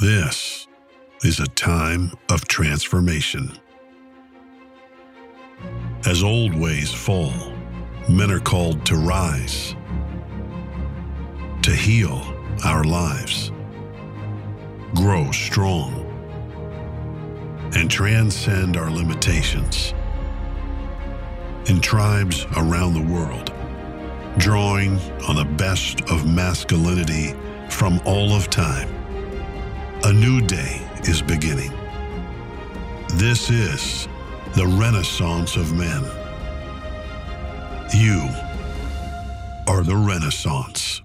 This is a time of transformation. As old ways fall, men are called to rise, to heal our lives, grow strong, and transcend our limitations. In tribes around the world, drawing on the best of masculinity from all of time, a new day is beginning. This is the Renaissance of men. You are the Renaissance.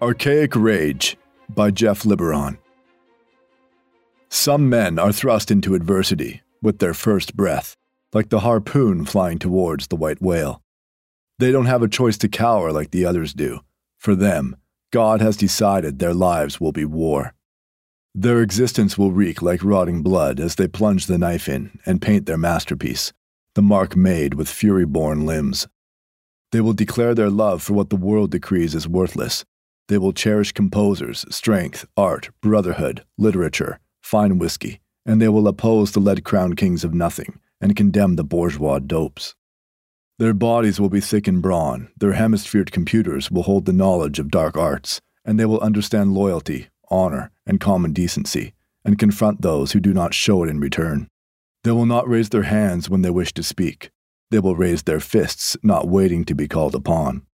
Archaic Rage by Jeff Liboiron. Some men are thrust into adversity with their first breath, like the harpoon flying towards the white whale. They don't have a choice to cower like the others do. For them, God has decided their lives will be war. Their existence will reek like rotting blood as they plunge the knife in and paint their masterpiece, the mark made with fury born limbs. They will declare their love for what the world decrees as worthless. They will cherish composers, strength, art, brotherhood, literature, fine whiskey, and they will oppose the lead crowned kings of nothing and condemn the bourgeois dopes. Their bodies will be thick in brawn, their hemisphered computers will hold the knowledge of dark arts, and they will understand loyalty, honor, and common decency, and confront those who do not show it in return. They will not raise their hands when they wish to speak. They will raise their fists, not waiting to be called upon.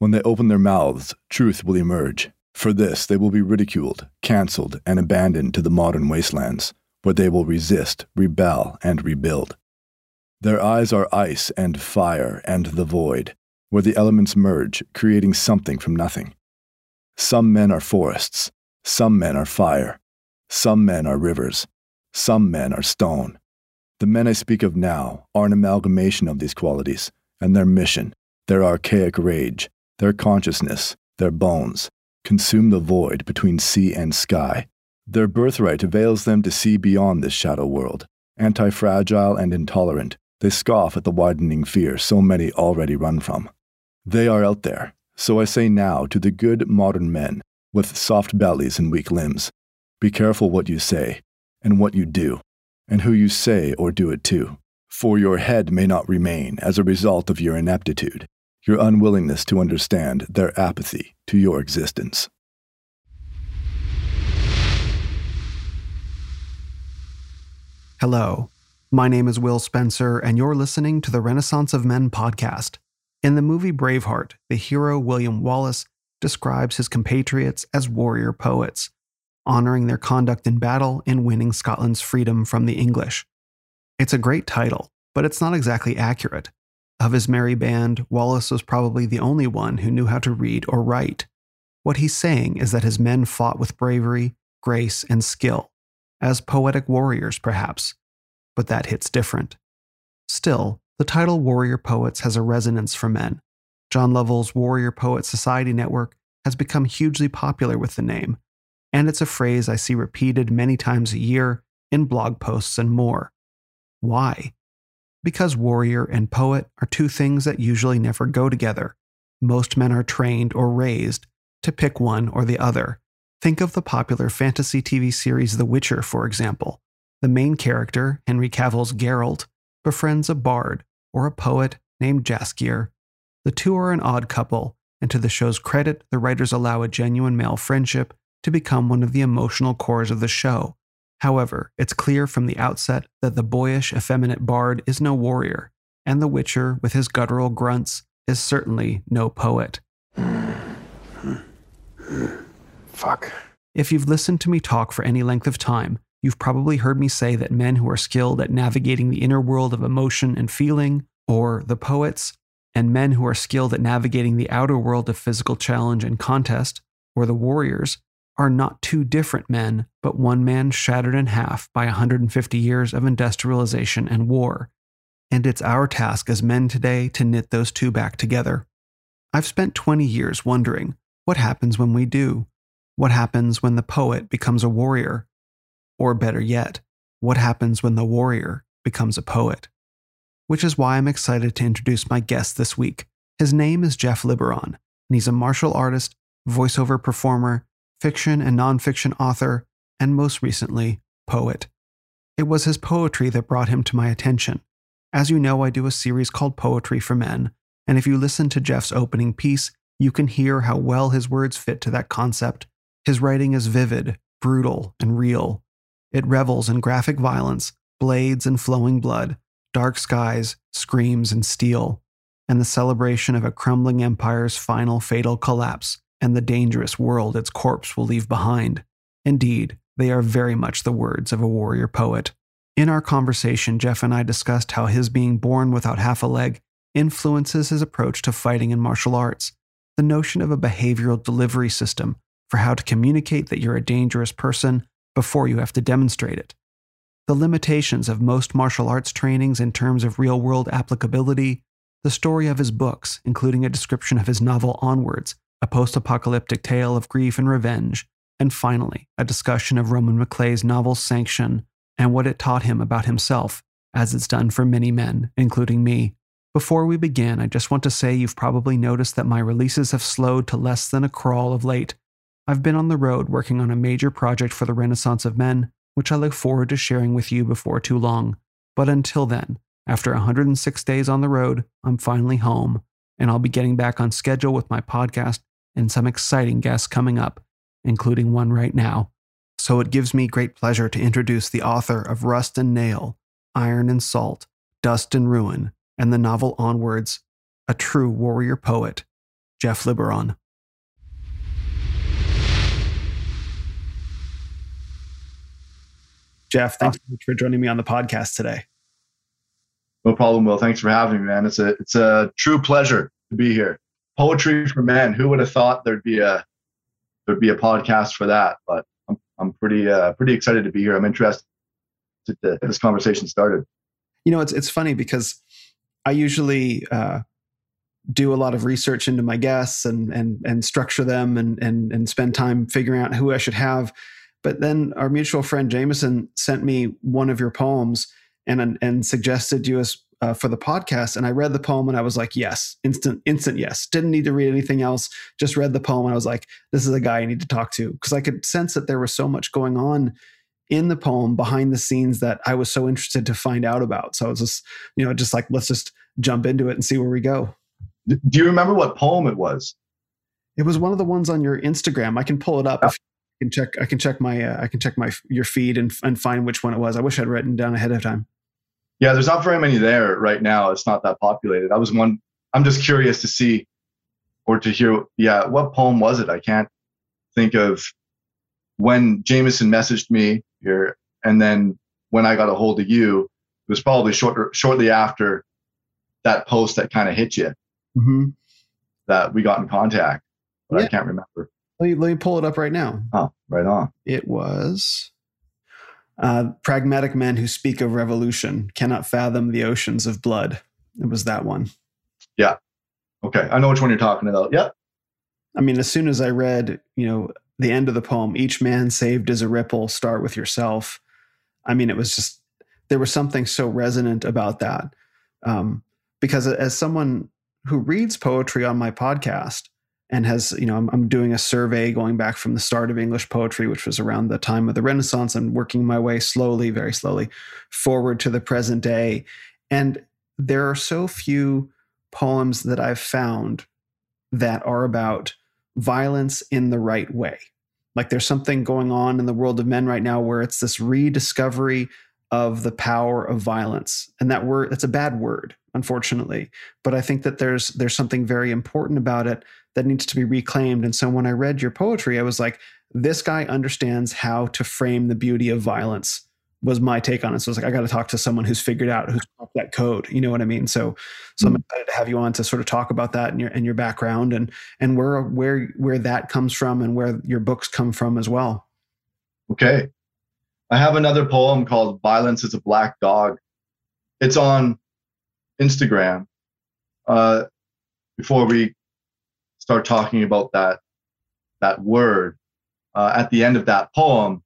When they open their mouths, truth will emerge. For this, they will be ridiculed, cancelled, and abandoned to the modern wastelands, where they will resist, rebel, and rebuild. Their eyes are ice and fire and the void, where the elements merge, creating something from nothing. Some men are forests, some men are fire, some men are rivers, some men are stone. The men I speak of now are an amalgamation of these qualities, and their mission, their archaic rage, their consciousness, their bones, consume the void between sea and sky. Their birthright avails them to see beyond this shadow world. Anti fragile and intolerant, they scoff at the widening fear so many already run from. They are out there, so I say now to the good modern men with soft bellies and weak limbs be careful what you say, and what you do, and who you say or do it to, for your head may not remain as a result of your ineptitude, your unwillingness to understand their apathy to your existence. Hello, my name is Will Spencer, and you're listening to the Renaissance of Men podcast. In the movie Braveheart, the hero William Wallace describes his compatriots as warrior poets, honoring their conduct in battle in winning Scotland's freedom from the English. It's a great title, but it's not exactly accurate. Of his merry band, Wallace was probably the only one who knew how to read or write. What he's saying is that his men fought with bravery, grace, and skill, as poetic warriors, perhaps, but that hits different. Still, the title Warrior Poets has a resonance for men. John Lovell's Warrior Poet Society Network has become hugely popular with the name, and it's a phrase I see repeated many times a year in blog posts and more. Why? Because warrior and poet are two things that usually never go together. Most men are trained or raised to pick one or the other. Think of the popular fantasy TV series The Witcher, for example. The main character, Henry Cavill's Geralt, befriends a bard or a poet named Jaskier. The two are an odd couple, and to the show's credit, the writers allow a genuine male friendship to become one of the emotional cores of the show. However, it's clear from the outset that the boyish, effeminate bard is no warrior, and the Witcher, with his guttural grunts, is certainly no poet. Fuck. If you've listened to me talk for any length of time, You've probably heard me say that men who are skilled at navigating the inner world of emotion and feeling, or the poets, and men who are skilled at navigating the outer world of physical challenge and contest, or the warriors, are not two different men, but one man shattered in half by 150 years of industrialization and war. And it's our task as men today to knit those two back together. I've spent 20 years wondering what happens when we do? What happens when the poet becomes a warrior? Or better yet, what happens when the warrior becomes a poet? Which is why I'm excited to introduce my guest this week. His name is Jeff Liboiron, and he's a martial artist, voiceover performer, fiction and nonfiction author, and most recently, poet. It was his poetry that brought him to my attention. As you know, I do a series called Poetry for Men, and if you listen to Jeff's opening piece, you can hear how well his words fit to that concept. His writing is vivid, brutal, and real. It revels in graphic violence, blades and flowing blood, dark skies, screams, and steel, and the celebration of a crumbling empire's final fatal collapse and the dangerous world its corpse will leave behind. Indeed, they are very much the words of a warrior poet. In our conversation, Jeff and I discussed how his being born without half a leg influences his approach to fighting in martial arts. The notion of a behavioral delivery system for how to communicate that you're a dangerous person before you have to demonstrate it. The limitations of most martial arts trainings in terms of real world applicability, the story of his books, including a description of his novel Onwards, a post apocalyptic tale of grief and revenge, and finally, a discussion of Roman McClay's novel Sanction and what it taught him about himself, as it's done for many men, including me. Before we begin, I just want to say you've probably noticed that my releases have slowed to less than a crawl of late. I've been on the road working on a major project for the Renaissance of Men, which I look forward to sharing with you before too long. But until then, after 106 days on the road, I'm finally home, and I'll be getting back on schedule with my podcast and some exciting guests coming up, including one right now. So it gives me great pleasure to introduce the author of Rust and Nail, Iron and Salt, Dust and Ruin, and the novel Onwards, a true warrior poet, Jeff Liboiron. Jeff, thanks so much for joining me on the podcast today. No problem, Will. Thanks for having me, man. It's a it's a true pleasure to be here poetry for men. Who would have thought there'd be a there'd be a podcast for that? But I'm I'm pretty uh, pretty excited to be here. I'm interested to get this conversation started. You know, it's it's funny because I usually uh, do a lot of research into my guests and and and structure them and and and spend time figuring out who I should have. But then our mutual friend Jameson sent me one of your poems and and suggested you as uh, for the podcast and I read the poem and I was like, yes, instant, instant yes. Didn't need to read anything else. Just read the poem and I was like, this is a guy I need to talk to because I could sense that there was so much going on in the poem behind the scenes that I was so interested to find out about. So I was just, you know, just like let's just jump into it and see where we go. Do you remember what poem it was? It was one of the ones on your Instagram. I can pull it up. If I can check. I can check my. Uh, I can check my your feed and and find which one it was. I wish I'd written down ahead of time. Yeah, there's not very many there right now. It's not that populated. I was one. I'm just curious to see or to hear. Yeah, what poem was it? I can't think of when Jameson messaged me here, and then when I got a hold of you, it was probably short, shortly after that post that kind of hit you mm-hmm. that we got in contact. But yeah. I can't remember. Let me, let me pull it up right now. Oh, right on. It was uh, pragmatic men who speak of revolution cannot fathom the oceans of blood. It was that one. Yeah. Okay. I know which one you're talking about. Yep. I mean, as soon as I read, you know, the end of the poem, each man saved as a ripple, start with yourself. I mean, it was just, there was something so resonant about that. Um, because as someone who reads poetry on my podcast, and has you know I'm, I'm, doing a survey going back from the start of english poetry which was around the time of the renaissance and working my way slowly very slowly forward to the present day. And there are so few poems that i've found that are about violence in the right way. Like there's something going on in the world of men right now where it's this rediscovery of the power of violence. And that word that's a bad word unfortunately. But i think that there's there's something very important about it that needs to be reclaimed and so when i read your poetry i was like this guy understands how to frame the beauty of violence was my take on it so I was like i got to talk to someone who's figured out who's that code you know what i mean so so mm-hmm. i'm excited to have you on to sort of talk about that and your and your background and and where where where that comes from and where your books come from as well okay I have another poem called Violence is a Black Dog. It's on Instagram. Uh, before we start talking about that, that word, uh, at the end of that poem,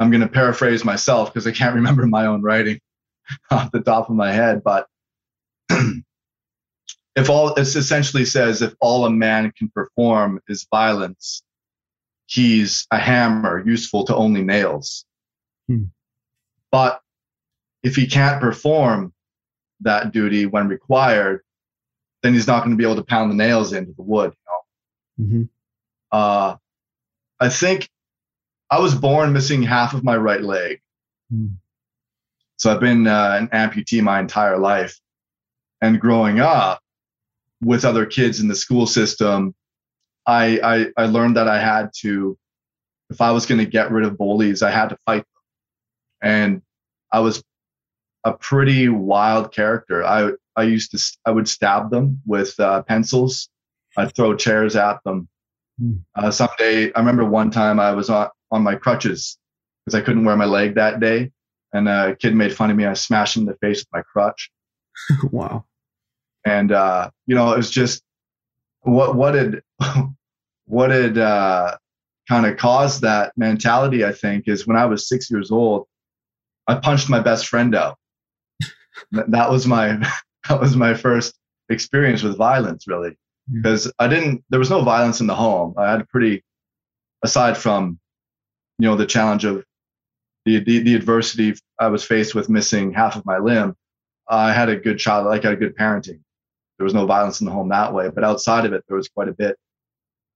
I'm going to paraphrase myself because I can't remember my own writing off the top of my head. But if all it essentially says, if all a man can perform is violence, he's a hammer useful to only nails. Hmm. But if he can't perform that duty when required, then he's not going to be able to pound the nails into the wood. Mm-hmm. Uh, I think I was born missing half of my right leg. Hmm. So I've been uh, an amputee my entire life. And growing up with other kids in the school system, I, I, I learned that I had to, if I was going to get rid of bullies, I had to fight them. And I was a pretty wild character. I, I used to, I would stab them with uh, pencils. I'd throw chairs at them. Hmm. Uh, someday, I remember one time I was on, on my crutches because I couldn't wear my leg that day. And a kid made fun of me. I smashed him in the face with my crutch. wow. And, uh, you know, it was just what, what did, what had, uh, kind of caused that mentality, I think, is when I was six years old, I punched my best friend out. that, was my, that was my first experience with violence, really. Because I didn't, there was no violence in the home. I had a pretty, aside from, you know, the challenge of the, the, the adversity I was faced with missing half of my limb, I had a good child, like I had good parenting. There was no violence in the home that way, but outside of it, there was quite a bit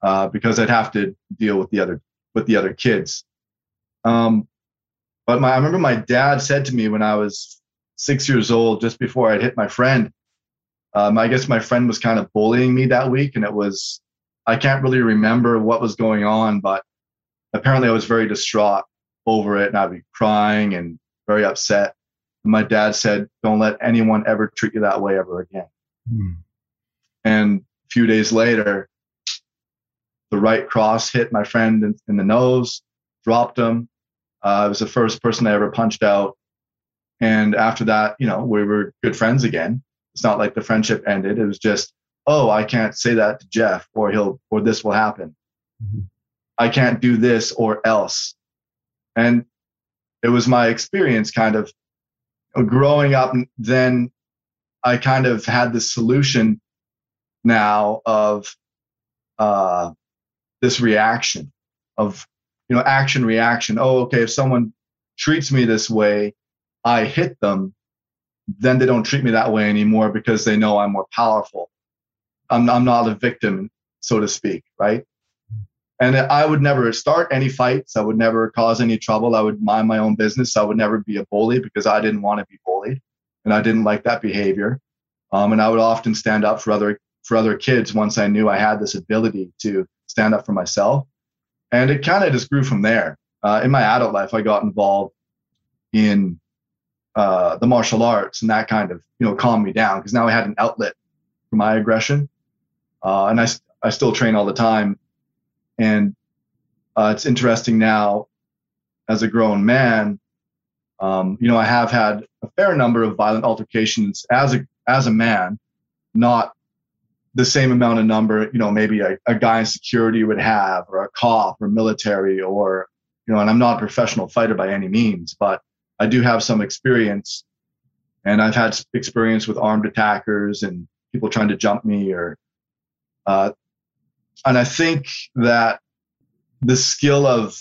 uh, because I'd have to deal with the other with the other kids. Um, but my, I remember my dad said to me when I was six years old, just before I'd hit my friend. Um, I guess my friend was kind of bullying me that week, and it was I can't really remember what was going on, but apparently I was very distraught over it, and I'd be crying and very upset. And my dad said, "Don't let anyone ever treat you that way ever again." Hmm. And a few days later, the right cross hit my friend in, in the nose, dropped him. Uh, I was the first person I ever punched out. And after that, you know, we were good friends again. It's not like the friendship ended. It was just, oh, I can't say that to Jeff, or he'll, or this will happen. Mhm. I can't do this or else. And it was my experience kind of growing up. Then I kind of had this solution now of uh, this reaction of you know action reaction oh okay if someone treats me this way i hit them then they don't treat me that way anymore because they know i'm more powerful. I'm, I'm not a victim so to speak right? And i would never start any fights. I would never cause any trouble. I would mind my own business. I would never be a bully because i didn't want to be bullied and i didn't like that behavior. Um, and i would often stand up for other for other kids once I knew I had this ability to stand up for myself. And it kind of just grew from there. Uh, in my adult life, I got involved in uh, the martial arts, and that kind of you know calmed me down because now I had an outlet for my aggression. Uh, and I I still train all the time, and uh, it's interesting now as a grown man. Um, you know, I have had a fair number of violent altercations as a as a man, not the same amount of number, you know, maybe a, a guy in security would have, or a cop, or military, or you know, and I'm not a professional fighter by any means, but I do have some experience, and I've had experience with armed attackers and people trying to jump me, or, uh, and I think that the skill of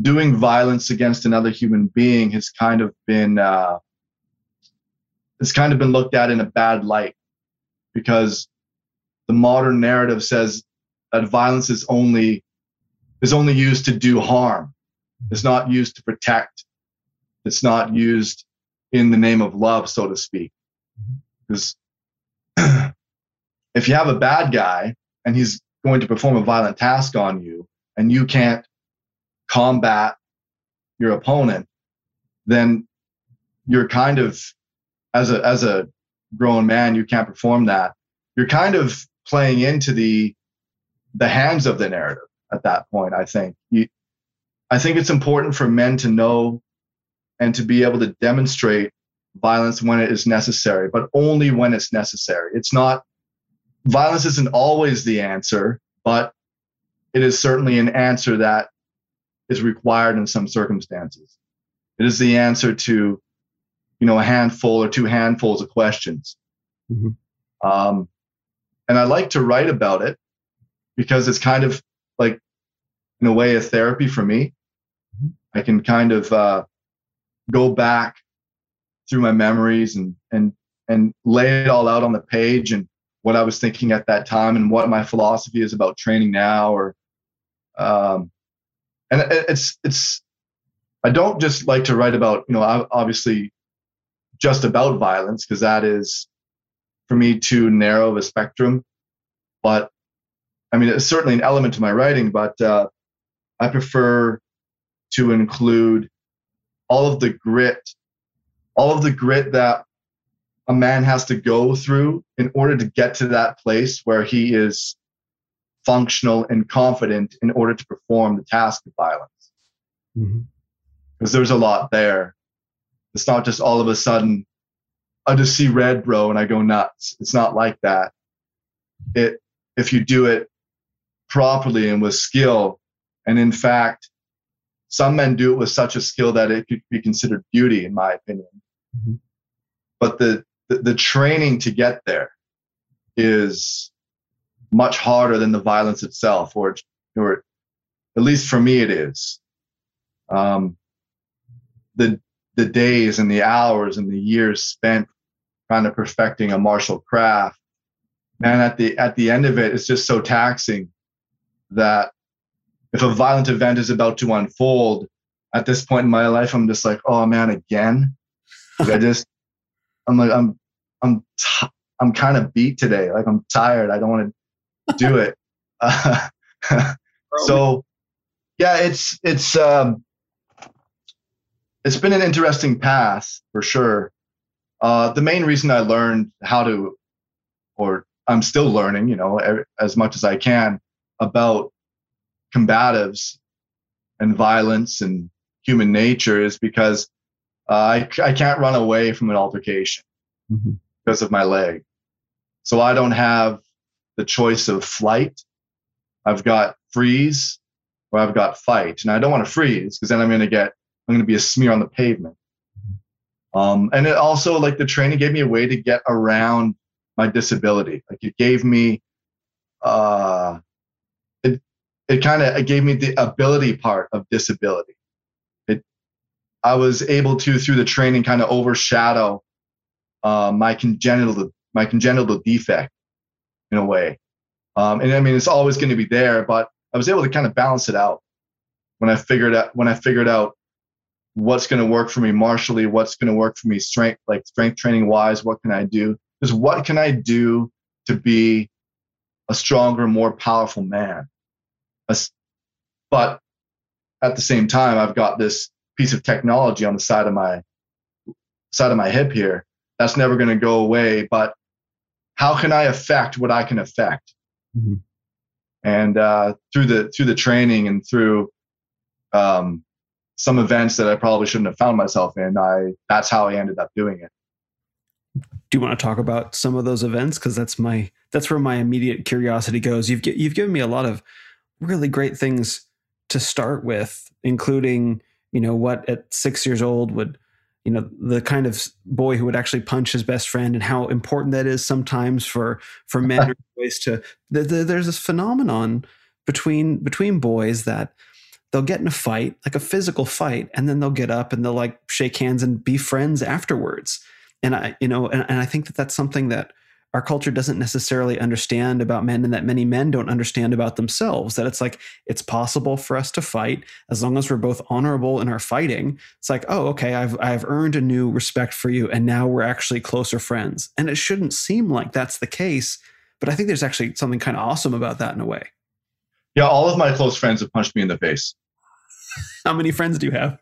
doing violence against another human being has kind of been uh, has kind of been looked at in a bad light because the modern narrative says that violence is only is only used to do harm. It's not used to protect. It's not used in the name of love, so to speak. Mm-hmm. Because if you have a bad guy and he's going to perform a violent task on you and you can't combat your opponent, then you're kind of as a as a grown man, you can't perform that. You're kind of playing into the the hands of the narrative at that point i think you, i think it's important for men to know and to be able to demonstrate violence when it is necessary but only when it's necessary it's not violence isn't always the answer but it is certainly an answer that is required in some circumstances it is the answer to you know a handful or two handfuls of questions Mhm. um, and I like to write about it because it's kind of like in a way a therapy for me. Mm-hmm. I can kind of uh, go back through my memories and and and lay it all out on the page and what I was thinking at that time and what my philosophy is about training now or um and it's it's I don't just like to write about you know obviously just about violence because that is for me too narrow of a spectrum. But I mean it's certainly an element to my writing but uh, I prefer to include all of the grit all of the grit that a man has to go through in order to get to that place where he is functional and confident in order to perform the task of violence. Because mm-hmm. there's a lot there. It's not just all of a sudden, I just see red, bro, and I go nuts. It's not like that. It if you do it properly and with skill, and in fact, some men do it with such a skill that it could be considered beauty, in my opinion. Mm-hmm. But the the, the training to get there is much harder than the violence itself, or, or at least for me, it is. Um, the the days and the hours and the years spent kind of perfecting a martial craft, man, at the at the end of it, it's just so taxing that if a violent event is about to unfold, at this point in my life, I'm just like, oh man, again. I just I'm like I'm I'm t- I'm kind of beat today. Like I'm tired. I don't want to do it. So yeah, it's it's um, it's been an interesting path for sure. Uh, the main reason I learned how to, or I'm still learning, you know, as much as I can about combatives and violence and human nature is because uh, I, I can't run away from an altercation mm-hmm. because of my leg. So I don't have the choice of flight. I've got freeze or I've got fight. And I don't want to freeze because then I'm going to get, I'm going to be a smear on the pavement. Um, and it also, like the training gave me a way to get around my disability. Like it gave me, uh, it, kind of, gave me the ability part of disability. It, I was able to, through the training, kind of overshadow uh, my congenital my congenital defect in a way. Um, and I mean, it's always going to be there, but I was able to kind of balance it out when I figured out when I figured out what's going to work for me martially, what's going to work for me strength like strength training wise. What can I do? Because what can I do to be a stronger, more powerful man? But at the same time, I've got this piece of technology on the side of my side of my hip here that's never going to go away. But how can I affect what I can affect? Mm-hmm. And uh, through the through the training and through um, some events that I probably shouldn't have found myself in, I that's how I ended up doing it. Do you want to talk about some of those events? Because that's my that's where my immediate curiosity goes. You've you've given me a lot of really great things to start with, including you know what at six years old would you know the kind of boy who would actually punch his best friend and how important that is sometimes for for men or boys to the, the, there's this phenomenon between between boys that they'll get in a fight like a physical fight and then they'll get up and they'll like shake hands and be friends afterwards. And i you know and, and i think that that's something that our culture doesn't necessarily understand about men and that many men don't understand about themselves that it's like it's possible for us to fight as long as we're both honorable in our fighting. It's like oh okay i've i've earned a new respect for you and now we're actually closer friends. And it shouldn't seem like that's the case but i think there's actually something kind of awesome about that in a way. Yeah all of my close friends have punched me in the face. How many friends do you have?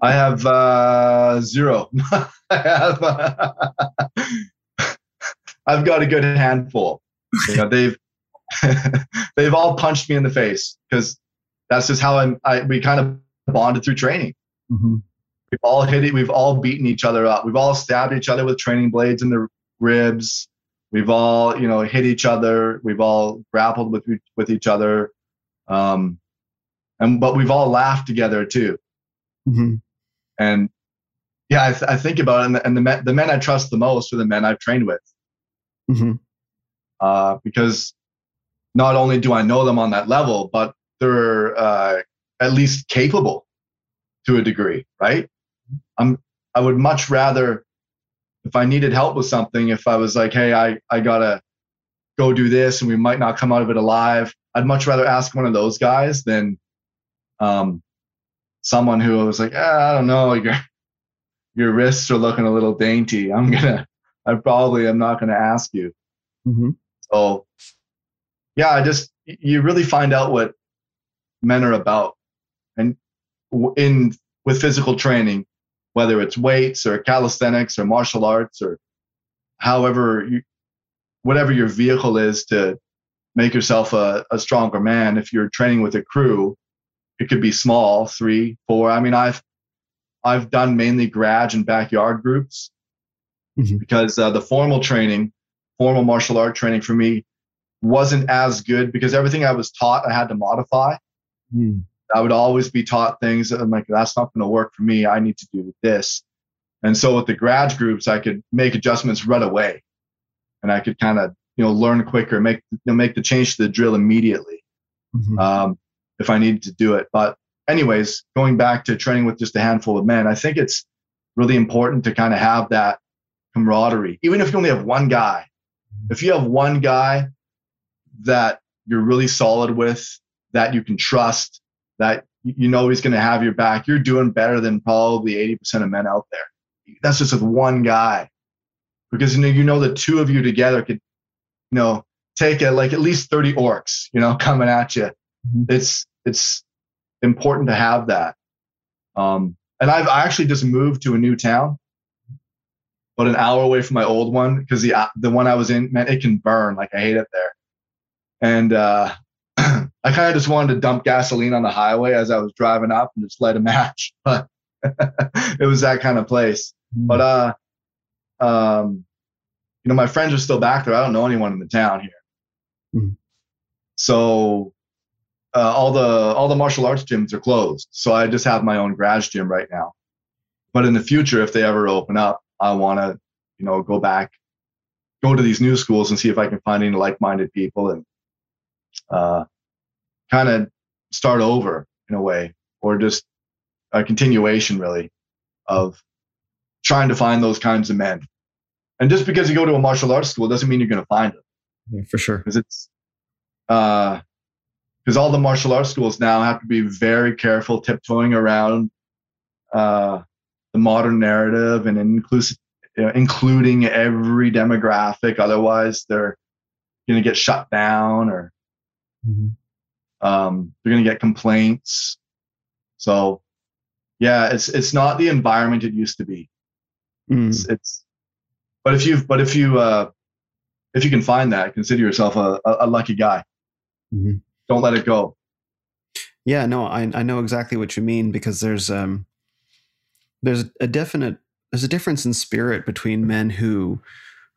I have uh zero. I have uh, I've got a good handful. You know, they've they've all punched me in the face because that's just how I'm. I we kind of bonded through training. Mm-hmm. We've all hit it. We've all beaten each other up. We've all stabbed each other with training blades in the ribs. We've all, you know, hit each other. We've all grappled with with each other, um, and but we've all laughed together too. Mm-hmm. And yeah, I, th- I, think about it, and, the, and the, men, the men I trust the most are the men I've trained with. Mm-hmm. Uh, because not only do I know them on that level, but they're uh, at least capable to a degree, right? I'm I would much rather if I needed help with something, if I was like, hey, I, I gotta go do this and we might not come out of it alive, I'd much rather ask one of those guys than um, someone who was like, ah, I don't know, your your wrists are looking a little dainty. I'm gonna I probably am not gonna ask you. Mm-hmm. So yeah, I just you really find out what men are about, and in with physical training, whether it's weights or calisthenics or martial arts or however you, whatever your vehicle is to make yourself a, a stronger man. If you're training with a crew, it could be small, three, four. I mean, I've I've done mainly garage and backyard groups mm-hmm. because uh, the formal training, formal martial art training for me wasn't as good because everything I was taught I had to modify. Mm. I would always be taught things that I'm like, that's not going to work for me. I need to do this. And so with the grad groups, I could make adjustments right away, and I could kind of you know learn quicker, make you know, make the change to the drill immediately mm-hmm. um, if I needed to do it. But anyways, going back to training with just a handful of men, I think it's really important to kind of have that camaraderie, even if you only have one guy. If you have one guy that you're really solid with, that you can trust, that you know he's going to have your back, you're doing better than probably 80% of men out there. That's just with one guy. Because you know, you know the two of you together could, you know, take it like at least 30 orcs, you know, coming at you. Mm-hmm. It's it's important to have that. Um, and I've I actually just moved to a new town, but an hour away from my old one because the the one I was in, man, it can burn. Like I hate it there. And uh, I kind of just wanted to dump gasoline on the highway as I was driving up and just light a match. But it was that kind of place. Mm. But uh, um, you know, my friends are still back there. I don't know anyone in the town here. Mm. So uh, all the all the martial arts gyms are closed. So I just have my own garage gym right now. But in the future, if they ever open up, I want to, you know, go back, go to these new schools and see if I can find any like-minded people and uh, kind of start over in a way, or just a continuation really of trying to find those kinds of men. And just because you go to a martial arts school doesn't mean you're going to find them. Yeah, for sure. Because it's uh, because all the martial arts schools now have to be very careful tiptoeing around uh, the modern narrative and inclusive, you know, including every demographic. Otherwise, they're going to get shut down or mm-hmm. um, they're going to get complaints. So, yeah, it's it's not the environment it used to be. Mm. It's, it's, but if you but if you uh, if you can find that, consider yourself a, a, lucky guy. Mm-hmm. Don't let it go. Yeah, no, I I know exactly what you mean because there's um there's a definite there's a difference in spirit between men who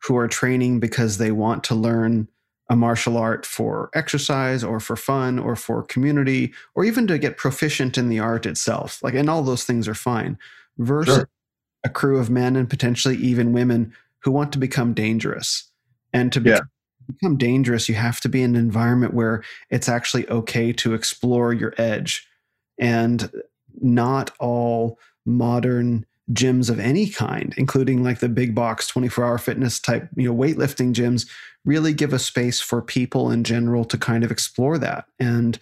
who are training because they want to learn a martial art for exercise or for fun or for community or even to get proficient in the art itself. Like, and all those things are fine. Versus sure. a crew of men and potentially even women who want to become dangerous. And to yeah. become dangerous, you have to be in an environment where it's actually okay to explore your edge. And not all modern gyms of any kind, including like the big box 24 hour fitness type, you know, weightlifting gyms, really give a space for people in general to kind of explore that. And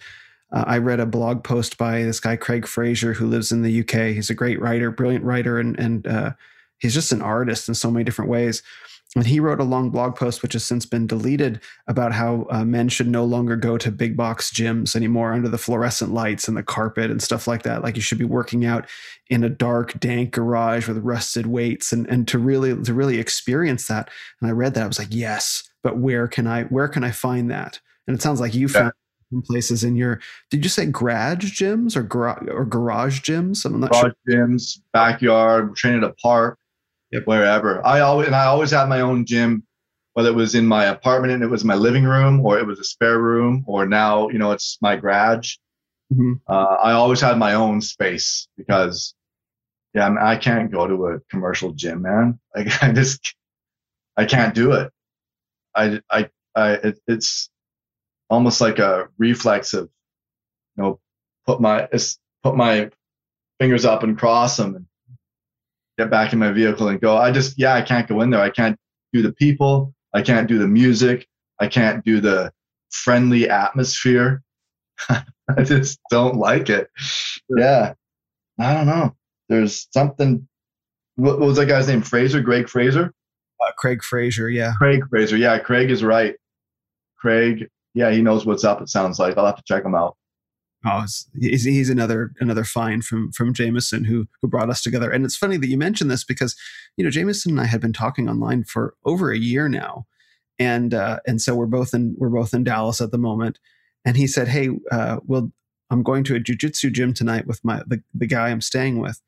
uh, I read a blog post by this guy, Craig Fraser, who lives in the UK. He's a great writer, brilliant writer, and, and uh, he's just an artist in so many different ways. And he wrote a long blog post, which has since been deleted, about how uh, men should no longer go to big box gyms anymore under the fluorescent lights and the carpet and stuff like that. Like you should be working out in a dark, dank garage with rusted weights, and and to really to really experience that. And I read that, I was like, yes, but where can I where can I find that? And it sounds like you found places in your did you say garage gyms or garage or garage gyms i'm not garage sure gyms backyard training at a park yep. wherever. I always and I always had my own gym, whether it was in my apartment and it was my living room, or it was a spare room, or now you know it's my garage. Mm-hmm. Uh, I always had my own space because, yeah, I, mean, I can't go to a commercial gym, man. Like I just, I can't do it. I, I, I, it, it's almost like a reflex of you know, put my put my fingers up and cross them and get back in my vehicle and go. I just yeah, I can't go in there. I can't do the people. I can't do the music. I can't do the friendly atmosphere. I just don't like it. Yeah. I don't know. There's something. What, was that guy's name? Fraser? Greg Fraser? Uh, Craig Fraser, yeah. Craig Fraser. Yeah, Craig is right. Craig, yeah, he knows what's up, it sounds like. I'll have to check him out. Oh, he's, he's another another find from from Jameson who who brought us together. And it's funny that you mentioned this because you know Jameson and I had been talking online for over a year now, and uh, and so we're both in we're both in Dallas at the moment. And he said, "Hey, uh, well, I'm going to a jujitsu gym tonight with my the, the guy I'm staying with.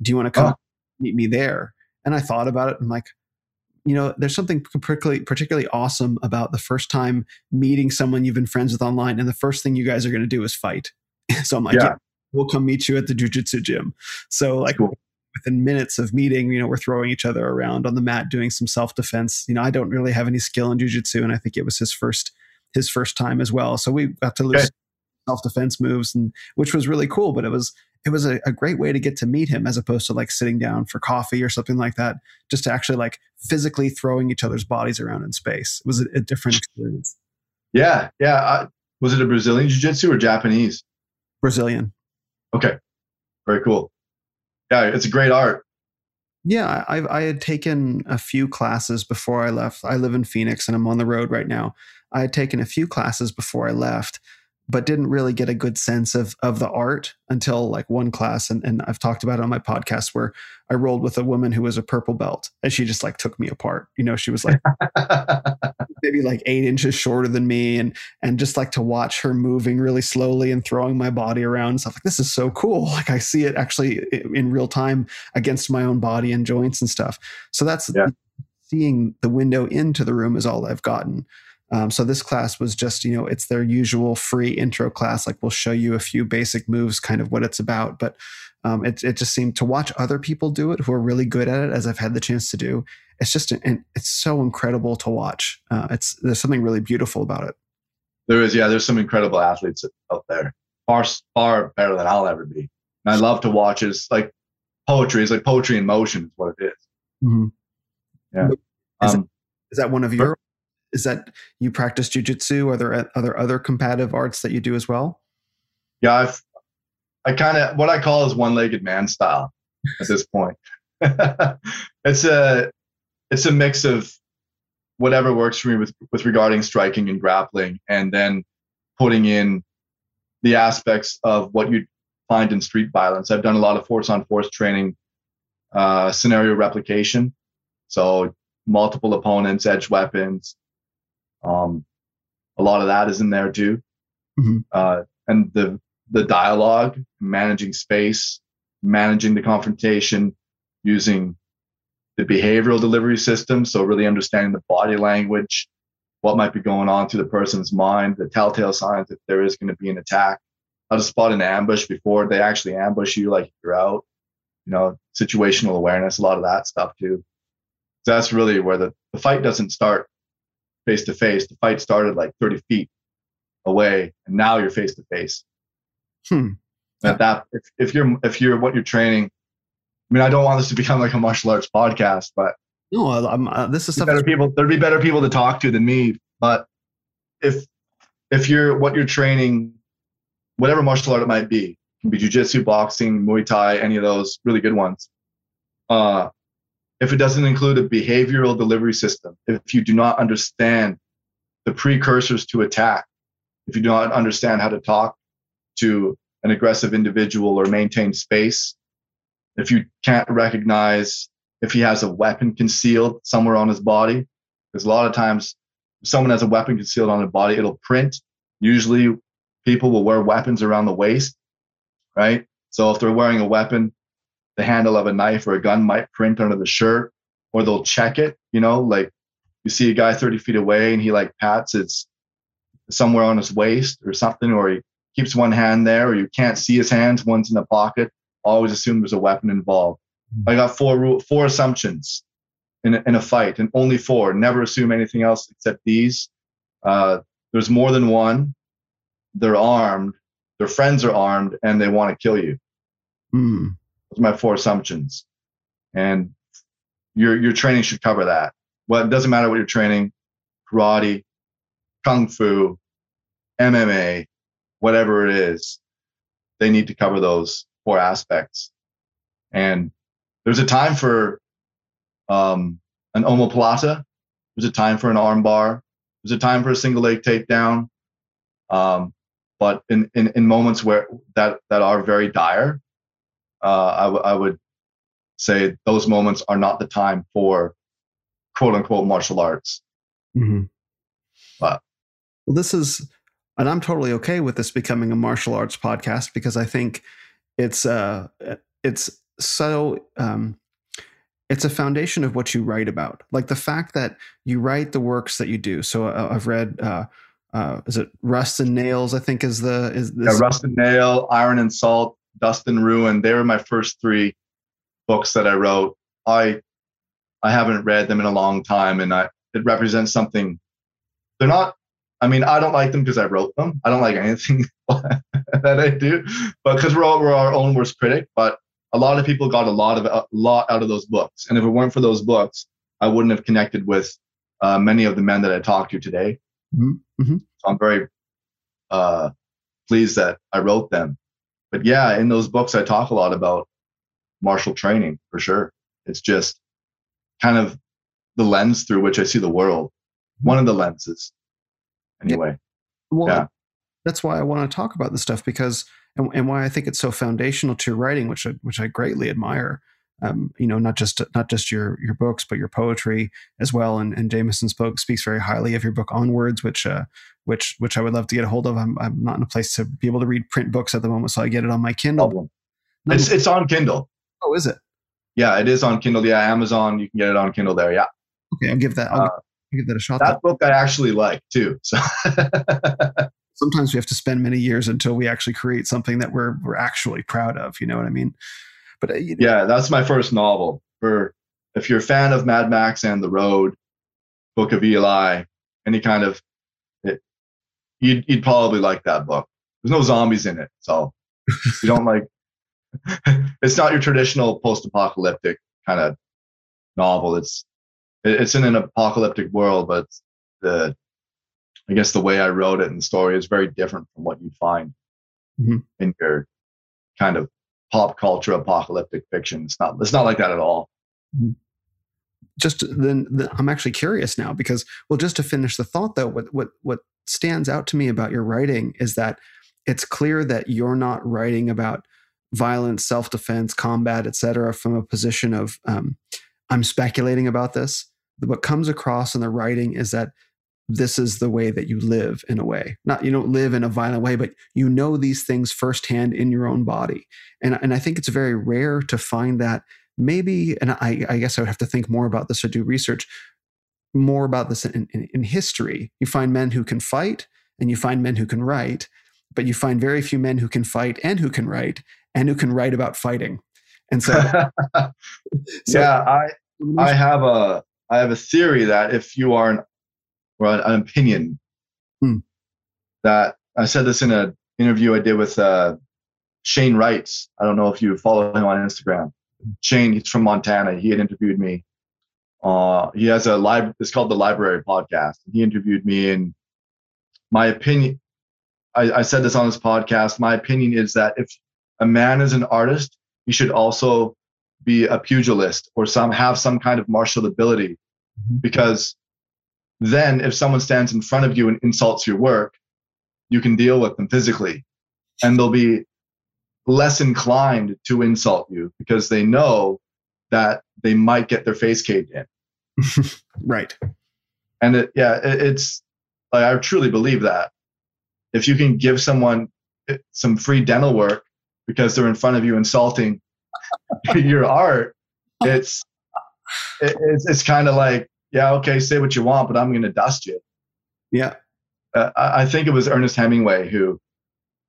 Do you want to come oh. meet me there?" And I thought about it. I'm like, you know, there's something particularly particularly awesome about the first time meeting someone you've been friends with online, and the first thing you guys are going to do is fight. so I'm like, yeah. yeah. we'll come meet you at the jujitsu gym. So like. Cool. Within minutes of meeting, you know, we're throwing each other around on the mat, doing some self defense. You know, I don't really have any skill in jujitsu, and I think it was his first his first time as well. So we got to lose okay. self defense moves, and which was really cool. But it was it was a, a, great way to get to meet him as opposed to like sitting down for coffee or something like that just to actually like physically throwing each other's bodies around in space. It was a, a different experience. Yeah yeah uh, was it a brazilian jiu-jitsu or japanese? Brazilian. Okay. Very cool. Yeah it's a great art. Yeah I, I had taken a few classes before i left. I live in phoenix and i'm on the road right now. I had taken a few classes before i left but didn't really get a good sense of of the art until like one class and, and I've talked about it on my podcast where I rolled with a woman who was a purple belt and she just like took me apart. You know, she was like maybe like eight inches shorter than me and and just like to watch her moving really slowly and throwing my body around and stuff like this is so cool. Like I see it actually in real time against my own body and joints and stuff. So that's yeah. seeing the window into the room is all I've gotten. Um, so this class was just, you know, it's their usual free intro class. Like we'll show you a few basic moves, kind of what it's about. But um, it, it just seemed to watch other people do it who are really good at it, as I've had the chance to do. It's just, an, it's so incredible to watch. Uh, it's there's something really beautiful about it. There is, yeah. There's some incredible athletes out there, far far better than I'll ever be. And I love to watch. It's like poetry. It's like poetry in motion. Is what it is. Mm-hmm. Yeah. Is, um, it, is that one of your is that you practice jujitsu? Are there other other combative arts that you do as well? Yeah, I've, I kind of what I call is one-legged man style at this point. it's a it's a mix of whatever works for me with with regarding striking and grappling, and then putting in the aspects of what you find in street violence. I've done a lot of force on force training, uh, scenario replication, so multiple opponents, edge weapons, um, a lot of that is in there too. Mm-hmm. Uh, and the the dialogue, managing space, managing the confrontation, using the behavioral delivery system. So really understanding the body language, what might be going on through the person's mind, the telltale signs that there is going to be an attack, how to spot an ambush before they actually ambush you, like you're out. You know, situational awareness, a lot of that stuff too. So that's really where the, the fight doesn't start face to face. The fight started like 30 feet away, and now you're face to face. Hmm. At that, if, if you're if you're what you're training, I mean, I don't want this to become like a martial arts podcast, but no, I'm, uh, this is something better people. There'd be better people to talk to than me. But if if you're what you're training, whatever martial art it might be, can be jujitsu, boxing, Muay Thai, any of those really good ones. Uh, if it doesn't include a behavioral delivery system, if you do not understand the precursors to attack, if you do not understand how to talk to an aggressive individual or maintain space, if you can't recognize if he has a weapon concealed somewhere on his body, because a lot of times if someone has a weapon concealed on their body, it'll print. Usually people will wear weapons around the waist, right? So if they're wearing a weapon the handle of a knife or a gun might print under the shirt, or they'll check it. You know, like you see a guy 30 feet away and he like pats it's somewhere on his waist or something, or he keeps one hand there, or you can't see his hands, one's in the pocket. Always assume there's a weapon involved. Mm-hmm. I got four rule, four assumptions in a, in a fight, and only four. Never assume anything else except these. Uh, there's more than one. They're armed, their friends are armed and they want to kill you. Mm. My four assumptions. And your your training should cover that. Well, it doesn't matter what you're training, karate, kung fu, MMA, whatever it is, they need to cover those four aspects. And there's a time for um, an omoplata. There's a time for an armbar. There's a time for a single leg takedown. Um, but in, in, in moments where that, that are very dire, uh, I, w- I would say those moments are not the time for quote unquote martial arts. Mm-hmm. But well, this is, and I'm totally okay with this becoming a martial arts podcast because I think it's uh it's so um it's a foundation of what you write about like the fact that you write the works that you do so uh, i've read uh uh is it rust and nails i think is the is this yeah, rust and nail iron and salt dust and ruin they were my first three books that i wrote i i haven't read them in a long time and i it represents something they're not I mean, I don't like them because I wrote them. I don't like anything that I do, but because we're all, we're our own worst critic. But a lot of people got a lot of a lot out of those books, and if it weren't for those books, I wouldn't have connected with uh, many of the men that I talked to today. Mm-hmm. So I'm very uh, pleased that I wrote them. But yeah, in those books, I talk a lot about martial training for sure. It's just kind of the lens through which I see the world. One of the lenses anyway. Well, Yeah. that's why I want to talk about this stuff because, and, and why I think it's so foundational to your writing, which I, which I greatly admire. Um, you know, not just not just your your books, but your poetry as well. And and Jameson spoke speaks very highly of your book Onwards, which uh, which which I would love to get a hold of. I'm I'm not in a place to be able to read print books at the moment, so I get it on my Kindle. It's it's on Kindle. oh, is it? Yeah, it is on Kindle. Yeah, Amazon. You can get it on Kindle there. Yeah, Okay, I'll give that. I'll, Uh, I'll give that a shot. that book I actually like too. So Sometimes we have to spend many years until we actually create something that we're we're actually proud of. You know what I mean? But uh, you know, yeah, that's my first novel. For if you're a fan of Mad Max and The Road, Book of Eli, any kind of, it, you'd you'd probably like that book. There's no zombies in it, so you don't like. it's not your traditional post-apocalyptic kind of novel. It's it- it's in an apocalyptic world, but the I guess the way I wrote it and the story is very different from what you'd find Mhm. in your kind of pop culture apocalyptic fiction. It's not it's not like that at all. just then the, I'm actually curious now because well just to finish the thought though what what what stands out to me about your writing is that it's clear that you're not writing about violence self-defense combat etc from a position of um, I'm speculating about this what comes across in the writing is that this is the way that you live in a way not you don't live in a violent way but you know these things firsthand in your own body and, and i think it's very rare to find that maybe, and I, I guess I would have to think more about this or do research more about this in, in, in history. You find men who can fight and you find men who can write, but you find very few men who can fight and who can write and who can write about fighting. And so, so yeah, I I have a I have a theory that if you are an or an, an opinion Hmm. that I said this in an interview I did with uh, Shane Wrights. I don't know if you follow him on Instagram. Shane, he's from Montana. He had interviewed me. Uh, he has a live. It's called the Library Podcast. He interviewed me, and my opinion. I, I said this on his podcast. My opinion is that if a man is an artist, he should also be a pugilist or some have some kind of martial ability Mhm. because then if someone stands in front of you and insults your work you can deal with them physically. And they'll be less inclined to insult you because they know that they might get their face caved in. Right. and it, yeah it, it's like i truly believe that. If you can give someone eh, some free dental work because they're in front of you insulting your art it's it, it's, it's kind of like yeah okay say what you want but i'm going to dust you Yeah. uh, I, think it was ernest hemingway who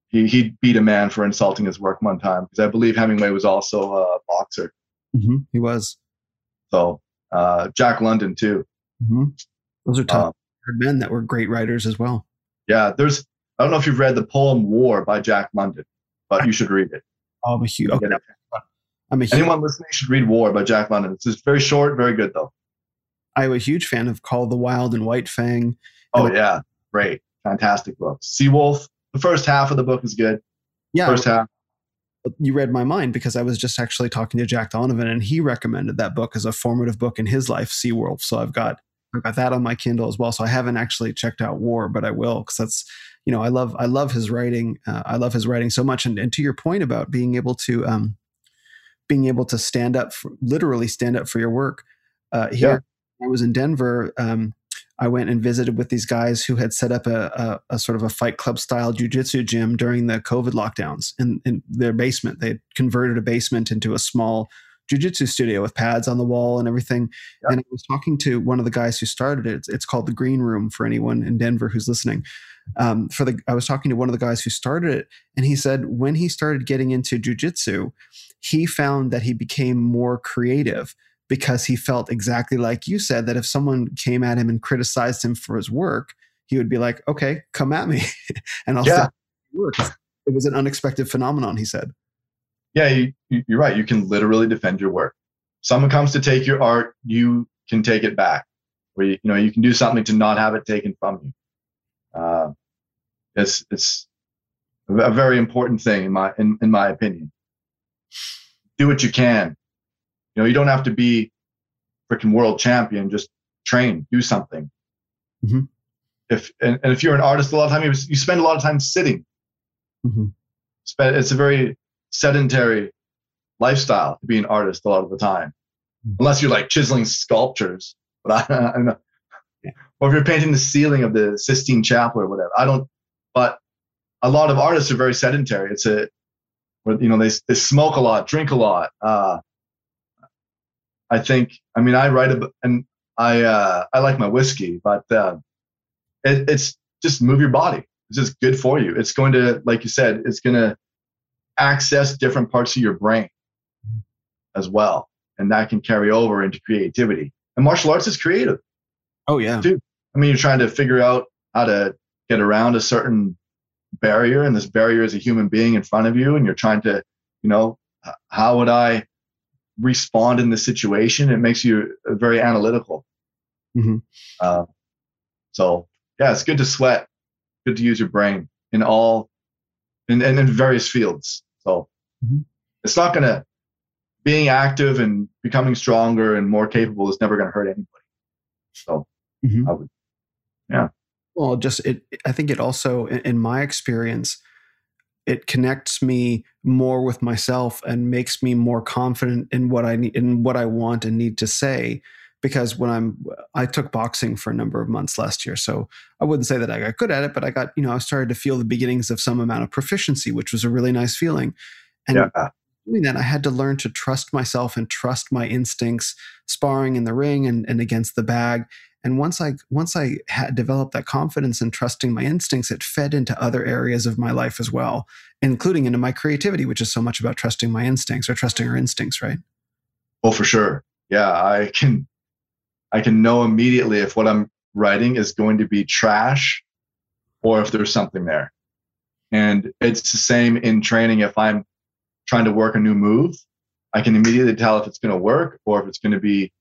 he, he beat a man for insulting his work one time because i believe hemingway was also a boxer Mm-hmm. He was. so uh, jack london too Mm-hmm. Those are tough Um, men that were great writers as well. yeah there's I don't know if you've read the poem War by Jack London, but you should read it. I'm a huge. Okay. I'm a huge, Anyone listening should read War by Jack London. It's just very short, very good though. I'm a huge fan of Call the Wild and White Fang. Oh yeah, great, fantastic book. Seawolf. The first half of the book is good. Yeah, first half. You read my mind because I was just actually talking to Jack Donovan, and he recommended that book as a formative book in his life, Seawolf. So I've got I've got that on my Kindle as well. So I haven't actually checked out War, but I will because that's you know I love I love his writing. Uh, I love his writing so much. And, and to your point about being able to um, being able to stand up, for, literally stand up for your work. Uh, here. I was in Denver. Um, I went and visited with these guys who had set up a, a, a sort of a fight club style jujitsu gym during the COVID lockdowns in, in their basement. They converted a basement into a small jujitsu studio with pads on the wall and everything. Yep. And I was talking to one of the guys who started it. It's, it's, called the Green Room for anyone in Denver who's listening. Um, for the, I was talking to one of the guys who started it, and he said when he started getting into jujitsu, he found that he became more creative because he felt exactly like you said that if someone came at him and criticized him for his work, he would be like, "Okay, come at me," and I'll yeah. work. It was an unexpected phenomenon, he said yeah, you, you're right. You can literally defend your work. Someone comes to take your art, you can take it back. Where you, you know you can do something to not have it taken from you. Uh, it's it's a very important thing in my in, in my opinion. Do what you can. You know, you don't have to be freaking world champion. Just train, do something. Mm-hmm. If and, and, if you're an artist, a lot of time you, you spend a lot of time sitting. Mm-hmm. It's a very sedentary lifestyle to be an artist a lot of the time, hmm. unless you're like chiseling sculptures. But I, I don't know. Or if you're painting the ceiling of the Sistine Chapel or whatever. I don't. But a lot of artists are very sedentary. It's a, you know, they they smoke a lot, drink a lot. Uh, I think. I mean, I write a, and I uh, I like my whiskey, but uh, it, it's just move your body. It's just good for you. It's going to, like you said, it's going to access different parts of your brain as well. And that can carry over into creativity. And martial arts is creative. Oh, yeah. Too. I mean, you're trying to figure out how to get around a certain barrier, and this barrier is a human being in front of you, and you're trying to, you know, how would I respond in this situation? It makes you very analytical. Mm-hmm. Uh, so, yeah, it's good to sweat, good to use your brain in all, in, in, in various fields. So mm-hmm. it's not going to, being active and becoming stronger and more capable is never going to hurt anybody. So mm-hmm. I would, yeah. Well, just it, I think it also, in my experience, it connects me more with myself and makes me more confident in what I need, in what I want and need to say. Because when I'm, I took boxing for a number of months last year, so I wouldn't say that I got good at it, but I got, you know, I started to feel the beginnings of some amount of proficiency, which was a really nice feeling. And yeah. doing that, I had to learn to trust myself and trust my instincts, sparring in the ring and, and against the bag. And once I once I had developed that confidence in trusting my instincts, it fed into other areas of my life as well, including into my creativity, which is so much about trusting my instincts or trusting our instincts, right? Oh, for sure. Yeah, I can I can know immediately if what I'm writing is going to be trash or if there's something there. And it's the same in training. If I'm trying to work a new move, I can immediately tell if it's going to work or if it's going to be,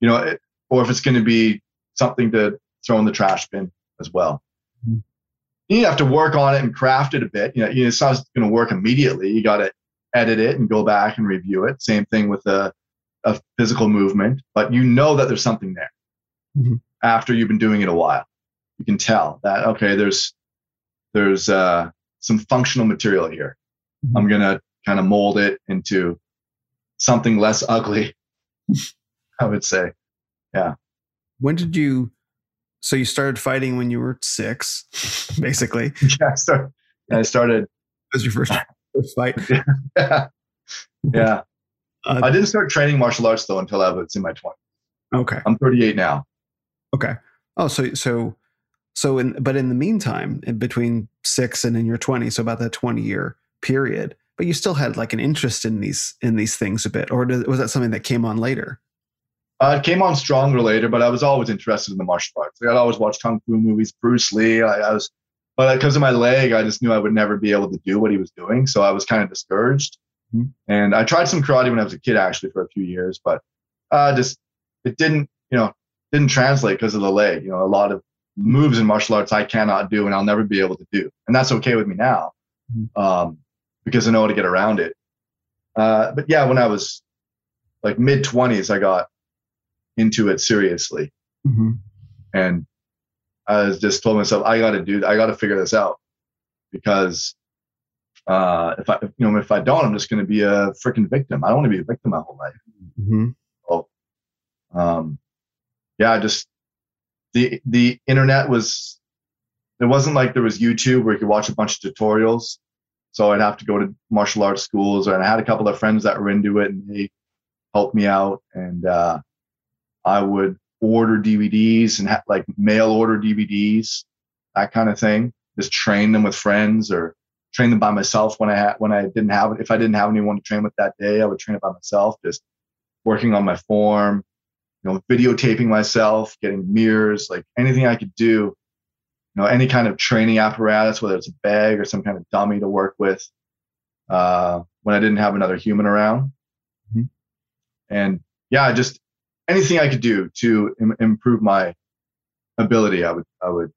you know, or if it's going to be something to throw in the trash bin as well. Mm-hmm. You have to work on it and craft it a bit. You know, it's not going to work immediately. You got to edit it and go back and review it. Same thing with a, a physical movement, but you know that there's something there mm-hmm. after you've been doing it a while. You can tell that okay, there's there's uh, some functional material here. Mm-hmm. I'm gonna kind of mold it into something less ugly. I would say, yeah. When did you? So you started fighting when you were six, basically. yeah, I started. I started. That was your first, first fight. yeah. yeah. Uh, I didn't start training martial arts though until I was in my 20s. Okay. I'm 38 now. Okay. Oh, so so so in but in the meantime, in between six and in your 20s, so about that 20 year period, but you still had like an interest in these in these things a bit, or was that something that came on later? Uh, it came on stronger later, but I was always interested in the martial arts. I'd always watched kung fu movies, Bruce Lee. I, I was but because of my leg, I just knew I would never be able to do what he was doing. So I was kind of discouraged. Mhm. And I tried some karate when I was a kid, actually, for a few years, but uh, just it didn't, you know, didn't translate because of the leg. You know, a lot of moves in martial arts I cannot do, and I'll never be able to do, and that's okay with me now, Mhm. um, because I know how to get around it. Uh, but yeah, when I was like mid twenties, I got into it seriously, Mm-hmm. and I just told myself, I got to do, I got to figure this out, because uh, if I, you know, if I don't, I'm just going to be a freaking victim. I don't want to be a victim my whole life. Mm-hmm. um, yeah, just the the internet was. It wasn't like there was YouTube where you could watch a bunch of tutorials. So I'd have to go to martial arts schools, and I had a couple of friends that were into it, and they helped me out. And uh, I would order DVDs and ha- like mail order DVDs, that kind of thing. Just train them with friends or train them by myself when I had when I didn't have it. If I didn't have anyone to train with that day, I would train it by myself. Just working on my form, you know, videotaping myself, getting mirrors, like anything I could do, you know, any kind of training apparatus, whether it's a bag or some kind of dummy to work with, uh, when I didn't have another human around. Mhm. And yeah, just anything I could do to Im- improve my ability, I would, I would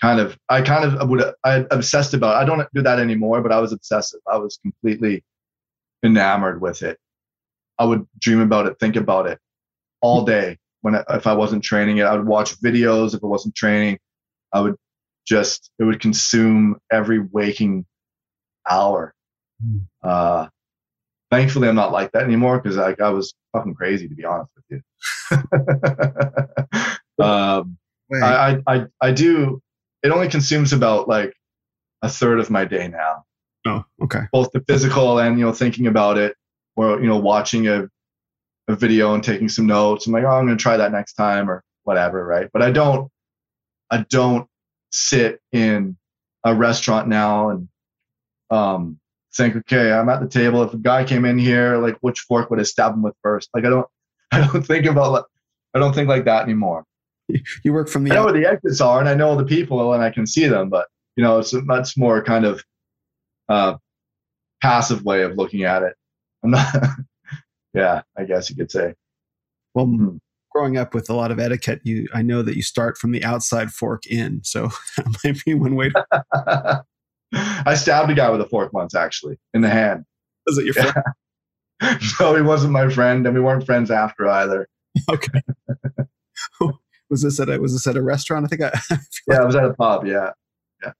kind of, I kind of would, I obsessed about, It. I don't do that anymore, but I was obsessive. I was completely enamored with it. I would dream about it, think about it all day. When I, if I wasn't training it, I would watch videos. If I wasn't training, I would just it would consume every waking hour. Hmm. Uh, thankfully, I'm not like that anymore because I, I was fucking crazy to be honest with you. um, I, I I I do. It only consumes about like a third of my day now oh, okay. both the physical and you know thinking about it or you know watching a, a video and taking some notes i'm like oh i'm going to try that next time or whatever right but i don't i don't sit in a restaurant now and um think okay i'm at the table if a guy came in here like which fork would i stab him with first like i don't i don't think about like i don't think like that anymore You work from the. I know where the exits are and I know the people and I can see them, but you know, it's a much more kind of uh, passive way of looking at it. I'm not, yeah, I guess you could say. well. Hmm. Growing up with a lot of etiquette, you I know that you start from the outside fork in, so that might be one way. to I stabbed a guy with a fork once, actually, in the hand. Was it your friend? no, he wasn't my friend, and we weren't friends after either. Okay. was this at a was this at a restaurant? I think I Yeah, I was at a pub. Yeah, Yeah.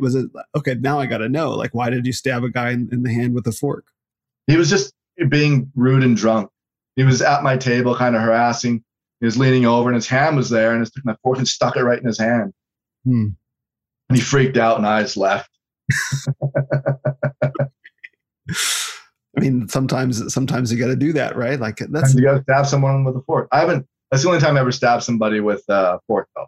was it okay. Now I got to know. Like, why did you stab a guy in, in the hand with a fork? he was just being rude and drunk. He was at my table, kind of harassing. He was leaning over, and his hand was there, and he took my fork and stuck it right in his hand. Hmm. And he freaked out, and I just left. I mean, sometimes sometimes you got to do that, right? Like that's you got to stab someone with a fork. I haven't. That's the only time I ever stabbed somebody with a fork, though.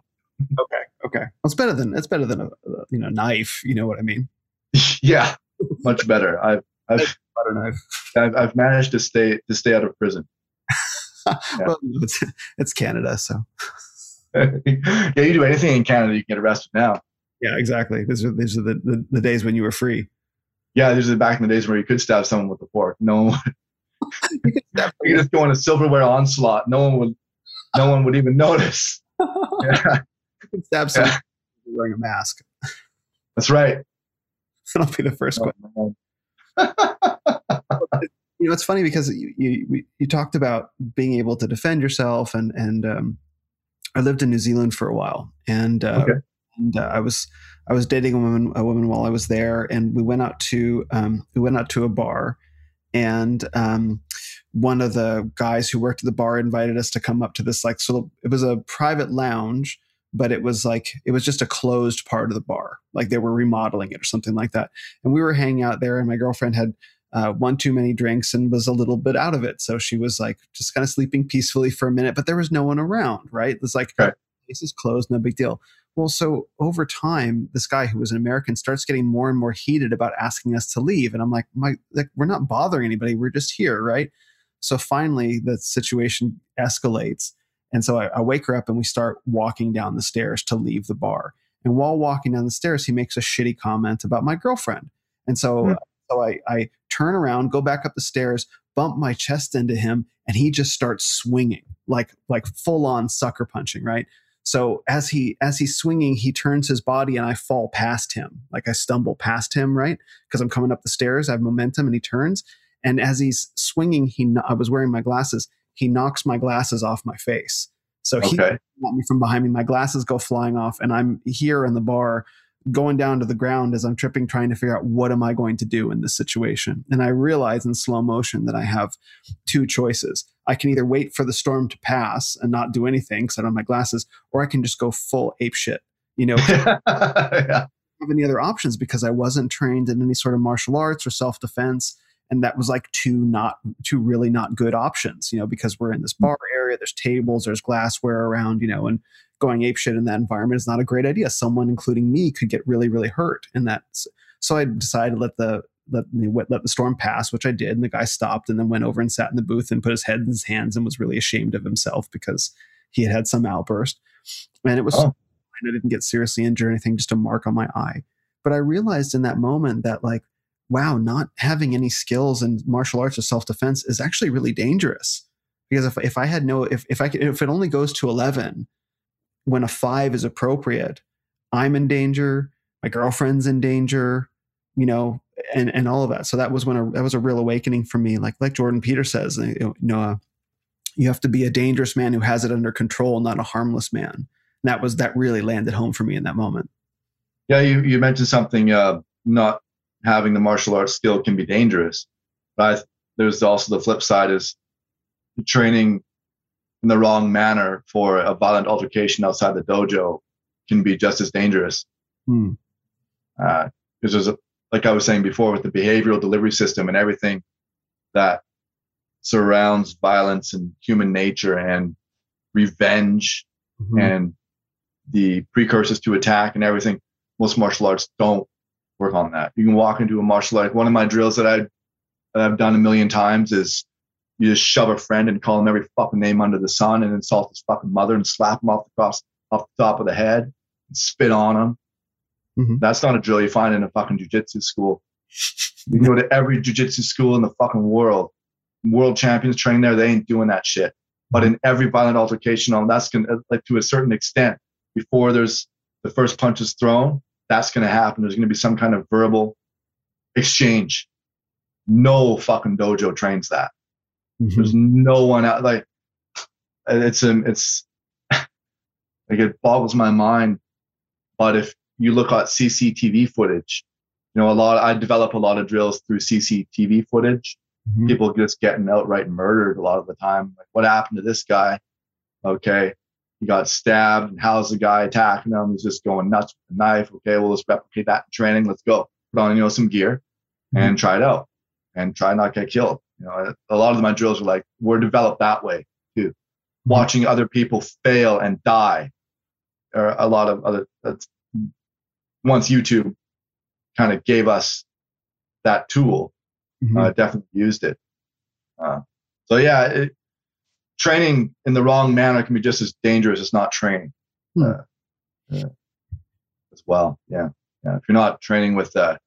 okay. Okay, well, it's better than it's better than a, a you know knife. You know what I mean? yeah, much better. I've I've, Butter knife. I've I've managed to stay to stay out of prison. well, it's it's Canada, so yeah, you do anything in Canada, you can get arrested now. Yeah, exactly. These are these are the, the, the days when you were free. Yeah, these are back in the days where you could stab someone with a fork. No one You could stab you just go on a silverware onslaught. No one would no one would even notice. Yeah, stab someone wearing a mask. that's right. That'll be the first question. Oh, man. you know it's funny because you you, you talked about being able to defend yourself and and um, I lived in New Zealand for a while and uh, Okay. And uh, I was I was dating a woman a woman while I was there and we went out to um, we went out to a bar and um, one of the guys who worked at the bar invited us to come up to this like so it was a private lounge but it was like it was just a closed part of the bar like they were remodeling it or something like that. And we were hanging out there and my girlfriend had uh, one too many drinks and was a little bit out of it. So she was like just kind of sleeping peacefully for a minute but there was no one around right? It's like Right. place is closed no big deal well so over time this guy who was an american starts getting more and more heated about asking us to leave and i'm like my like we're not bothering anybody we're just here right so finally the situation escalates and so I, I wake her up and we start walking down the stairs to leave the bar And while walking down the stairs, he makes a shitty comment about my girlfriend. And so, Hmm. so I, I turn around, go back up the stairs, bump my chest into him, and he just starts swinging like like full on sucker punching, right? So as he as he's swinging, he turns his body and I fall past him, like I stumble past him, right? Because I'm coming up the stairs, I have momentum, and he turns. And as he's swinging, he I was wearing my glasses. He knocks my glasses off my face. So he Okay. at me from behind me. My glasses go flying off, and I'm here in the bar, going down to the ground as I'm tripping, trying to figure out what am I going to do in this situation. And I realize in slow motion that I have two choices. I can either wait for the storm to pass and not do anything because I don't have my glasses, or I can just go full ape shit. You know, yeah. have any other options because I wasn't trained in any sort of martial arts or self defense. And that was like two not two really not good options, you know, because we're in this mm. bar area, there's tables, there's glassware around, you know, and going ape shit in that environment is not a great idea. Someone, including me, could get really, really hurt in that. So I decided to let the let let the storm pass, which I did, and the guy stopped and then went over and sat in the booth and put his head in his hands and was really ashamed of himself because he had had some outburst, and it was Oh. I didn't get seriously injured or anything, just a mark on my eye. But I realized in that moment that like, wow, not having any skills in martial arts or self defense is actually really dangerous. Because if if I had no if if I could, if it only goes to eleven, when a five is appropriate, I'm in danger. My girlfriend's in danger. You know, and and all of that. So that was when a, that was a real awakening for me. Like like Jordan Peterson says, you know, uh, you have to be a dangerous man who has it under control, not a harmless man. And that was that really landed home for me in that moment. Yeah, you, you mentioned something. Uh, not having the martial arts skill can be dangerous, but I, there's also the flip side: is training in the wrong manner for a violent altercation outside the dojo can be just as dangerous. Hmm. Because there's a, like I was saying before, with the behavioral delivery system and everything that surrounds violence and human nature and revenge Mm-hmm. and the precursors to attack and everything. Most martial arts don't work on that. You can walk into a martial art. One of my drills that I that I've done a million times is you just shove a friend and call him every fucking name under the sun and insult his fucking mother and slap him off the cross off the top of the head and spit on him. Mhm. That's not a drill you find in a fucking jujitsu school. You go to every jujitsu school in the fucking world. World champions train there. They ain't doing that shit. But in every violent altercation, on that's gonna like to a certain extent before there's the first punch is thrown. That's gonna happen. There's gonna be some kind of verbal exchange. No fucking dojo trains that. Mhm. There's no one out like it's um it's like it boggles my mind. But if you look at CCTV footage, you know a lot. I develop a lot of drills through CCTV footage. Mhm. People just getting outright murdered a lot of the time. Like, what happened to this guy? Okay, he got stabbed. And how's the guy attacking him? He's just going nuts with the knife. Okay, well let's replicate that in training. Let's go. Put on you know some gear and try it out and try not get killed. You know, a lot of my drills are like we're developed that way too. Watching other people fail and die, or a lot of other. That's once YouTube kind of gave us that tool, Mhm. uh, definitely used it. Uh, so yeah, it, training in the wrong manner can be just as dangerous as not training Hmm. uh, uh, as well. Yeah, yeah. If you're not training with uh,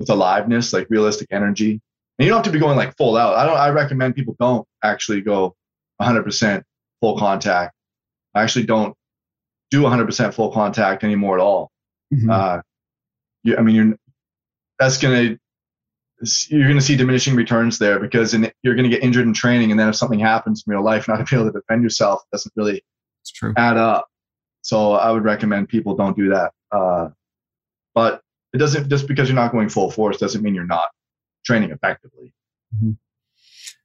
with aliveness, like realistic energy, and you don't have to be going like full out. I don't. I recommend people don't actually go 100% full contact. I actually don't do 100% full contact anymore at all. Mhm. Uh, you, I mean, you're that's gonna you're gonna see diminishing returns there because in, you're gonna get injured in training, and then if something happens in real life, not to be able to defend yourself doesn't really it's true. add up. So I would recommend people don't do that. Uh, but it doesn't just because you're not going full force doesn't mean you're not training effectively.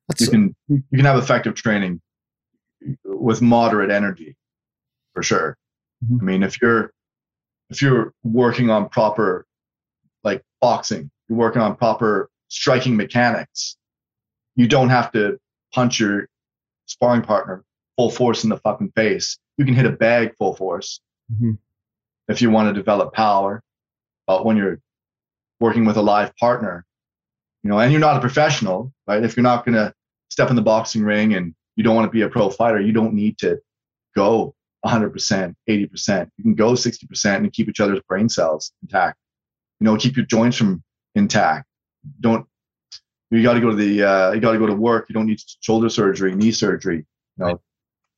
That's, You can you can have effective training with moderate energy, for sure. Mhm. I mean, if you're if you're working on proper like boxing, you're working on proper striking mechanics, you don't have to punch your sparring partner full force in the fucking face. You can hit a bag full force Mhm. if you want to develop power. But when you're working with a live partner, you know, and you're not a professional, right? If you're not going to step in the boxing ring and you don't want to be a pro fighter, you don't need to go 100%, 80%. You can go 60% and keep each other's brain cells intact. You know, keep your joints from intact. Don't you got to go to the uh, you got to go to work. You don't need shoulder surgery, knee surgery. You know,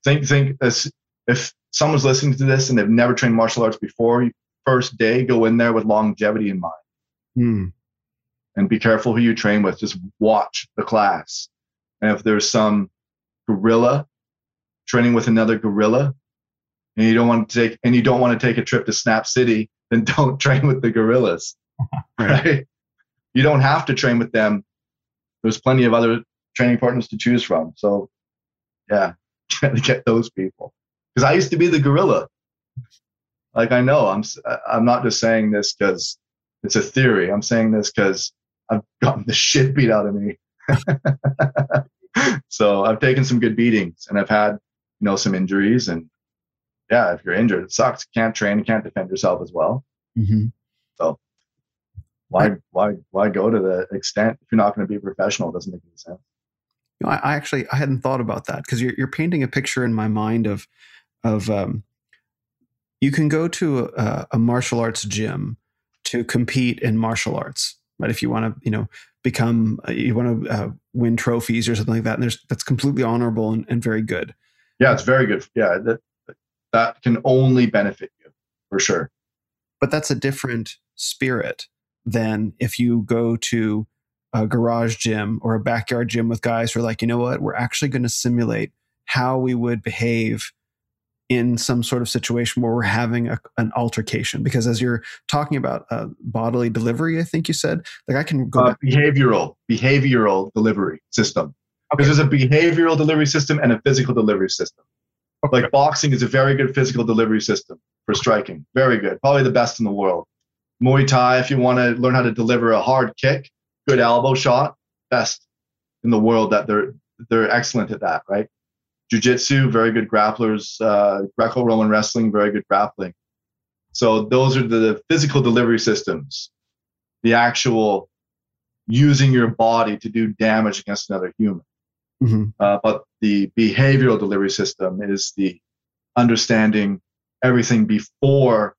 think think as if someone's listening to this and they've never trained martial arts before, first day, go in there with longevity in mind. Hmm. And be careful who you train with. Just watch the class. And if there's some gorilla training with another gorilla, and you don't want to take and you don't want to take a trip to Snap City, then don't train with the gorillas. Right. You don't have to train with them. There's plenty of other training partners to choose from. So, yeah, try to get those people. Because I used to be the gorilla. Like I know, I'm I'm not just saying this because it's a theory. I'm saying this because I've gotten the shit beat out of me. so I've taken some good beatings and I've had you know some injuries and yeah, if you're injured, it sucks. You can't train, you can't defend yourself as well. hmm So Why why why go to the extent if you're not going to be a professional? It doesn't make any sense. You know, I, I actually I hadn't thought about that because you're you're painting a picture in my mind of of um, you can go to a, a martial arts gym to compete in martial arts, right? If you want to, you know, become uh, you want to uh, win trophies or something like that, and there's that's completely honorable and, and very good. Yeah, it's very good. Yeah, that that can only benefit you for sure. but that's a different spirit than if you go to a garage gym or a backyard gym with guys who are like, you know what, we're actually going to simulate how we would behave in some sort of situation where we're having a, an altercation. Because as you're talking about uh, bodily delivery, I think you said, like I can go Uh, behavioral behavioral delivery system. Because there's a behavioral delivery system and a physical delivery system. Okay. Like boxing is a very good physical delivery system for striking. Very good. Probably the best in the world. Muay Thai, if you want to learn how to deliver a hard kick, good elbow shot, best in the world that they're they're excellent at that, right? Jiu-jitsu, very good grapplers, uh, Greco-Roman wrestling, very good grappling. So those are the physical delivery systems. The actual using your body to do damage against another human. Mhm. Uh, but the behavioral delivery system is the understanding everything before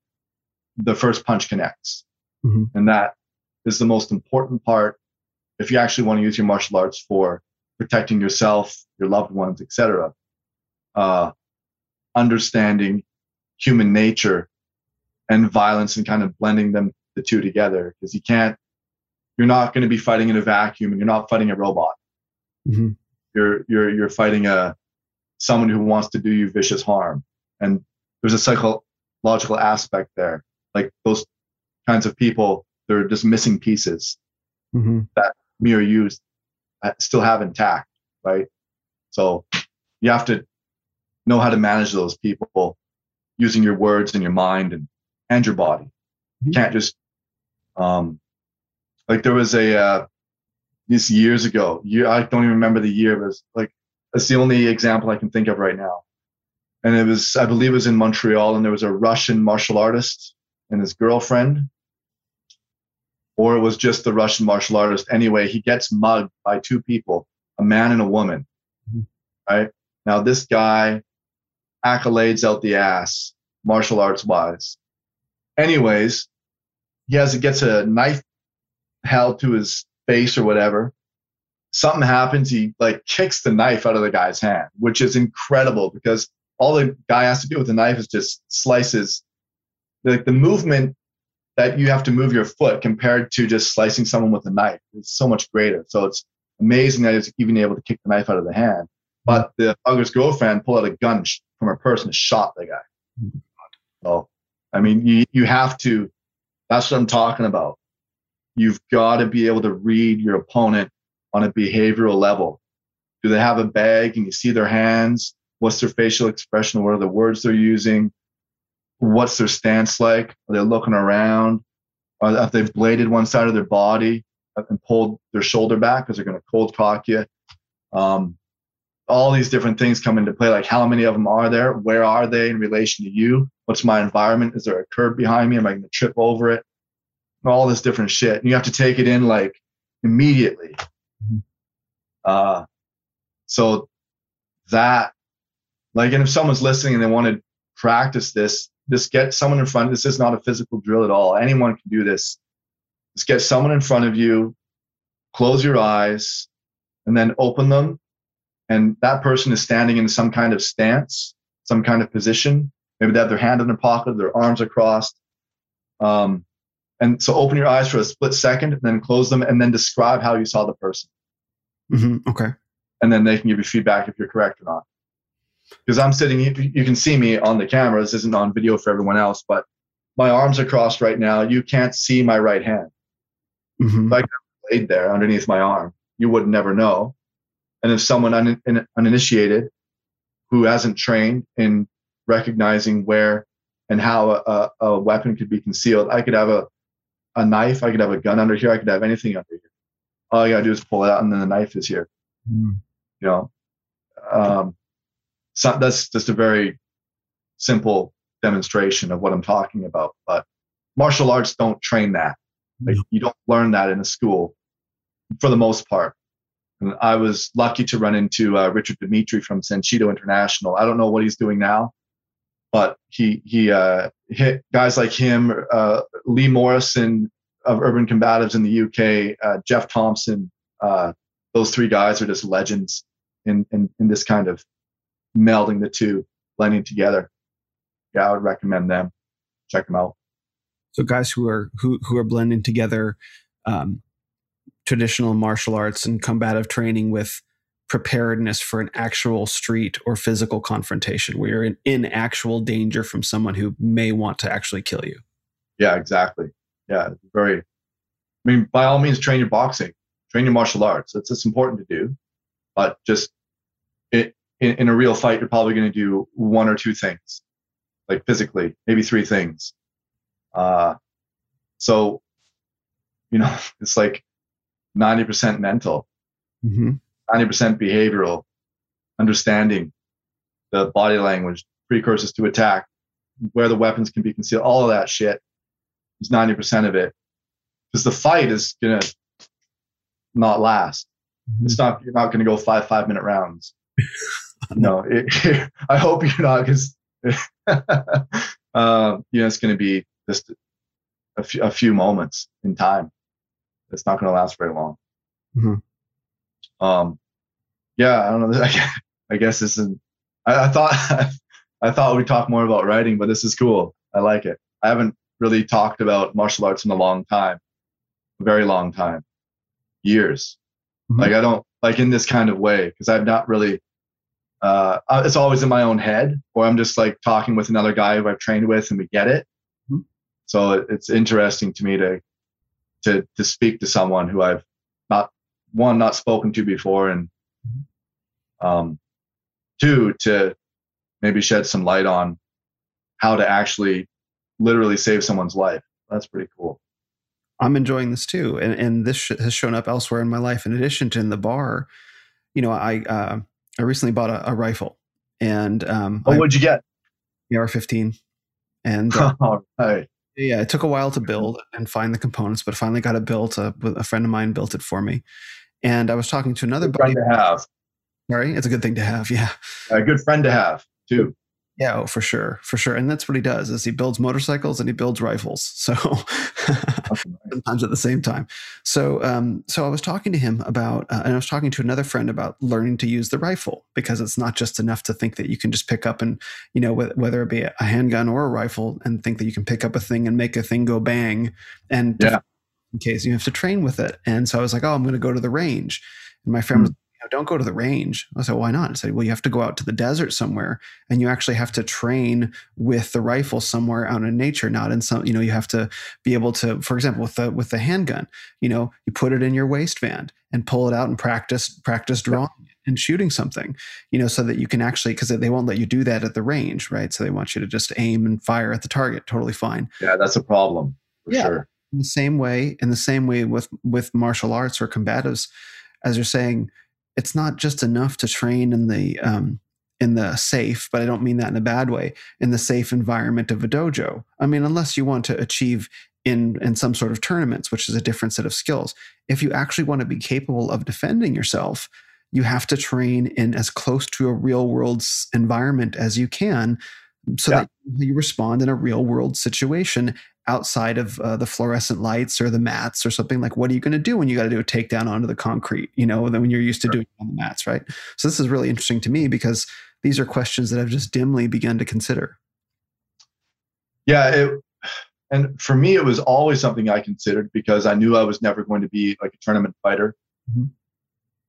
the first punch connects. Mhm. And that is the most important part if you actually want to use your martial arts for protecting yourself, your loved ones, etc. Uh, understanding human nature and violence and kind of blending them the two together. Because you can't you're not going to be fighting in a vacuum and you're not fighting a robot. Mhm. you're you're you're fighting a someone who wants to do you vicious harm. And there's a psychological aspect there. Like those kinds of people they're just missing pieces Mhm. me or you uh, still have intact right? So you have to know how to manage those people using your words and your mind and and your body. You Mhm. can't just um like there was a uh this years ago year i don't even remember the year but it's like that's the only example i can think of right now. And it was i believe it was in montreal and there was a russian martial artist and his girlfriend. Or it was just the russian martial artist. Anyway he gets mugged by two people a man and a woman. Mhm. right? Now this guy accolades out the ass martial arts wise. Anyways he has gets a knife held to his face or whatever. Something happens he like kicks the knife out of the guy's hand which is incredible because all the guy has to do with the knife is just slices like the movement that you have to move your foot compared to just slicing someone with a knife is so much greater. So it's amazing that he's even able to kick the knife out of the hand but the hugger's girlfriend pulled out a gun from her purse and shot the guy so i mean you, you have to that's what i'm talking about you've got to be able to read your opponent on a behavioral level. Do they have a bag and you see their hands? What's their facial expression? What are the words they're using? What's their stance like? Are they looking around? Are, have they bladed one side of their body and pulled their shoulder back because they're going to cold cock you? Um, all these different things come into play. Like how many of them are there? Where are they in relation to you? What's my environment? Is there a curb behind me? Am I going to trip over it? all this different shit. And you have to take it in like immediately. Mhm. Uh, so that, like, and if someone's listening and they want to practice this. Just get someone in front. This is not a physical drill at all. Anyone can do this. Just get someone in front of you, close your eyes, and then open them. And that person is standing in some kind of stance, some kind of position. Maybe they have their hand in their pocket, their arms are crossed. Um, and so open your eyes for a split second, and then close them, and then describe how you saw the person. Mm-hmm. Okay. And then they can give you feedback if you're correct or not. Because I'm sitting, you, you can see me on the camera. This isn't on video for everyone else, but my arms are crossed right now. You can't see my right hand. Mm-hmm. Like laid there underneath my arm. You would never know. And if someone un, uninitiated who hasn't trained in recognizing where and how a, a, weapon could be concealed, I could have a, a knife, I could have a gun under here, I could have anything under here. All I gotta do is pull it out, and then the knife is here. Mm. You know, um, so that's just a very simple demonstration of what I'm talking about. But martial arts don't train that. Like, you don't learn that in a school for the most part. And I was lucky to run into uh, Richard Dimitri from Senshido International. I don't know what he's doing now, but he he uh, hit guys like him, uh, Lee Morrison of Urban Combatives in the UK, uh, Geoff Thompson. Uh, those three guys are just legends in, in in this kind of melding the two, blending together. Yeah, I would recommend them. Check them out. So guys who are who who are blending together um, traditional martial arts and combative training with preparedness for an actual street or physical confrontation where you're in, in actual danger from someone who may want to actually kill you. Yeah, exactly. Yeah, very. I mean, by all means, train your boxing, train your martial arts. It's it's important to do, but just it, in, in a real fight, you're probably going to do one or two things, like physically, maybe three things. Uh, so, you know, it's like 90% mental, mm-hmm. 90% behavioral, understanding the body language, precursors to attack, where the weapons can be concealed, all of that shit is 90% of it. Because the fight is going to not last. Mm-hmm. It's not, you're not going to go five, five minute rounds. no, it, I hope you're not because, uh, you know, it's going to be just a few, a few moments in time it's not going to last very long. Mm-hmm. Um, yeah, I don't know. I guess this is. I, I thought I thought we'd talk more about writing, but this is cool. I like it. I haven't really talked about martial arts in a long time, a very long time, years. Mm-hmm. Like I don't like in this kind of way because I've not really. Uh, it's always in my own head, or I'm just like talking with another guy who I've trained with, and we get it. Mm-hmm. So it's interesting to me to to to speak to someone who I've not one not spoken to before, and um, two to maybe shed some light on how to actually literally save someone's life. That's pretty cool. I'm enjoying this too, and and this has shown up elsewhere in my life. In addition to in the bar, you know, I uh, I recently bought a, a rifle, and um, oh, what'd you get? The AR-15, and uh, all right. Yeah, it took a while to mm-hmm. build and find the components, but finally got it built. Uh, a, a friend of mine built it for me, and I was talking to another good buddy. to have. Sorry, it's a good thing to have. Yeah, a good friend to have too. Yeah, oh, for sure, for sure. And that's what he does: is he builds motorcycles and he builds rifles. So sometimes at the same time. So, um, so I was talking to him about, uh, and I was talking to another friend about learning to use the rifle because it's not just enough to think that you can just pick up and, you know, whether it be a handgun or a rifle, and think that you can pick up a thing and make a thing go bang. And yeah. in case you have to train with it. And so I was like, oh, I'm going to go to the range. And my friend mm. was know, don't go to the range. I said, why not? I said, well, you have to go out to the desert somewhere and you actually have to train with the rifle somewhere out in nature, not in some, you know, you have to be able to, for example, with the, with the handgun, you know, you put it in your waistband and pull it out and practice, practice drawing and shooting something, you know, so that you can actually, because they won't let you do that at the range, right? So they want you to just aim and fire at the target. Totally fine. Yeah, that's a problem for yeah. sure. In the same way, in the same way with with martial arts or combatives, as you're saying, it's not just enough to train in the um, in the safe, but I don't mean that in a bad way, in the safe environment of a dojo. I mean, unless you want to achieve in in some sort of tournaments, which is a different set of skills. If you actually want to be capable of defending yourself, you have to train in as close to a real world environment as you can so yeah. that you respond in a real world situation outside of uh, the fluorescent lights or the mats or something like what are you going to do when you got to do a takedown onto the concrete you know than when you're used to sure. doing on the mats right? So this is really interesting to me because these are questions that i've just dimly begun to consider. Yeah it, and for me it was always something i considered because i knew i was never going to be like a tournament fighter. Mm-hmm.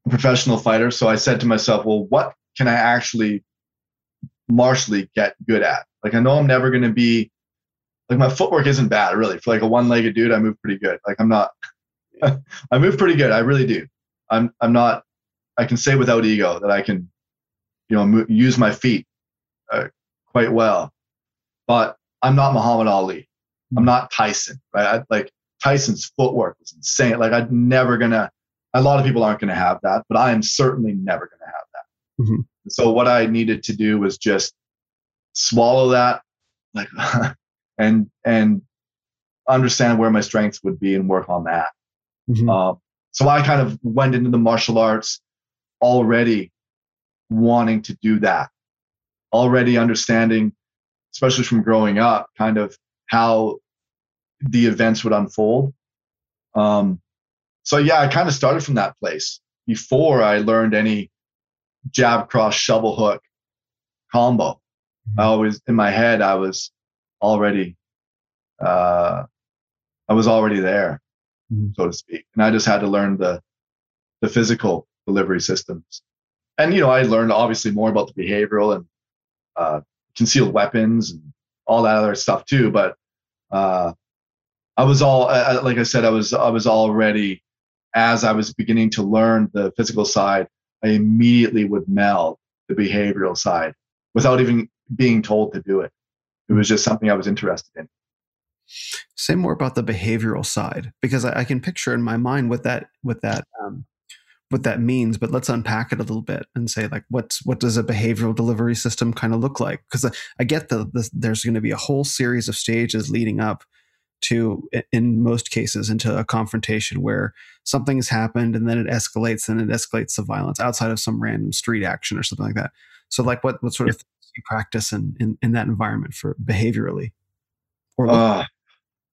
a professional fighter. So i said to myself well what can i actually martially get good at? Like I know I'm never going to be like my footwork isn't bad really. For like a one-legged dude, I move pretty good. Like I'm not I move pretty good. I really do. I'm I'm not I can say without ego that I can you know move, use my feet uh, quite well. But I'm not Muhammad Ali. I'm not Tyson, right? I, like Tyson's footwork is insane. Like I'm never gonna. A lot of people aren't gonna have that, but I am certainly never gonna have that. Mm-hmm. So what I needed to do was just swallow that like and and understand where my strengths would be and work on that. Mm-hmm. uh, so i kind of went into the martial arts already wanting to do that already understanding especially from growing up kind of how the events would unfold. Um, so yeah i kind of started from that place before i learned any jab cross shovel hook combo. I always in my head I was already uh, I was already there, mm-hmm. so to speak, and I just had to learn the the physical delivery systems. And you know, I learned obviously more about the behavioral and uh, concealed weapons and all that other stuff too. But uh, I was all uh, like I said, I was I was already as I was beginning to learn the physical side. I immediately would meld the behavioral side without even being told to do it. It was just something I was interested in. Say more about the behavioral side because I, I can picture in my mind what that what that um, what that means. But let's unpack it a little bit and say like what's what does a behavioral delivery system kind of look like? Because I, I, get that the, there's going to be a whole series of stages leading up to in most cases into a confrontation where something has happened and then it escalates and it escalates to violence outside of some random street action or something like that so like what what sort of you practice in, in, in that environment for behaviorally? Or uh,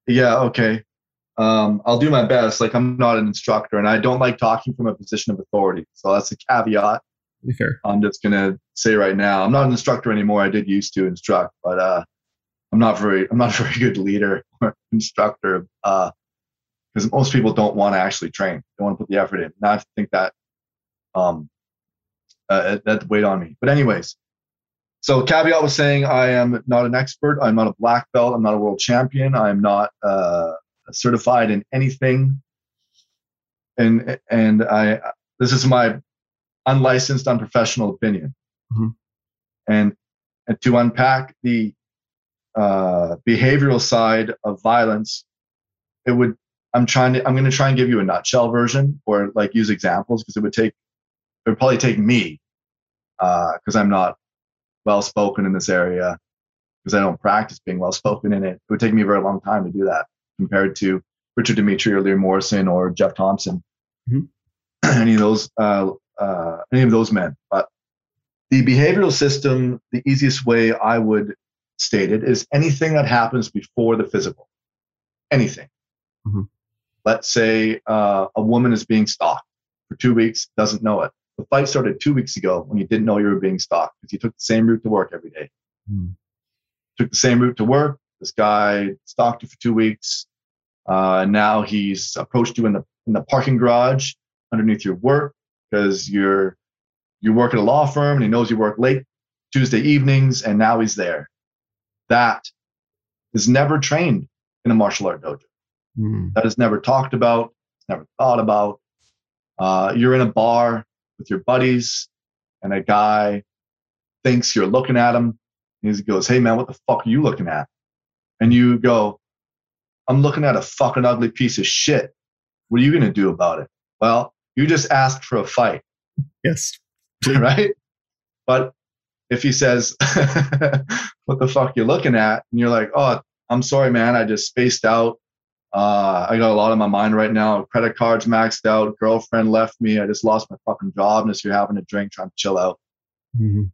yeah, okay. Um, I'll do my best. Like I'm not an instructor, and I don't like talking from a position of authority. So that's a caveat. Fair. I'm just gonna say right now, I'm not an instructor anymore. I did used to instruct, but uh, I'm not very, I'm not a very good leader or instructor. Uh, because most people don't want to actually train. They want to put the effort in. And I think that um, uh, that weighed on me. But anyways, so caveat was saying I am not an expert. I'm not a black belt. I'm not a world champion. I'm not uh, certified in anything. And and I this is my unlicensed, unprofessional opinion. Mm-hmm. And and to unpack the uh, behavioral side of violence, it would I'm trying to I'm going to try and give you a nutshell version or like use examples because it would take it would probably take me because uh, I'm not well spoken in this area because I don't practice being well spoken in it. It would take me a very long time to do that compared to Richard Dimitri or Lee Morrison or Geoff Thompson, mm-hmm. any of those uh, uh, any of those men. But the behavioral system, the easiest way I would state it is anything that happens before the physical. Anything. Mm-hmm. Let's say uh, a woman is being stalked for two weeks, doesn't know it. The fight started two weeks ago when you didn't know you were being stalked because you took the same route to work every day. Mm. Took the same route to work. This guy stalked you for two weeks. Uh, now he's approached you in the in the parking garage underneath your work because you're you work at a law firm and he knows you work late Tuesday evenings and now he's there. That is never trained in a martial art dojo. Mm. That is never talked about, never thought about. Uh, you're in a bar with your buddies and a guy thinks you're looking at him. He goes, Hey man, what the fuck are you looking at? And you go, I'm looking at a fucking ugly piece of shit. What are you going to do about it? Well, you just asked for a fight. Yes. right? But if he says, What the fuck you looking at? And you're like, Oh, I'm sorry, man. I just spaced out. Uh, I got a lot on my mind right now. Credit cards maxed out. Girlfriend left me. I just lost my fucking job. And just you're having a drink, trying to chill out. Mm-hmm.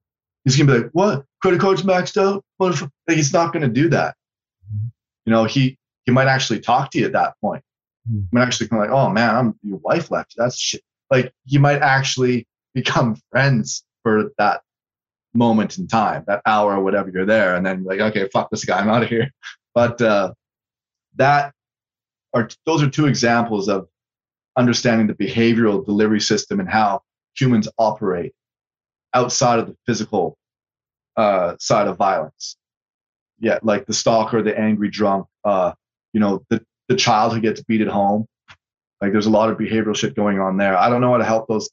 he's gonna be like, "What? Credit cards maxed out? What?" Like, he's not gonna do that. Mm-hmm. You know, he he might actually talk to you at that point. Mm-hmm. He might actually come like, "Oh man, I'm your wife left. you. That's shit." Like, you might actually become friends for that moment in time, that hour or whatever you're there, and then like, okay, fuck this guy, I'm out of here. But uh, that are those are two examples of understanding the behavioral delivery system and how humans operate outside of the physical uh, side of violence. Yeah, like the stalker, the angry drunk, uh, you know, the the child who gets beat at home. Like there's a lot of behavioral shit going on there. I don't know how to help those.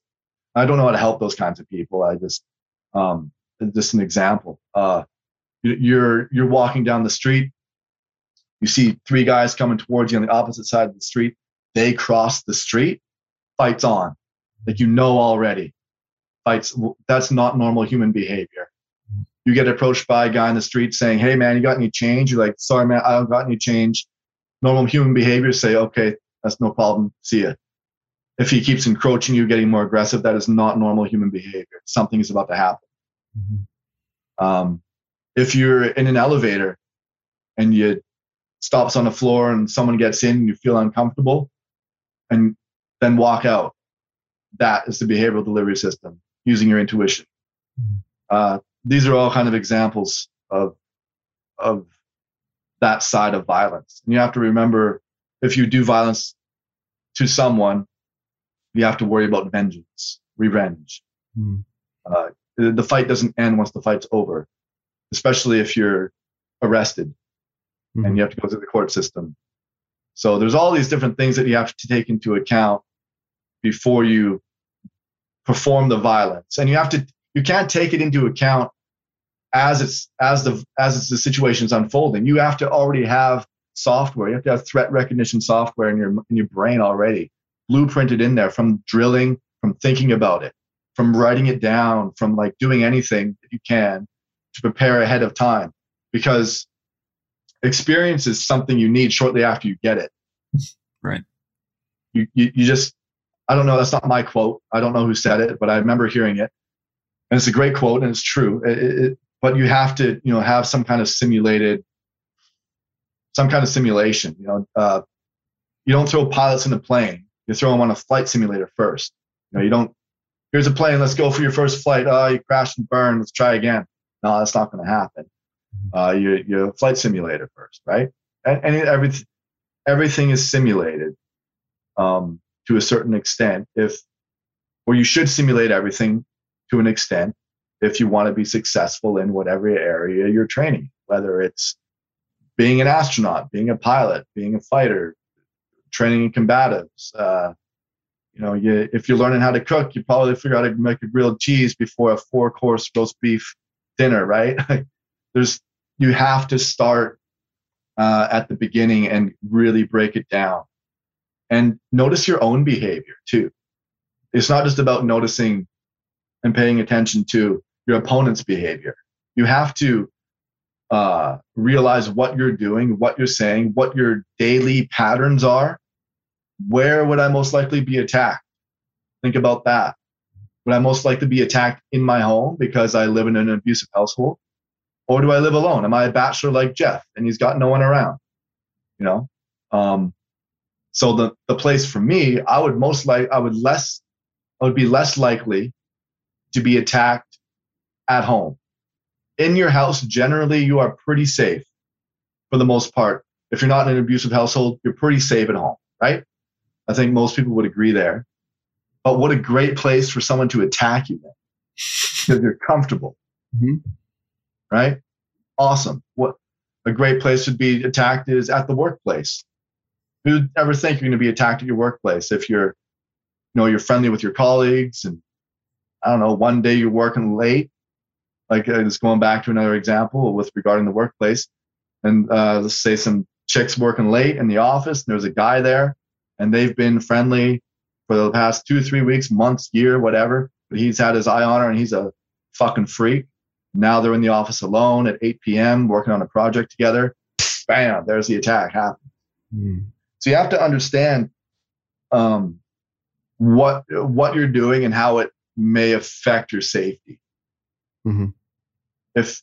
I don't know how to help those kinds of people. I just, um, just an example. Uh, you're you're walking down the street. You see three guys coming towards you on the opposite side of the street. They cross the street. Fights on. Like you know already. Fights. That's not normal human behavior. You get approached by a guy in the street saying, "Hey man, you got any change?" You're like, "Sorry man, I don't got any change." Normal human behavior say, "Okay, that's no problem. See ya." If he keeps encroaching you, getting more aggressive, that is not normal human behavior. Something is about to happen. Mm-hmm. Um, if you're in an elevator and you stops on the floor and someone gets in and you feel uncomfortable and then walk out, that is the behavioral delivery system using your intuition. Mm-hmm. Uh, these are all kind of examples of of that side of violence. And you have to remember if you do violence to someone, you have to worry about vengeance, revenge. Mm. Uh, the fight doesn't end once the fight's over, especially if you're arrested mm-hmm. and you have to go through the court system. So there's all these different things that you have to take into account before you perform the violence, and you have to you can't take it into account as it's as the as it's the situation's unfolding. You have to already have software. You have to have threat recognition software in your in your brain already, blueprinted in there from drilling, from thinking about it from writing it down, from like doing anything that you can to prepare ahead of time because experience is something you need shortly after you get it. Right. You, you, you just, I don't know, that's not my quote. I don't know who said it, but I remember hearing it. And it's a great quote and it's true. It, it, but you have to, you know, have some kind of simulated, some kind of simulation. You know, uh, you don't throw pilots in a plane. You throw them on a flight simulator first. You know, you don't here's a plane. Let's go for your first flight. Oh, you crashed and burned. Let's try again. No, that's not going to happen. Uh, you you flight simulator first, right? And, and everything everything is simulated um, to a certain extent. If or you should simulate everything to an extent if you want to be successful in whatever area you're training, whether it's being an astronaut, being a pilot, being a fighter, training in combatives, uh, you know, you, if you're learning how to cook, you probably figure out how to make a grilled cheese before a four course roast beef dinner, right? There's, you have to start uh, at the beginning and really break it down. And notice your own behavior too. It's not just about noticing and paying attention to your opponent's behavior. You have to uh, realize what you're doing, what you're saying, what your daily patterns are, where would I most likely be attacked? Think about that. Would I most likely be attacked in my home because I live in an abusive household? Or do I live alone? Am I a bachelor like Jeff and he's got no one around? You know? Um, so the, the place for me, I would most like I would less I would be less likely to be attacked at home. In your house, generally you are pretty safe for the most part. If you're not in an abusive household, you're pretty safe at home, right? I think most people would agree there. But what a great place for someone to attack you because you're comfortable, mm-hmm. Right? Awesome. What a great place to be attacked is at the workplace. Who'd ever think you're going to be attacked at your workplace if you're, you know, you're friendly with your colleagues and I don't know, one day you're working late. Like uh, just going back to another example with regarding the workplace, and uh, let's say some chicks working late in the office, and there's a guy there and they've been friendly for the past two, three weeks, months, year, whatever. But he's had his eye on her and he's a fucking freak. Now they're in the office alone at 8 p.m. working on a project together. Bam, there's the attack happening. Mm. So you have to understand um, what what you're doing and how it may affect your safety. Mm-hmm. if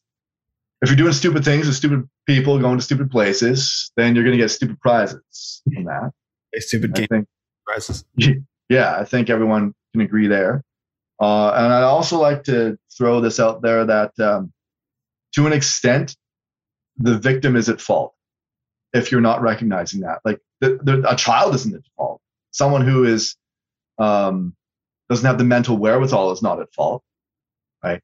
if you're doing stupid things with stupid people going to stupid places, then you're going to get stupid prizes from that. A stupid game think, prizes. yeah, I think everyone can agree there. Uh, and I'd also like to throw this out there that um, to an extent, the victim is at fault if you're not recognizing that. Like the, the, a child isn't at fault. Someone who is um, doesn't have the mental wherewithal is not at fault, right?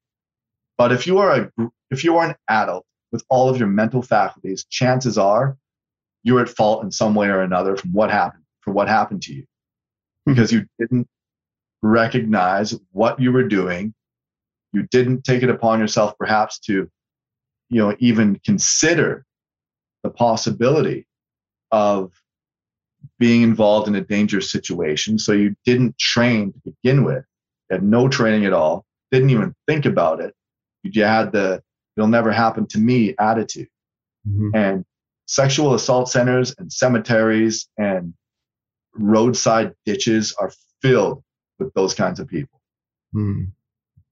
But if you are a if you are an adult with all of your mental faculties, chances are you're at fault in some way or another from what happened for what happened to you because you didn't recognize what you were doing. You didn't take it upon yourself, perhaps, to you know even consider the possibility of being involved in a dangerous situation. So you didn't train to begin with, you had no training at all, didn't even think about it. You had the it'll never happen to me attitude. Mhm. And sexual assault centers and cemeteries and roadside ditches are filled with those kinds of people. Mm.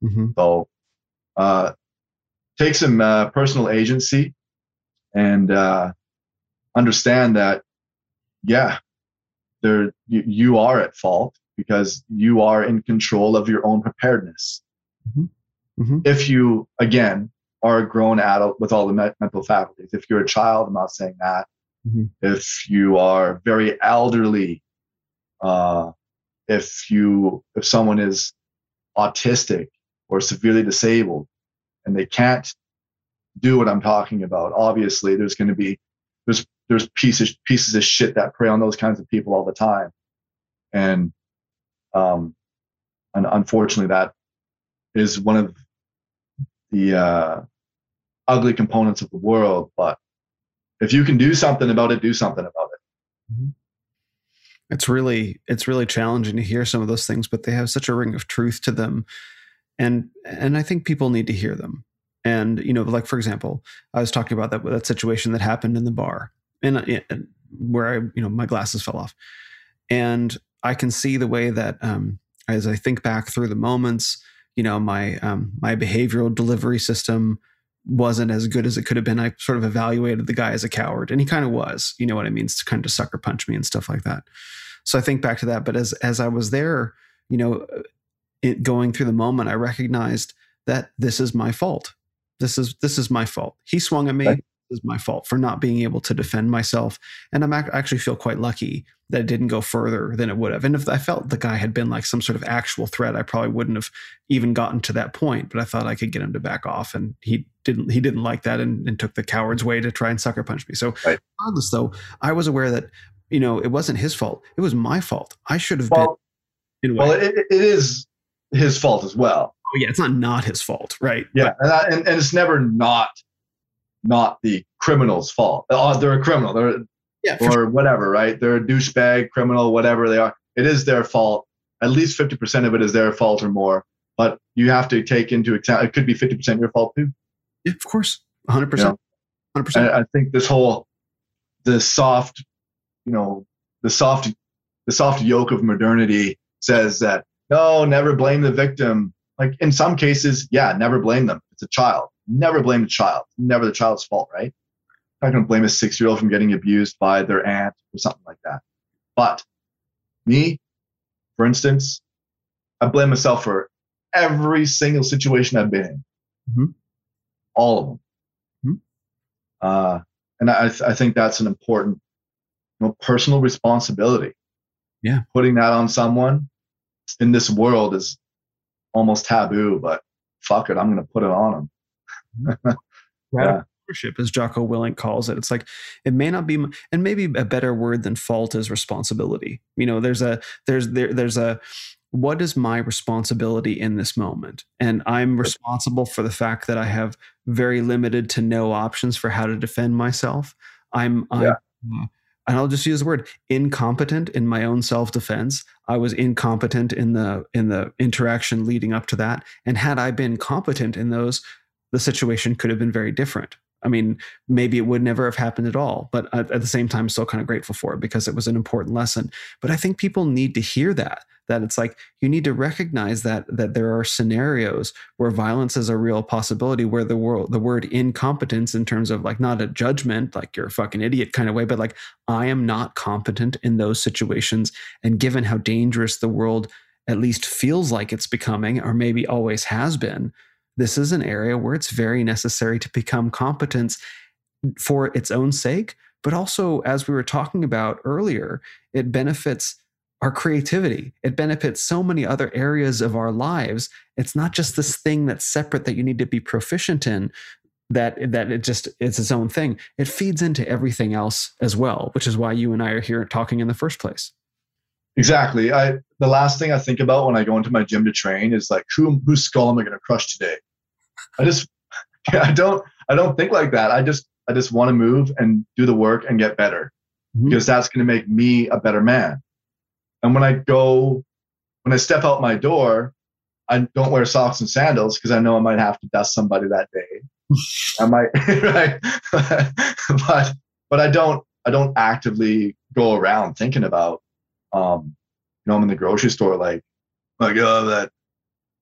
Mhm. So uh, take some uh, personal agency and uh, understand that, yeah, there you, you are at fault because you are in control of your own preparedness. Mhm. If you, again, are a grown adult with all the me- mental faculties, if you're a child, I'm not saying that. Mhm. If you are very elderly, uh, if you if someone is autistic or severely disabled and they can't do what I'm talking about, obviously there's going to be there's there's pieces pieces of shit that prey on those kinds of people all the time, and um, and unfortunately that is one of the uh, ugly components of the world. But if you can do something about it, do something about it. It's really it's really challenging to hear some of those things, but they have such a ring of truth to them, and and I think people need to hear them. And you know, like for example, I was talking about that that situation that happened in the bar, and, uh, and where I you know my glasses fell off, and I can see the way that um, as I think back through the moments, you know, my um, my behavioral delivery system wasn't as good as it could have been. I sort of evaluated the guy as a coward, and he kind of was. You know what I mean? To kind of sucker punch me and stuff like that. So I think back to that. But as as I was there, you know, uh, it, going through the moment, I recognized that this is my fault. This is this is my fault. He swung at me. Right. Is my fault for not being able to defend myself. And I'm ac- actually feel quite lucky that it didn't go further than it would have. And if I felt the guy had been like some sort of actual threat, I probably wouldn't have even gotten to that point. But I thought I could get him to back off, and he didn't. He didn't like that, and, and took the coward's way to try and sucker punch me. So, Right. regardless, though, I was aware that you know it wasn't his fault. It was my fault. I should have Well, been. Well, it, it is his fault as well. oh yeah, it's not not his fault, right? Yeah, and, I, and and it's never not not the criminal's fault. Uh, oh, they're a criminal. They're Yeah, or whatever, right? They're a douchebag, criminal, whatever they are. It is their fault. At least 50% of it is their fault or more. But you have to take into account, it could be 50% your fault too. Yeah, of course, hundred percent, hundred And percent. I think this whole, the soft, you know, the soft, the soft yoke of modernity says that, no, never blame the victim. Like in some cases, yeah, never blame them. It's a child. Never blame the child. Never the child's fault, right? not going to blame a six year old from getting abused by their aunt or something like that. But me, for instance, I blame myself for every single situation I've been in, Mhm. all of them. Mhm. Uh, and I, th- I think that's an important you know, personal responsibility. Yeah. Putting that on someone in this world is almost taboo, but fuck it, I'm going to put it on them. Radical ownership, as Jocko Willink calls it. It's like it may not be, and maybe a better word than fault is responsibility. You know, there's a there's there there's a what is my responsibility in this moment, and I'm responsible for the fact that I have very limited to no options for how to defend myself. I'm, I'm uh, and I'll just use the word incompetent in my own self defense. I was incompetent in the in the interaction leading up to that, and had I been competent in those, the situation could have been very different. I mean, maybe it would never have happened at all, but at, the same time, still kind of grateful for it because it was an important lesson. But I think people need to hear that that it's like you need to recognize that that there are scenarios where violence is a real possibility where the world the word incompetence in terms of like not a judgment like you're a fucking idiot kind of way but like i am not competent in those situations and given how dangerous the world at least feels like it's becoming or maybe always has been this is an area where it's very necessary to become competent for its own sake but also as we were talking about earlier it benefits our creativity. It benefits so many other areas of our lives. It's not just this thing that's separate that you need to be proficient in that that it just it's its own thing. It feeds into everything else as well, which is why you and I are here talking in the first place. Exactly. I the last thing I think about when I go into my gym to train is like who whose skull am I going to crush today? I just I don't I don't think like that. I just I just want to move and do the work and get better mm-hmm. because that's going to make me a better man. And when I go, when I step out my door, I don't wear socks and sandals because I know I might have to dust somebody that day. I might, right? but but I don't I don't actively go around thinking about, um, you know, I'm in the grocery store like, like oh that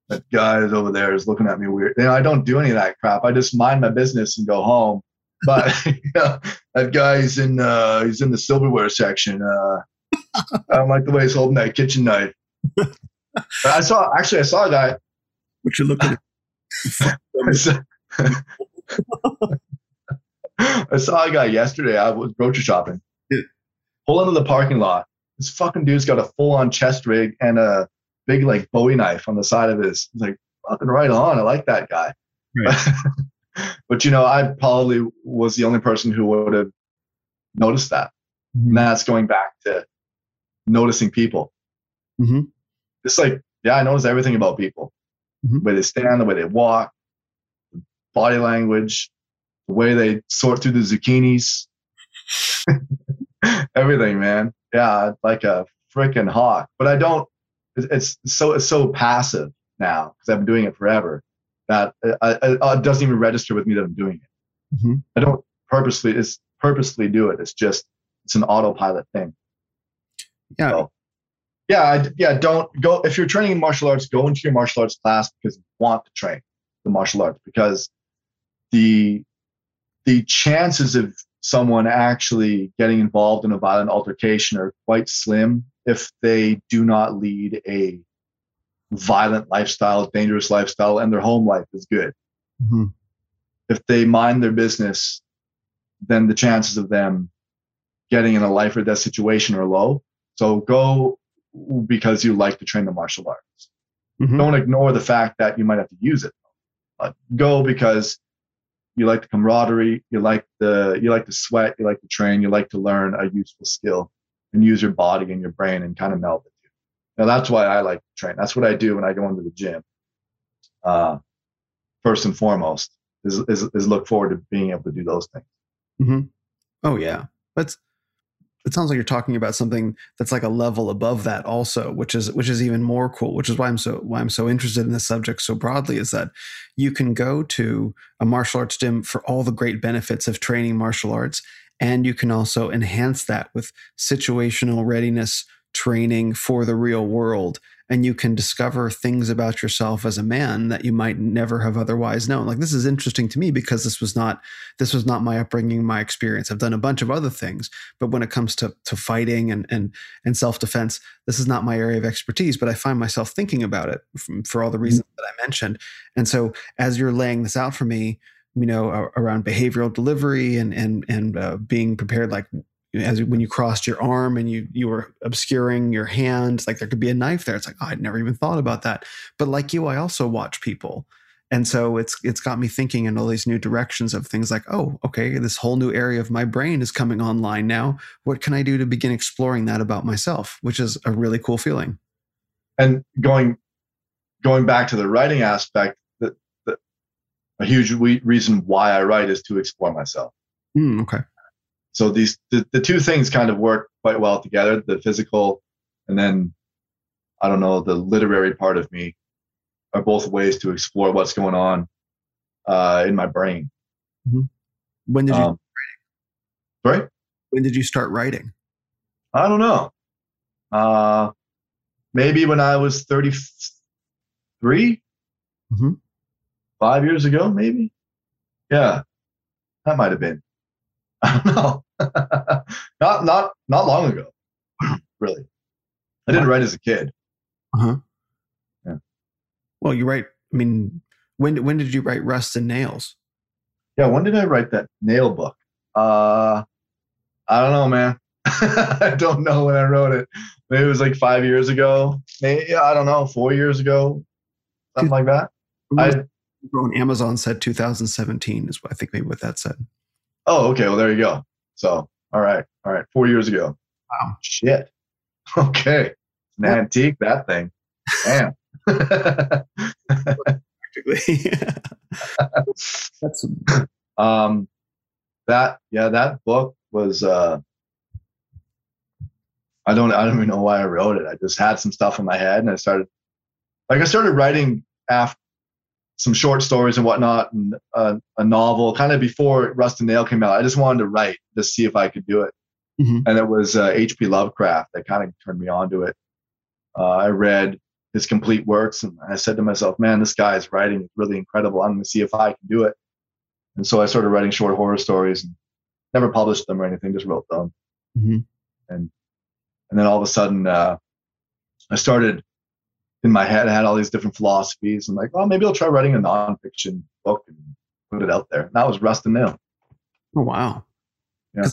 that guy is over there is looking at me weird. You know, I don't do any of that crap. I just mind my business and go home. But you know, that guy's in uh, he's in the silverware section. Uh, I don't like the way he's holding that kitchen knife. I saw actually I saw a guy. What you looking at? I, saw, I saw a guy yesterday. I was grocery shopping. Yeah. Pull into the parking lot. This fucking dude's got a full on chest rig and a big like Bowie knife on the side of his. He's like fucking right on. I like that guy. Right. but you know, I probably was the only person who would have noticed that. Mm-hmm. And that's going back to noticing people. Mm-hmm. It's like, yeah, I notice everything about people. Mm-hmm. The way they stand, the way they walk, body language, the way they sort through the zucchinis. everything, man. Yeah, like a freaking hawk. But I don't. It's so it's so passive now because I've been doing it forever that it, it, it, doesn't even register with me that I'm doing it. Mm-hmm. I don't purposely it's purposely do it. It's just it's an autopilot thing. Yeah. So, yeah, I, yeah. Don't go if you're training in martial arts. Go into your martial arts class because you want to train the martial arts because the the chances of someone actually getting involved in a violent altercation are quite slim if they do not lead a violent lifestyle, dangerous lifestyle, and their home life is good. Mm-hmm. If they mind their business, then the chances of them getting in a life or death situation are low. So go because you like to train the martial arts. Mm-hmm. Don't ignore the fact that you might have to use it. But go because you like the camaraderie, you like the you like to sweat, you like to train, you like to learn a useful skill and use your body and your brain and kind of meld it. Now that's why I like to train. That's what I do when I go into the gym. Uh, first and foremost is, is, is look forward to being able to do those things. Mm-hmm. Oh yeah, that's it sounds like you're talking about something that's like a level above that also which is which is even more cool which is why i'm so why i'm so interested in this subject so broadly is that you can go to a martial arts gym for all the great benefits of training martial arts and you can also enhance that with situational readiness training for the real world and you can discover things about yourself as a man that you might never have otherwise known. Like this is interesting to me because this was not this was not my upbringing my experience. I've done a bunch of other things but when it comes to to fighting and and and self-defense this is not my area of expertise but i find myself thinking about it from, for all the reasons that i mentioned. And so as you're laying this out for me you know around behavioral delivery and and and uh, being prepared like as when you crossed your arm and you you were obscuring your hand like there could be a knife there. It's like oh, i'd never even thought about that. But like you i also watch people. And so it's it's got me thinking in all these new directions of things like oh okay this whole new area of my brain is coming online now. What can i do to begin exploring that about myself? Which is a really cool feeling. And going going back to the writing aspect the, the, a huge reason why i write is to explore myself. Mm, okay so these the, the two things kind of work quite well together the physical and then i don't know the literary part of me are both ways to explore what's going on uh, in my brain mm-hmm. When did you? Um, sorry, when did you start writing? I don't know. Uh, maybe when I was 33, Mhm. five years ago, maybe. Yeah, that might have been. I don't know. not not not long ago, really. I didn't write as a kid. Uh huh. Yeah. Well, you write. I mean, when when did you write Rust and Nails? Yeah, when did I write that nail book? Uh, I don't know, man. I don't know when I wrote it. Maybe it was like five years ago. Maybe I don't know, four years ago, something like that. I on Amazon said 2017 is what I think maybe what that said. Oh, okay. Well, there you go. So, all right, all right, four years ago. Wow. Shit. Okay, an Yeah. antique that thing. Damn. Practically. That's um that yeah that book was uh i don't i don't even know why i wrote it i just had some stuff in my head and i started like i started writing after some short stories and whatnot and uh, a novel kind of before rust and nail came out i just wanted to write to see if i could do it Mhm. and it was uh, hp lovecraft that kind of turned me on to it uh, i read his complete works and i said to myself man this guy's writing is really incredible i'm going to see if i can do it and so I started writing short horror stories and never published them or anything, just wrote them. Mhm. And and then all of a sudden, uh, I started in my head, I had all these different philosophies. I'm like, well, maybe I'll try writing a nonfiction book and put it out there. And that was Rust and Nail. oh wow. Yeah.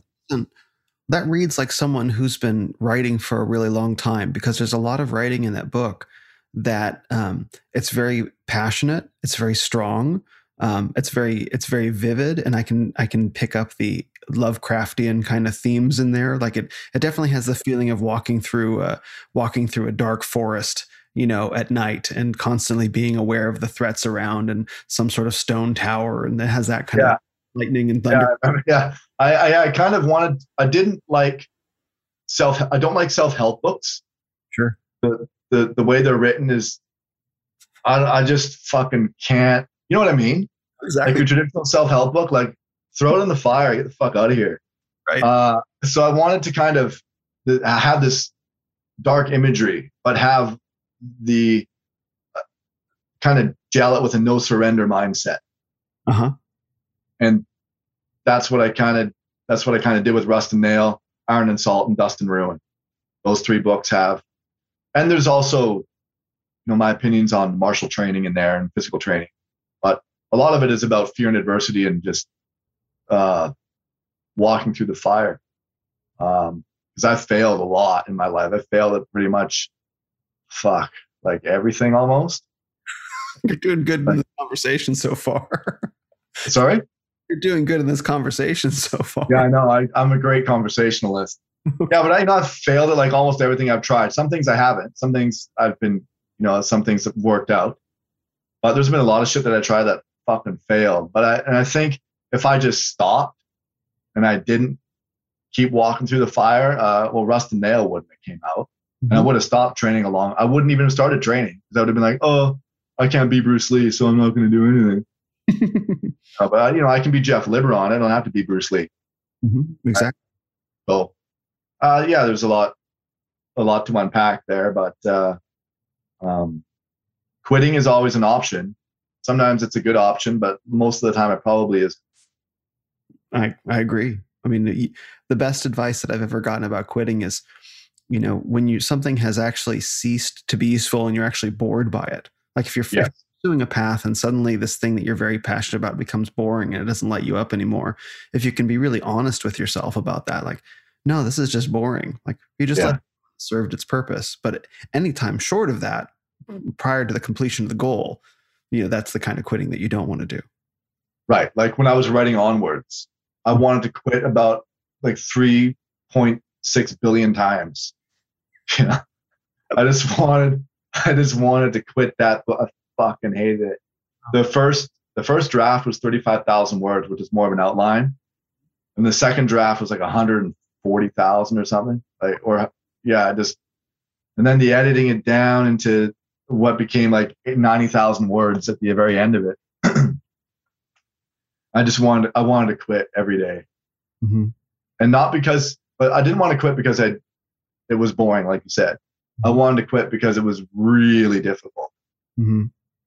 That reads like someone who's been writing for a really long time because there's a lot of writing in that book that um, it's very passionate, it's very strong, um, it's very it's very vivid, and I can I can pick up the Lovecraftian kind of themes in there. Like it it definitely has the feeling of walking through a walking through a dark forest you know, at night and constantly being aware of the threats around and some sort of stone tower. And it has that kind Yeah. of lightning and thunder. Yeah, yeah. I, I, I kind of wanted. I didn't like self. I don't like self help books. Sure. The the the way they're written is, I I just fucking can't. You know what I mean? Exactly. Like your traditional self help book, like throw it in the fire, get the fuck out of here. Right. Uh, so I wanted to kind of have this dark imagery, but have the uh, kind of gel it with a no surrender mindset Uh huh. and that's what I kind of that's what I kind of did with Rust and Nail, Iron and Salt, and Dust and Ruin. Those three books have, and there's also, you know, my opinions on martial training in there and physical training, but a lot of it is about fear and adversity and just uh, walking through the fire. Um, because I failed a lot in my life. I failed at pretty much, fuck, like everything almost. You're doing good in this conversation so far. Sorry. You're doing good in this conversation so far. Yeah, I know. I, I'm a great conversationalist. yeah, but I I've failed at like almost everything I've tried. Some things I haven't. Some things I've been, you know, some things have worked out. But there's been a lot of shit that I tried that fucking failed. But I and I think if I just stopped and I didn't keep walking through the fire, uh, well, Rust and Nail wouldn't have came out, and I would have stopped training along. I wouldn't even have started training because I would have been like, oh, I can't be Bruce Lee, so I'm not going to do anything. Uh, but you know, I can be Jeff Liboiron. I don't have to be Bruce Lee. Mhm. Exactly. So, uh, yeah, there's a lot, a lot to unpack there, but uh, um, quitting is always an option. Sometimes it's a good option, but most of the time it probably is. I, I agree. I mean, the, the best advice that I've ever gotten about quitting is, you know, when you something has actually ceased to be useful and you're actually bored by it. Like if you're Yes. doing a path and suddenly this thing that you're very passionate about becomes boring and it doesn't light you up anymore. If you can be really honest with yourself about that, like, no, this is just boring. Like you just Yeah. it served its purpose. But anytime short of that, prior to the completion of the goal, you know, that's the kind of quitting that you don't want to do. Right. Like when I was writing onwards, I wanted to quit about like 3.6 billion times. Yeah. I just wanted, I just wanted to quit that, but I fucking hated it. The first, the first draft was 35,000 words, which is more of an outline. And the second draft was like 140,000 or something. Like, or yeah, just, and then the editing it down into what became like 90,000 words at the very end of it. I just wanted I wanted to quit every day. Mm-hmm. and not because but I didn't want to quit because I it was boring, like you said. I wanted to quit because it was really difficult, Mm-hmm.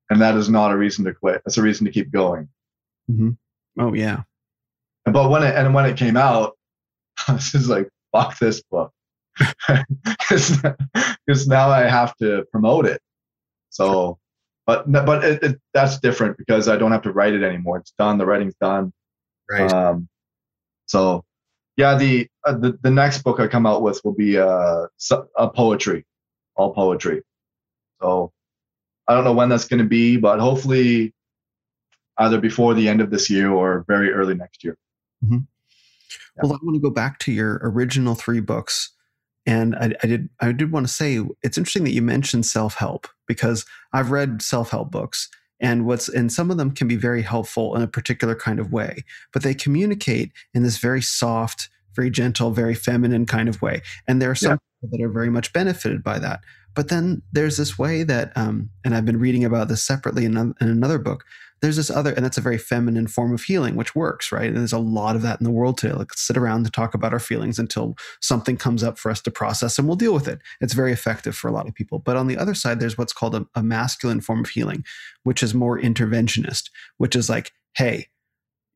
and that is not a reason to quit. That's a reason to keep going. Mm-hmm. Oh yeah. But when it and when it came out, I was just like, "Fuck this book," because now I have to promote it. So, but but it, it, that's different because I don't have to write it anymore. It's done. The writing's done. Right. Um, so, yeah, the, uh, the the next book I come out with will be uh, a poetry, all poetry. So, I don't know when that's going to be, but hopefully, either before the end of this year or very early next year. Well, I want to go back to your original three books, and I, I did I did want to say it's interesting that you mentioned self help because I've read self help books, and what's and some of them can be very helpful in a particular kind of way, but they communicate in this very soft, very gentle, very feminine kind of way, and there are some people that are very much benefited by that. But then there's this way that, um, and I've been reading about this separately in, in another book. There's this other, and that's a very feminine form of healing, which works, right? And there's a lot of that in the world today. Like sit around to talk about our feelings until something comes up for us to process, and we'll deal with it. It's very effective for a lot of people. But on the other side, there's what's called a, a masculine form of healing, which is more interventionist, which is like, hey,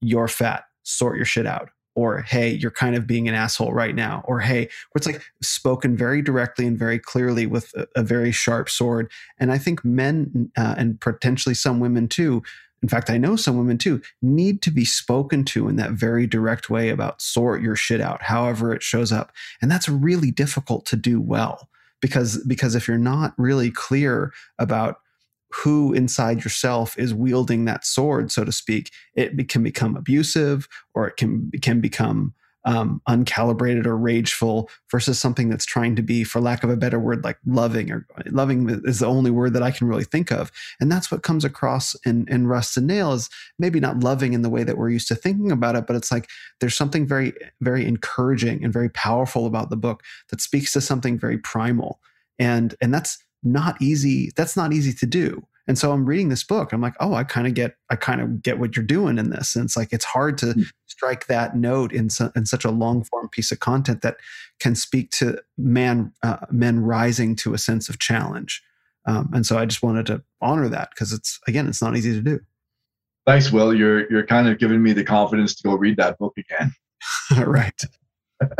you're fat, sort your shit out. Or, hey, you're kind of being an asshole right now. Or, hey, where it's like spoken very directly and very clearly with a, a very sharp sword. And I think men uh, and potentially some women too, in fact, I know some women too, need to be spoken to in that very direct way about sort your shit out, however it shows up. And that's really difficult to do well because because if you're not really clear about who inside yourself is wielding that sword, so to speak, it can become abusive or it can can become um, uncalibrated or rageful versus something that's trying to be, for lack of a better word, like loving or loving is the only word that I can really think of. And that's what comes across in, in Rust and Nail is maybe not loving in the way that we're used to thinking about it, but it's like there's something very, very encouraging and very powerful about the book that speaks to something very primal. And and that's not easy. That's not easy to do. And so I'm reading this book. I'm like, oh, I kind of get, I kind of get what you're doing in this. And it's like it's hard to strike that note in, su- in such a long form piece of content that can speak to man, uh, men rising to a sense of challenge. Um, and so I just wanted to honor that because it's again, it's not easy to do. Thanks, Will. You're you're kind of giving me the confidence to go read that book again. right.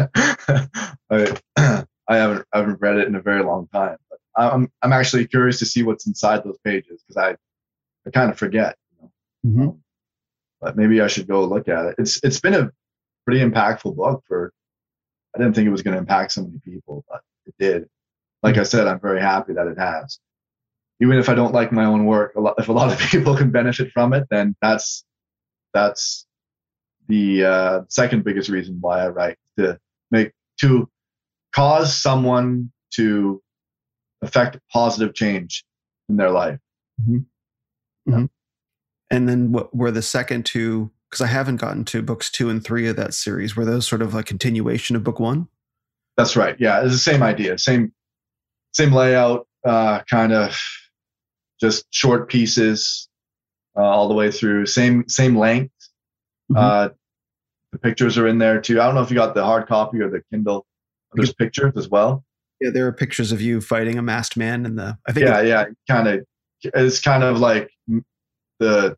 I, I haven't I haven't read it in a very long time, I'm I'm actually curious to see what's inside those pages because I I kind of forget. You know? Mhm. Um, but maybe I should go look at it. It's it's been a pretty impactful book for. I didn't think it was going to impact so many people, but it did. Like I said, I'm very happy that it has. Even if I don't like my own work, a lot, if a lot of people can benefit from it, then that's that's the uh, second biggest reason why I write to make to cause someone to affect positive change in their life. And then what were the second two? Because I haven't gotten to books two and three of that series. Were those sort of a continuation of book one? That's right. Yeah, it's the same idea, same same layout, uh, kind of just short pieces uh, all the way through. Same same length. Mhm. Uh, the pictures are in there too. I don't know if you got the hard copy or the Kindle. There's pictures as well. Yeah, there are pictures of you fighting a masked man in the. I think. Yeah, yeah, kind of. It's kind of like the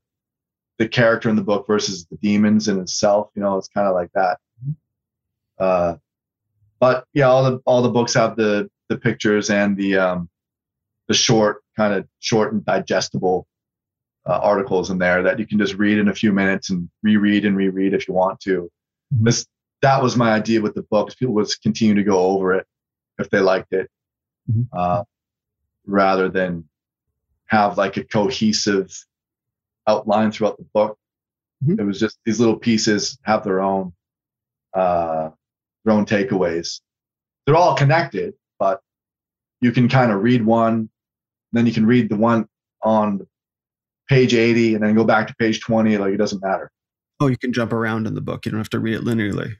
the character in the book versus the demons in itself. You know, it's kind of like that. Uh, but yeah, all the all the books have the the pictures and the um, the short kind of short and digestible uh, articles in there that you can just read in a few minutes and reread and reread if you want to. Mhm. This that was my idea with the books. People would continue to go over it if they liked it, Mhm. uh, rather than have like a cohesive outline throughout the book. Mhm. It was just these little pieces have their own uh, their own takeaways. They're all connected, but you can kind of read one, then you can read the one on page 80 and then go back to page 20 like it doesn't matter Oh, you can jump around in the book. You don't have to read it linearly.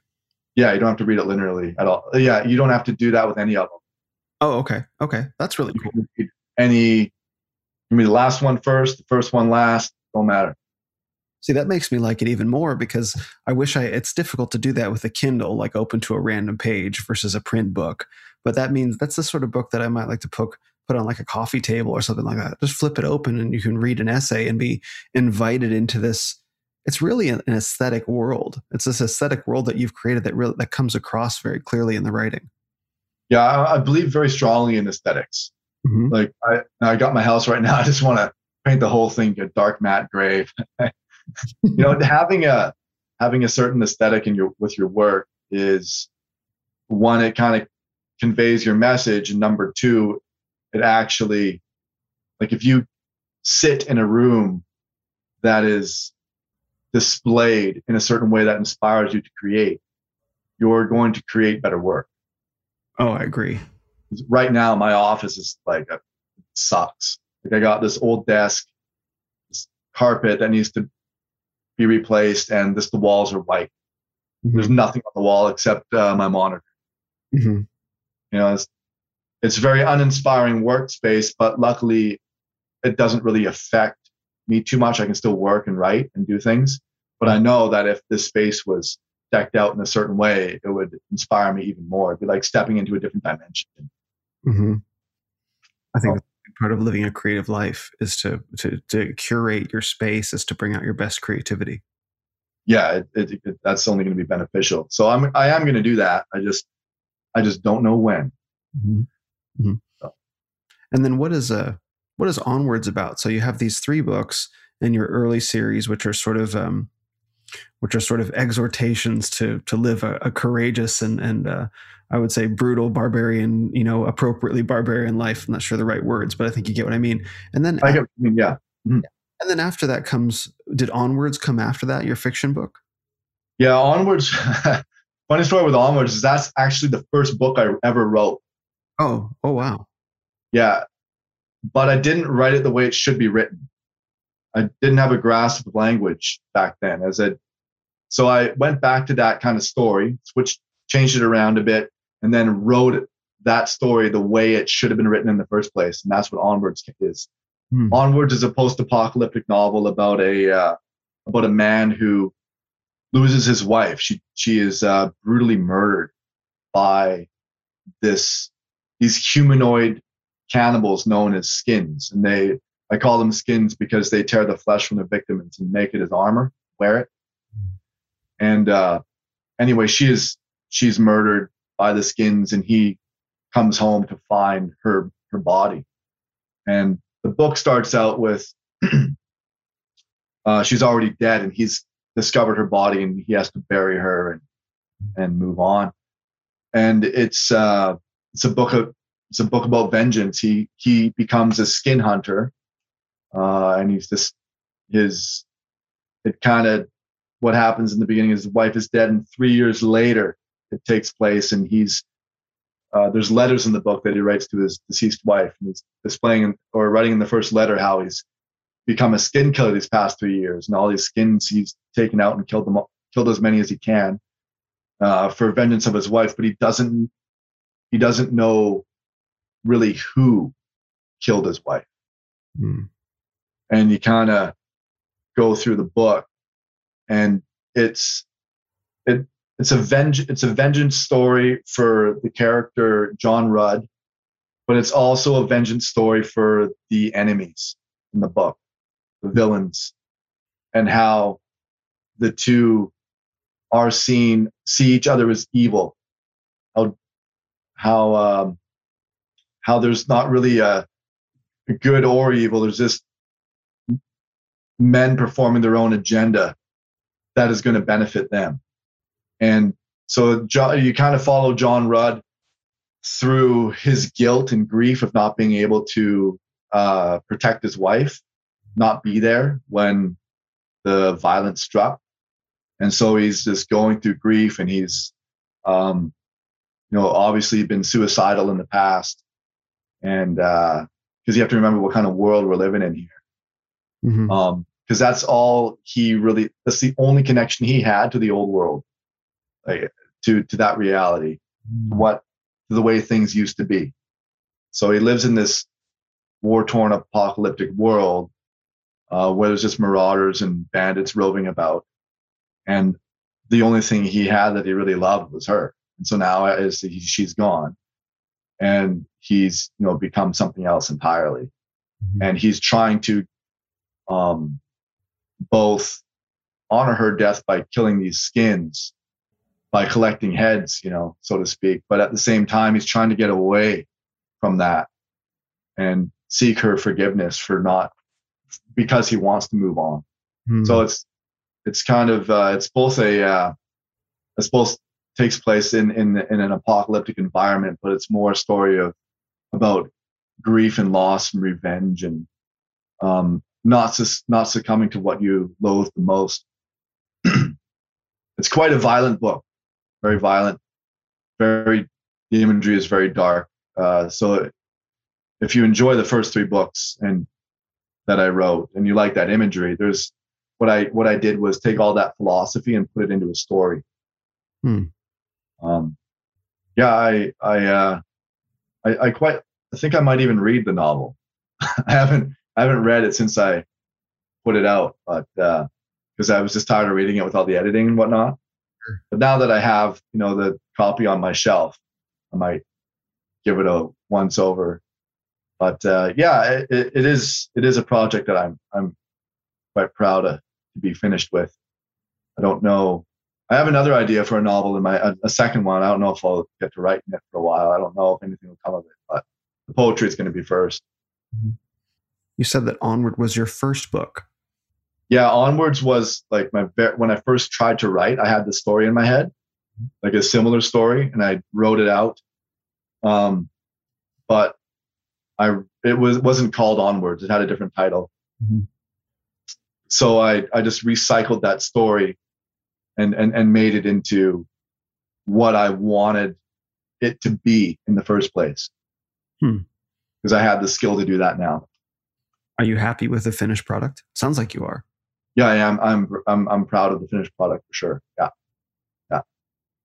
Yeah you don't have to read it linearly at all yeah you don't have to do that with any of them Oh, okay. Okay. That's really you cool. any give me the last one first the first one last don't matter See, that makes me like it even more because I wish I, it's difficult to do that with a Kindle, like open to a random page versus a print book. But that means that's the sort of book that I might like to put, put on like a coffee table or something like that. Just flip it open and you can read an essay and be invited into this. It's really an, aesthetic world. It's this aesthetic world that you've created that really, that comes across very clearly in the writing. Yeah, I, I believe very strongly in esthetics mm-hmm. Like I, I got my house right now. I just want to paint the whole thing a dark matte gray. you know, having a having a certain aesthetic in your with your work is one. It kind of conveys your message, and number two, it actually like if you sit in a room that is displayed in a certain way that inspires you to create, you're going to create better work. Oh, I agree right now my office is like a, sucks. Like I got this old desk, this carpet that needs to be replaced, and this the walls are white. Mm-hmm. There's nothing on the wall except uh, my monitor. Mm-hmm. You know, it's it's very uninspiring workspace, but luckily it doesn't really affect me too much. I can still work and write and do things. But I know that if this space was decked out in a certain way, it would inspire me even more. It'd be like stepping into a different dimension. Mm-hmm. I think part of living a creative life is to, to to curate your space, is to bring out your best creativity. Yeah, it, it, it, that's only going to be beneficial. So I'm I am going to do that. I just I just don't know when. Mm-hmm. Mm-hmm. So. And then what is uh what is onwards about? So you have these three books in your early series, which are sort of um, which are sort of exhortations to to live a, a courageous and and uh, I would say brutal barbarian, you know, appropriately barbarian life. I'm not sure the right words, but I think you get what I mean. And then I get, I mean, yeah. Mm-hmm. And then after that comes, did Onwards come after that? Your fiction book? Yeah, Onwards. funny story with Onwards is that's actually the first book I ever wrote. Oh, oh wow. Yeah, but I didn't write it the way it should be written. I didn't have a grasp of language back then. As a, so I went back to that kind of story, switched, changed it around a bit, and then wrote that story the way it should have been written in the first place. And that's what Onwards is. Hmm. Onwards is a post-apocalyptic novel about a uh, about a man who loses his wife. She she is uh, brutally murdered by this these humanoid cannibals known as skins, and they I call them skins because they tear the flesh from the victims and make it as armor, wear it. And uh, anyway, she is she's murdered by the skins, and he comes home to find her her body. And the book starts out with uh, she's already dead, and he's discovered her body, and he has to bury her and and move on. And it's uh, it's a book of it's a book about vengeance. He he becomes a skin hunter uh, and he's just his it kind of what happens in the beginning is his wife is dead and three years later it takes place and he's uh, there's letters in the book that he writes to his deceased wife and he's displaying or writing in the first letter how he's become a skin killer these past three years and all these skins he's taken out and killed them killed as many as he can uh, for vengeance of his wife but he doesn't he doesn't know really who killed his wife mm and you kind of go through the book and it's it it's a venge it's a vengeance story for the character John Rudd, but it's also a vengeance story for the enemies in the book, the villains, and how the two are seen see each other as evil. How how um, how there's not really a, good or evil. There's just men performing their own agenda that is going to benefit them. And so John, you kind of follow John Rudd through his guilt and grief of not being able to uh, protect his wife, not be there when the violence struck. And so he's just going through grief and he's, um, you know, obviously been suicidal in the past. And because uh, you have to remember what kind of world we're living in here. Mm-hmm. Um, because that's all he really that's the only connection he had to the old world like, to to that reality mm-hmm. what the way things used to be so he lives in this war torn apocalyptic world uh, where there's just marauders and bandits roving about, and the only thing he had that he really loved was her. And so now as he, she's gone, and he's you know become something else entirely, mm-hmm. and he's trying to um, both honor her death by killing these skins, by collecting heads, you know, so to speak. But at the same time, he's trying to get away from that and seek her forgiveness for not because he wants to move on. Hmm. So it's it's kind of uh, it's both a uh, it's both takes place in in in an apocalyptic environment, but it's more a story of about grief and loss and revenge and um, not not succumbing to what you loathe the most. it's quite a violent book, very violent, very the imagery is very dark. Uh, so if you enjoy the first three books and that I wrote and you like that imagery, there's what I what I did was take all that philosophy and put it into a story. Hmm. Um, yeah, I I, uh, I I quite I think I might even read the novel. I haven't I haven't read it since I put it out, but because uh, I was just tired of reading it with all the editing and whatnot. But now that I have you know the copy on my shelf, I might give it a once over but uh, yeah, it, it is it is a project that I'm I'm quite proud to, to be finished with. I don't know. I have another idea for a novel in my a, a, second one. I don't know if I'll get to writing it for a while. I don't know if anything will come of it, but the poetry is going to be first. Mm-hmm. You said that Onward was your first book. Yeah, Onwards was like my when I first tried to write. I had the story in my head, mm-hmm. like a similar story, and I wrote it out. Um, but I it was wasn't called Onwards. It had a different title. Mm-hmm. So I I just recycled that story, and and and made it into what I wanted it to be in the first place. Because hmm. I had the skill to do that now. Are you happy with the finished product? Sounds like you are. Yeah, I am. I'm I'm I'm proud of the finished product for sure. Yeah, yeah.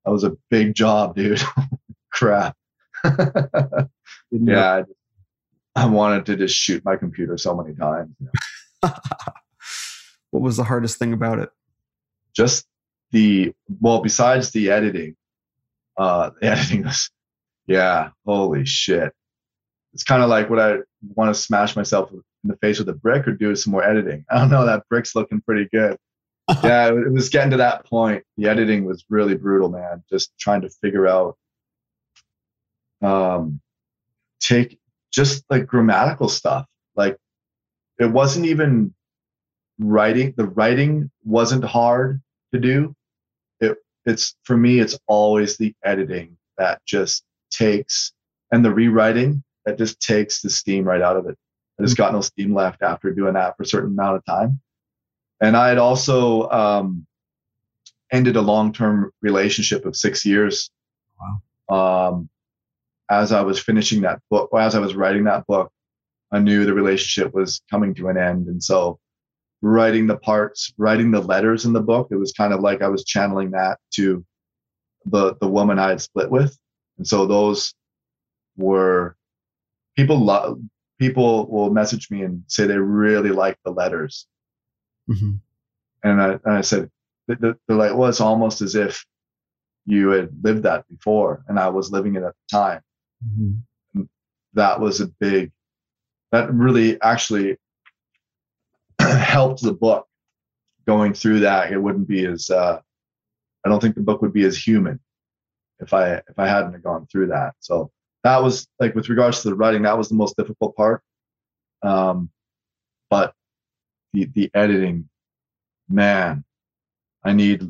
That was a big job, dude. Crap. yeah. I wanted to just shoot my computer so many times. You know? what was the hardest thing about it? Just the well, besides the editing, uh, the editing was, yeah, holy shit. It's kind of like what I want to smash myself in the face with a brick or do some more editing. I don't know. That brick's looking pretty good. yeah, it was getting to that point. The editing was really brutal, man. Just trying to figure out, um, take just like grammatical stuff. Like it wasn't even writing. The writing wasn't hard to do. It it's for me. It's always the editing that just takes and the rewriting that just takes the steam right out of it. I just got no steam left after doing that for a certain amount of time. And I had also um, ended a long-term relationship of six years. Wow. Um, as I was finishing that book, or as I was writing that book, I knew the relationship was coming to an end. And so writing the parts, writing the letters in the book, it was kind of like I was channeling that to the the woman I had split with. And so those were people love people will message me and say they really like the letters. Mm-hmm. And, I, and I said, they're like, well, it's almost as if you had lived that before and I was living it at the time. Mm-hmm. That was a big, that really actually helped the book going through that. It wouldn't be as, uh, I don't think the book would be as human if I, if I hadn't gone through that. So that was like, with regards to the writing, that was the most difficult part. Um, but the, the editing, man, I need,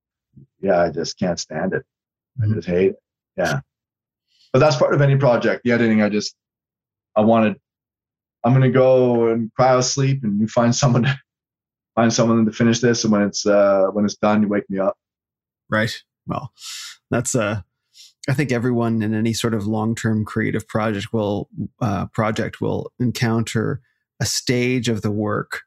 yeah, I just can't stand it. Mm-hmm. I just hate it. Yeah but that's part of any project. The editing, I just, I wanted, I'm gonna go and cryo sleep, and you find someone, to, find someone to finish this, and when it's uh, when it's done, you wake me up. Right. Well, that's uh, I think everyone in any sort of long-term creative project will uh, project will encounter a stage of the work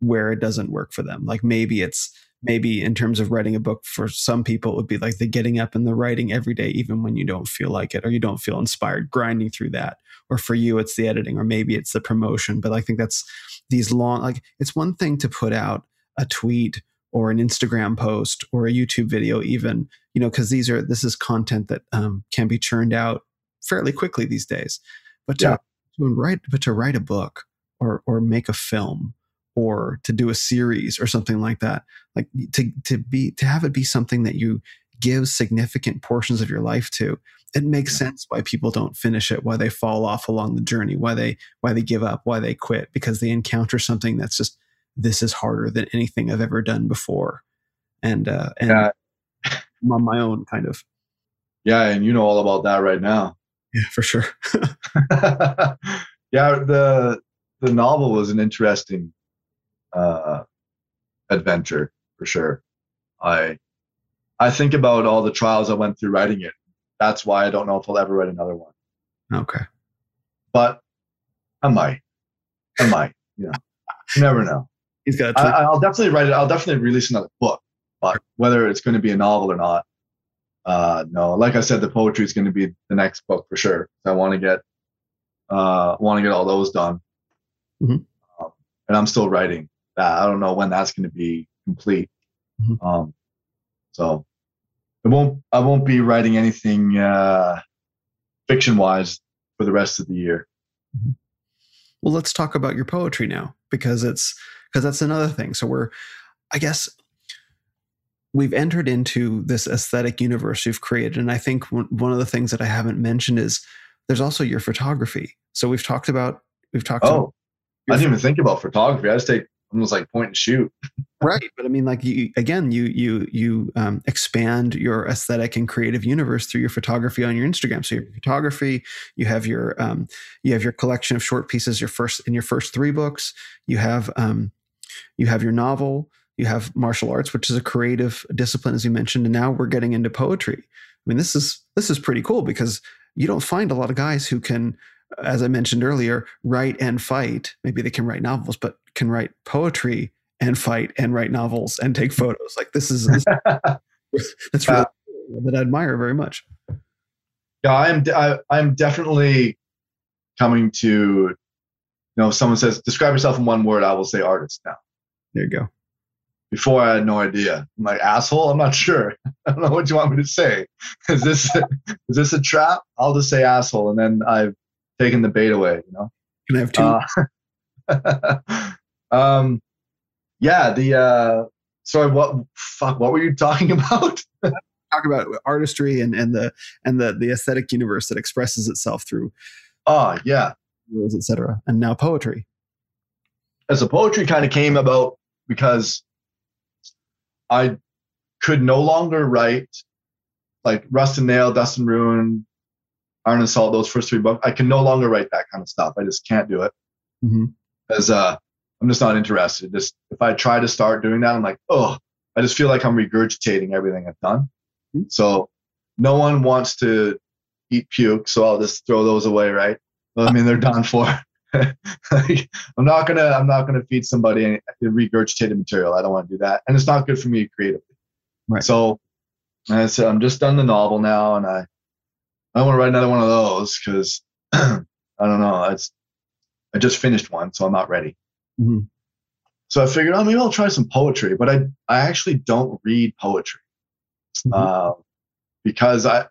where it doesn't work for them. Like maybe it's maybe in terms of writing a book for some people it would be like the getting up and the writing every day even when you don't feel like it or you don't feel inspired grinding through that. Or for you it's the editing or maybe it's the promotion. But i think that's these long like it's one thing to put out a tweet or an instagram post or a youtube video even you know because these are this is content that um, can be churned out fairly quickly these days. But to, Yeah. to write but to write a book or or make a film or to do a series or something like that. Like to to be to have it be something that you give significant portions of your life to it makes sense why people don't finish it why they fall off along the journey why they why they give up why they quit because they encounter something that's just this is harder than anything i've ever done before. And uh and Yeah. I'm on my own kind of. Yeah, and you know all about that right now. yeah for sure. Yeah, the the novel was an interesting uh, adventure for sure. I I think about all the trials I went through writing it. That's why I don't know if I'll ever write another one. okay But I might. I might. You know, you never know. he's got a I, I'll definitely write it. I'll definitely release another book. But whether it's going to be a novel or not, uh, no. Like I said, the poetry is going to be the next book for sure. I want to get, uh, want to get all those done. Mhm. Um, and I'm still writing that. I don't know when that's going to be complete. Mhm. Um, so it won't. I won't be writing anything uh, fiction wise for the rest of the year. well let's talk about your poetry now because it's because that's another thing so we're i guess we've entered into this aesthetic universe you've created and i think one one of the things that i haven't mentioned is there's also your photography so we've talked about we've talked about Oh, I didn't even think about photography. I just take almost like point and shoot. right but i mean like you again you you you um, expand your aesthetic and creative universe through your photography on your instagram. So your photography you have your um, you have your collection of short pieces your first in your first three books. You have um, you have your novel. You have martial arts which is a creative discipline as you mentioned and now we're getting into poetry. I mean this is this is pretty cool because you don't find a lot of guys who can as i mentioned earlier write and fight. Maybe they can write novels but can write poetry and fight and write novels and take photos like this is this, that's really cool, that i admire very much Yeah, I'm. I, I'm definitely coming to. You know, if someone says describe yourself in one word, I will say artist now. there you go Before I had no idea. I'm like asshole. I'm not sure. I don't know what you want me to say. Is this is this a trap? I'll just say asshole, and then I've taken the bait away. You know. can i have two Uh, um, yeah. The uh, sorry. What fuck? What were you talking about? talk about artistry and and the and the the aesthetic universe that expresses itself through oh yeah. etc and now poetry as the poetry kind of came about because I could no longer write like Rust and Nail, Dust and Ruin, Iron and Salt, those first three books. I can no longer write that kind of stuff. I just can't do it because uh, I'm just not interested. Just if I try to start doing that, I'm like, oh, I just feel like I'm regurgitating everything I've done. Mhm. So no one wants to eat puke, so I'll just throw those away, right? I mean, they're done for. Like, I'm not gonna I'm not gonna feed somebody any regurgitated material. I don't want to do that, and it's not good for me creatively. Right. So, and I said I'm just done the novel now, and I I want to write another one of those because I don't know. It's I just finished one, so I'm not ready. Mhm. So I figured, oh, maybe I'll try some poetry, but I I actually don't read poetry Mhm. uh, because I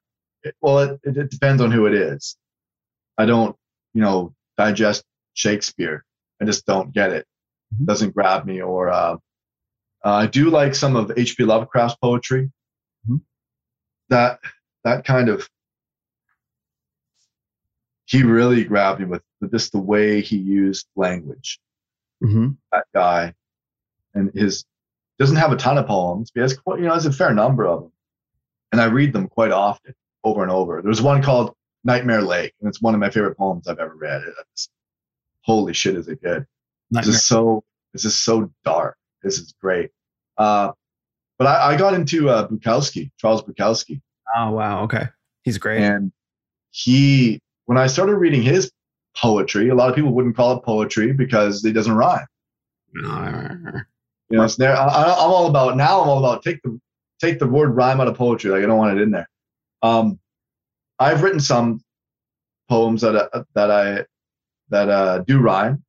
well it, it, it depends on who it is. I don't you know digest Shakespeare. I just don't get it. Mhm. Doesn't grab me. Or uh, uh, I do like some of H.P. Lovecraft's poetry. Mhm. That that kind of he really grabbed me with just the way he used language. Mhm. That guy, and his doesn't have a ton of poems, but he has quite, you know has a fair number of them, and I read them quite often, over and over. There's one called Nightmare Lake, and it's one of my favorite poems I've ever read. It's, holy shit, is it good? This is so this is so dark. This is great. Uh, but I, I got into uh, Bukowski, Charles Bukowski, oh wow okay he's great and he when I started reading his poetry, a lot of people wouldn't call it poetry because it doesn't rhyme. You know, snare. I, I'm all about now. I'm all about take the take the word rhyme out of poetry. Like I don't want it in there. Um, I've written some poems that uh, that I that uh, do rhyme,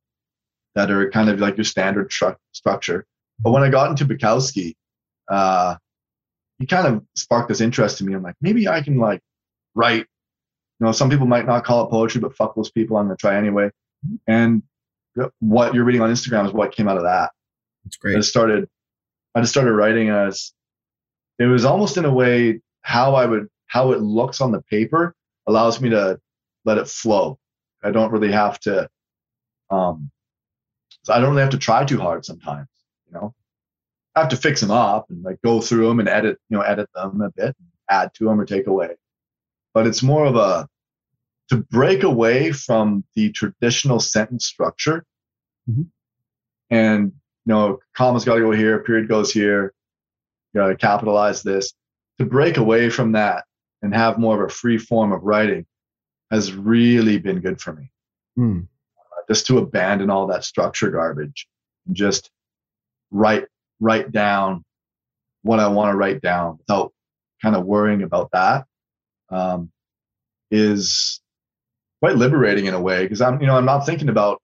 that are kind of like your standard stru- structure. But when I got into Bukowski, uh, he kind of sparked this interest in me. I'm like, maybe I can like write. You know, some people might not call it poetry, but fuck those people. I'm gonna try anyway. And what you're reading on Instagram is what came out of that. That's I great. just started, I just started writing as it was almost in a way how I would how it looks on the paper allows me to let it flow. I don't really have to, um, I don't really have to try too hard sometimes. You know, I have to fix them up and like go through them and edit, you know, edit them a bit, add to them or take away. But it's more of a to break away from the traditional sentence structure Mhm. and you know commas got to go here period goes here you got to capitalize this to break away from that and have more of a free form of writing has really been good for me Hmm. Uh, just to abandon all that structure garbage and just write write down what i want to write down without kind of worrying about that um, is quite liberating in a way because i'm you know i'm not thinking about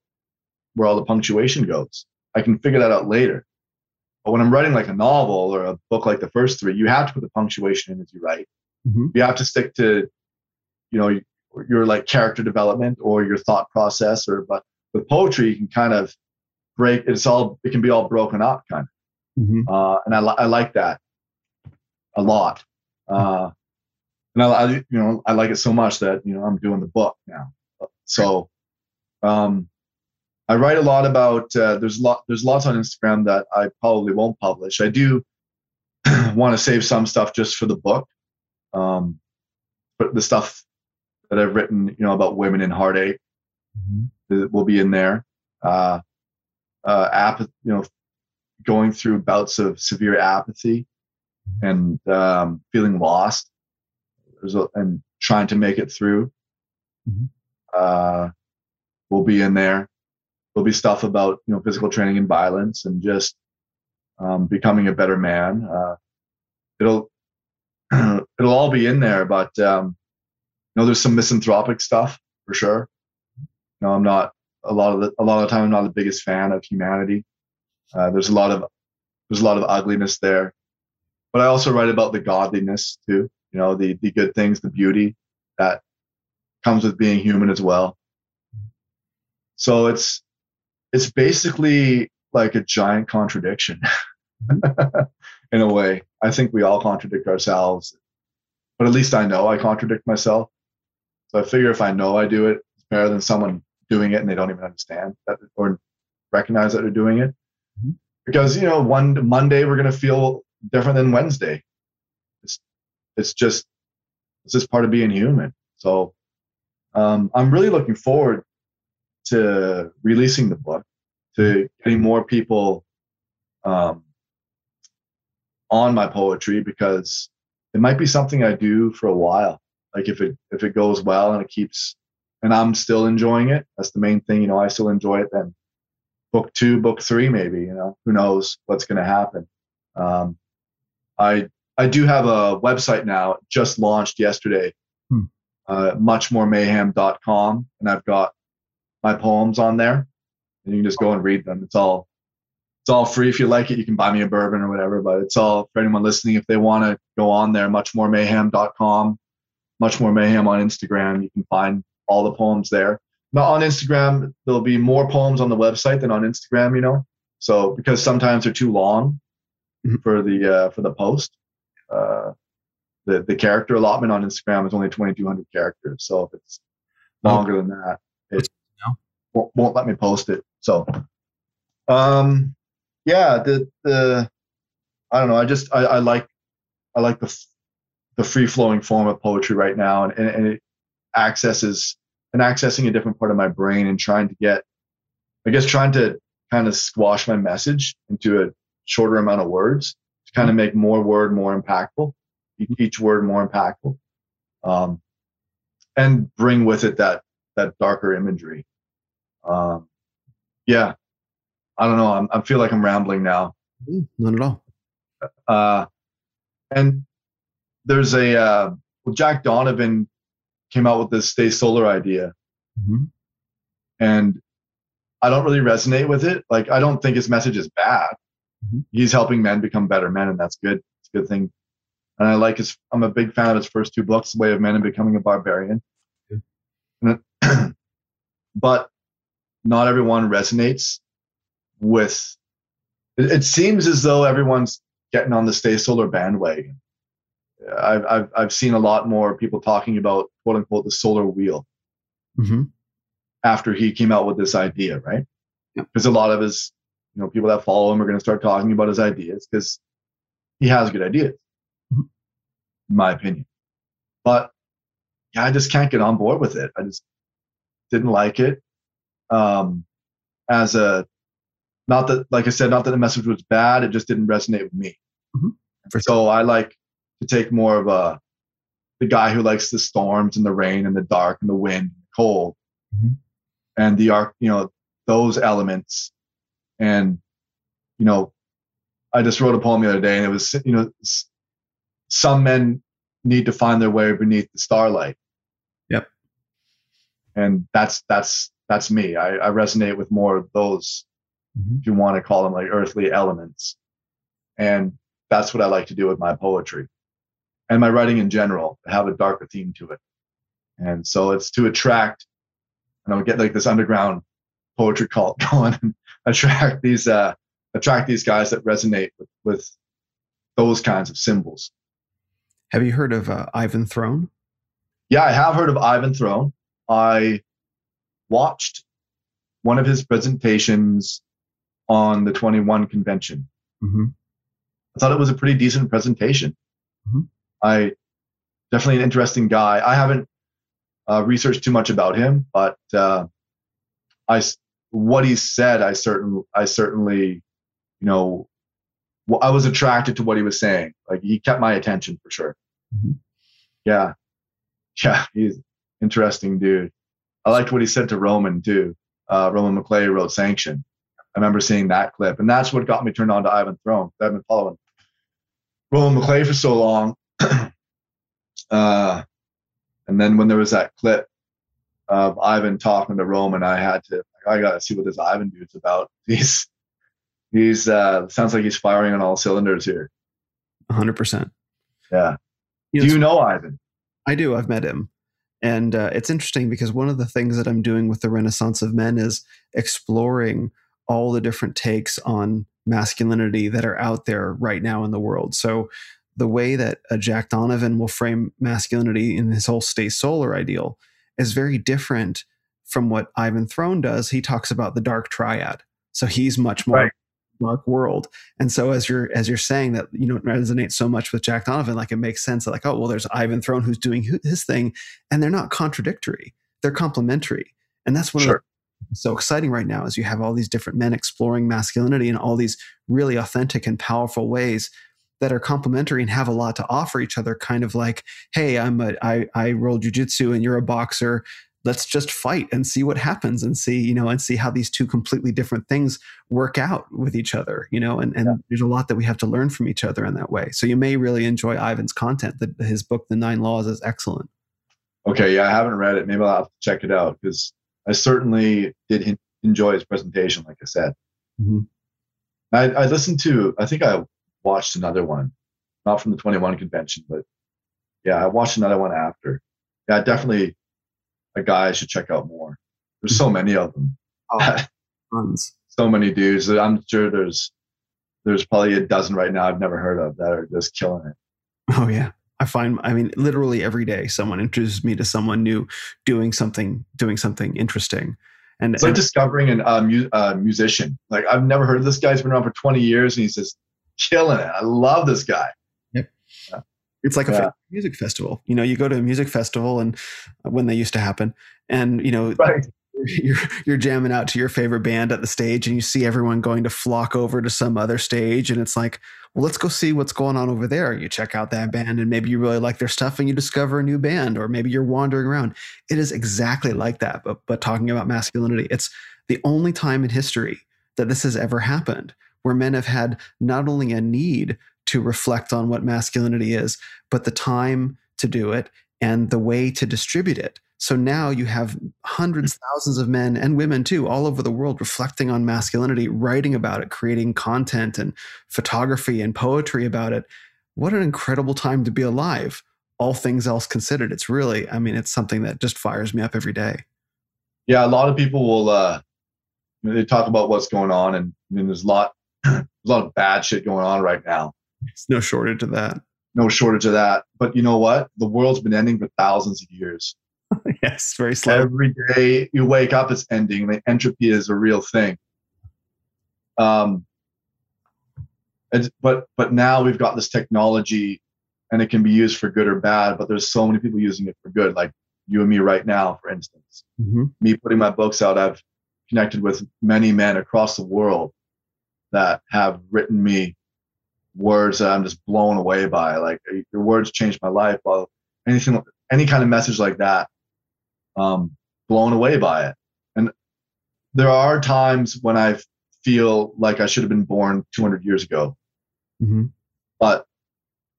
where all the punctuation goes i can figure that out later but when i'm writing like a novel or a book like the first three you have to put the punctuation in as you write Mhm. you have to stick to you know your like character development or your thought process or but with poetry you can kind of break it's all it can be all broken up kind of Mhm. uh, and I, li- I like that a lot. Uh, and I, I, you know, I like it so much that you know I'm doing the book now. So, um, I write a lot about. Uh, there's lot. There's lots on Instagram that I probably won't publish. I do want to save some stuff just for the book. Um, but the stuff that I've written, you know, about women in heartache, Mhm. will be in there. Uh, uh, app, you know, going through bouts of severe apathy and um, feeling lost and trying to make it through Mhm. uh, will be in there. There'll be stuff about you know physical training and violence and just um, becoming a better man. Uh, it'll it'll all be in there, but um, you know there's some misanthropic stuff for sure. You know, I'm not a lot of the a lot of the time I'm not the biggest fan of humanity. Uh, there's a lot of there's a lot of ugliness there, but I also write about the godliness too. You know, the the good things, the beauty that comes with being human as well. So it's it's basically like a giant contradiction in a way. I think we all contradict ourselves, but at least I know I contradict myself. So I figure if I know I do it, it's better than someone doing it and they don't even understand that or recognize that they're doing it. Mhm. Because you know, one Monday we're gonna feel different than Wednesday. It's just it's just part of being human. So um, I'm really looking forward to releasing the book, to getting more people um, on my poetry because it might be something I do for a while. Like if it if it goes well and it keeps and I'm still enjoying it, that's the main thing. You know, I still enjoy it. Then book two, book three, maybe. You know, who knows what's going to happen. Um, I I do have a website now, just launched yesterday, Hmm. uh, muchmoremayhem.com, and I've got my poems on there, and you can just go and read them. It's all it's all free. If you like it, you can buy me a bourbon or whatever. But it's all for anyone listening. If they want to go on there, muchmoremayhem.com, much more mayhem on Instagram. You can find all the poems there. Now on Instagram, there'll be more poems on the website than on Instagram. You know, so because sometimes they're too long Mhm. for the uh, for the post. Uh, the the character allotment on Instagram is only 2,200 characters. So if it's longer than that, it That's good to know. won't, won't let me post it. So, um, yeah, the the I don't know. I just I, I like I like the the free flowing form of poetry right now, and, and, and it accesses and accessing a different part of my brain and trying to get, I guess, trying to kind of squash my message into a shorter amount of words kind of make more word more impactful, each, each word more impactful, um, and bring with it that that darker imagery. Um, yeah, I don't know. I'm, I feel like I'm rambling now. Mm, Not at all. Uh, and there's a uh, well, Jack Donovan came out with this stay solar idea, Mhm. and I don't really resonate with it. Like I don't think his message is bad. Mhm. He's helping men become better men, and that's good. It's a good thing. And I like his. I'm a big fan of his first two books, The Way of Men and Becoming a Barbarian. It- but not everyone resonates with. It, it seems as though everyone's getting on the stay solar bandwagon. I've, I've I've seen a lot more people talking about quote unquote the solar wheel Mhm. after he came out with this idea, right? Yeah. Because a lot of his, you know, people that follow him are going to start talking about his ideas because he has good ideas, Mhm. in my opinion. But yeah, I just can't get on board with it. I just didn't like it. Um, as a, not that, like I said, not that the message was bad. It just didn't resonate with me. Mhm. For So I like to take more of a, the guy who likes the storms and the rain and the dark and the wind and the cold Mhm. and the arc, you know, those elements. And, you know, I just wrote a poem the other day and it was, you know, some men need to find their way beneath the starlight. Yep. And that's, that's, that's me. I, I resonate with more of those, Mhm. if you want to call them like earthly elements. And that's what I like to do with my poetry and my writing in general, have a darker theme to it. And so it's to attract, and I'll get like this underground poetry cult going and attract these, uh, attract these guys that resonate with, with those kinds of symbols. Have you heard of uh, Ivan Throne? Yeah, I have heard of Ivan Throne. I watched one of his presentations on the 21 convention. Mm-hmm. I thought it was a pretty decent presentation. Mhm. I definitely an interesting guy. I haven't uh, researched too much about him, but uh, I what he said, I certain I certainly, you know, I was attracted to what he was saying. Like he kept my attention for sure. Mhm. Yeah, yeah, he's interesting dude. I liked what he said to Roman too. Uh, Roman McClay wrote Sanction. I remember seeing that clip, and that's what got me turned on to Ivan Throne. I've been following Roman McClay for so long. uh, and then when there was that clip of Ivan talking to Roman, I had to, I got to see what this Ivan dude's about. He's, he's, uh, sounds like he's firing on all cylinders here. 100%. Yeah. You Do know, you know Ivan? I do. I've met him. And uh, it's interesting because one of the things that I'm doing with the Renaissance of Men is exploring all the different takes on masculinity that are out there right now in the world. So, the way that uh, Jack Donovan will frame masculinity in his whole stay solar ideal is very different from what Ivan Throne does. He talks about the dark triad. So, he's much more Right. dark world. And so as you're as you're saying that you know it resonates so much with Jack Donovan, like it makes sense. that Like, oh well, there's Ivan Throne who's doing his thing, and they're not contradictory; they're complementary. And that's one of Sure. the so exciting right now is you have all these different men exploring masculinity in all these really authentic and powerful ways that are complementary and have a lot to offer each other. Kind of like, hey, I'm a I I roll jujitsu and you're a boxer. Let's just fight and see what happens and see, you know, and see how these two completely different things work out with each other, you know, and, and there's a lot that we have to learn from each other in that way. So you may really enjoy Ivan's content. The, his book, The Nine Laws, is excellent. Okay. Yeah. I haven't read it. Maybe I'll have to check it out because I certainly did en- enjoy his presentation, like I said. Mhm. I, I listened to, I think I watched another one, not from the 21 convention, but yeah, I watched another one after. Yeah, definitely a guy I should check out more. There's so many of them. Tons. so many dudes. that I'm sure there's there's probably a dozen right now I've never heard of that are just killing it. Oh yeah. I find I mean literally every day someone introduces me to someone new doing something doing something interesting. And, It's like and discovering an uh, mu- uh, musician. Like I've never heard of this guy. He's been around for 20 years and he's just killing it. I love this guy. It's like a Yeah. music festival. You know, you go to a music festival and uh, when they used to happen and you know Right. you're you're jamming out to your favorite band at the stage and you see everyone going to flock over to some other stage and it's like well let's go see what's going on over there you check out that band and maybe you really like their stuff and you discover a new band or maybe you're wandering around it is exactly like that but but talking about masculinity it's the only time in history that this has ever happened, where men have had not only a need to reflect on what masculinity is, but the time to do it and the way to distribute it. So now you have hundreds, thousands of men and women too, all over the world reflecting on masculinity, writing about it, creating content and photography and poetry about it. What an incredible time to be alive, all things else considered. It's really, I mean, it's something that just fires me up every day. Yeah, a lot of people will, uh, they talk about what's going on, and I mean, there's a lot, a lot of bad shit going on right now. There's no shortage of that. No shortage of that. But you know what? The world's been ending for thousands of years. yes, very slow. Every day you wake up, it's ending. The entropy is a real thing. Um, and, but but now we've got this technology, and it can be used for good or bad. But there's so many people using it for good, like you and me right now, for instance. Mm-hmm. Me putting my books out, I've connected with many men across the world that have written me words that I'm just blown away by. Like your words changed my life. Well, anything, any kind of message like that um, blown away by it. And there are times when I feel like I should have been born 200 years ago. Mm-hmm. But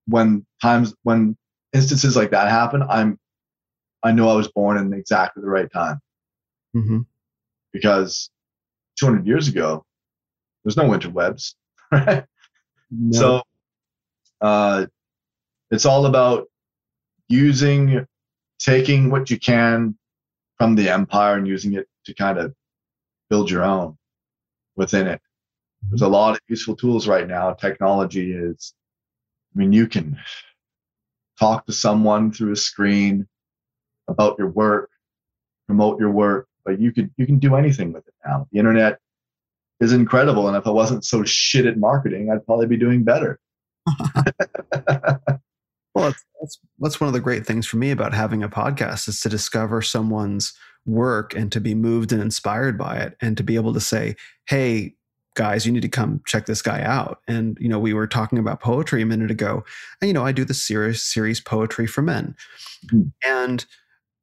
when times, when instances like that happen, I'm, I know I was born in exactly the right time. Mm-hmm. Because 200 years ago, there's no interwebs, right? No. So, uh, it's all about using, taking what you can from the empire and using it to kind of build your own within it. There's a lot of useful tools right now. Technology is, I mean, you can talk to someone through a screen about your work, promote your work, but you could you can do anything with it now. The internet is incredible, and if I wasn't so shit at marketing, I'd probably be doing better. Well, that's, that's one of the great things for me about having a podcast is to discover someone's work and to be moved and inspired by it, and to be able to say, "Hey, guys, you need to come check this guy out." And you know, we were talking about poetry a minute ago, and you know, I do the series series poetry for men, Mhm. and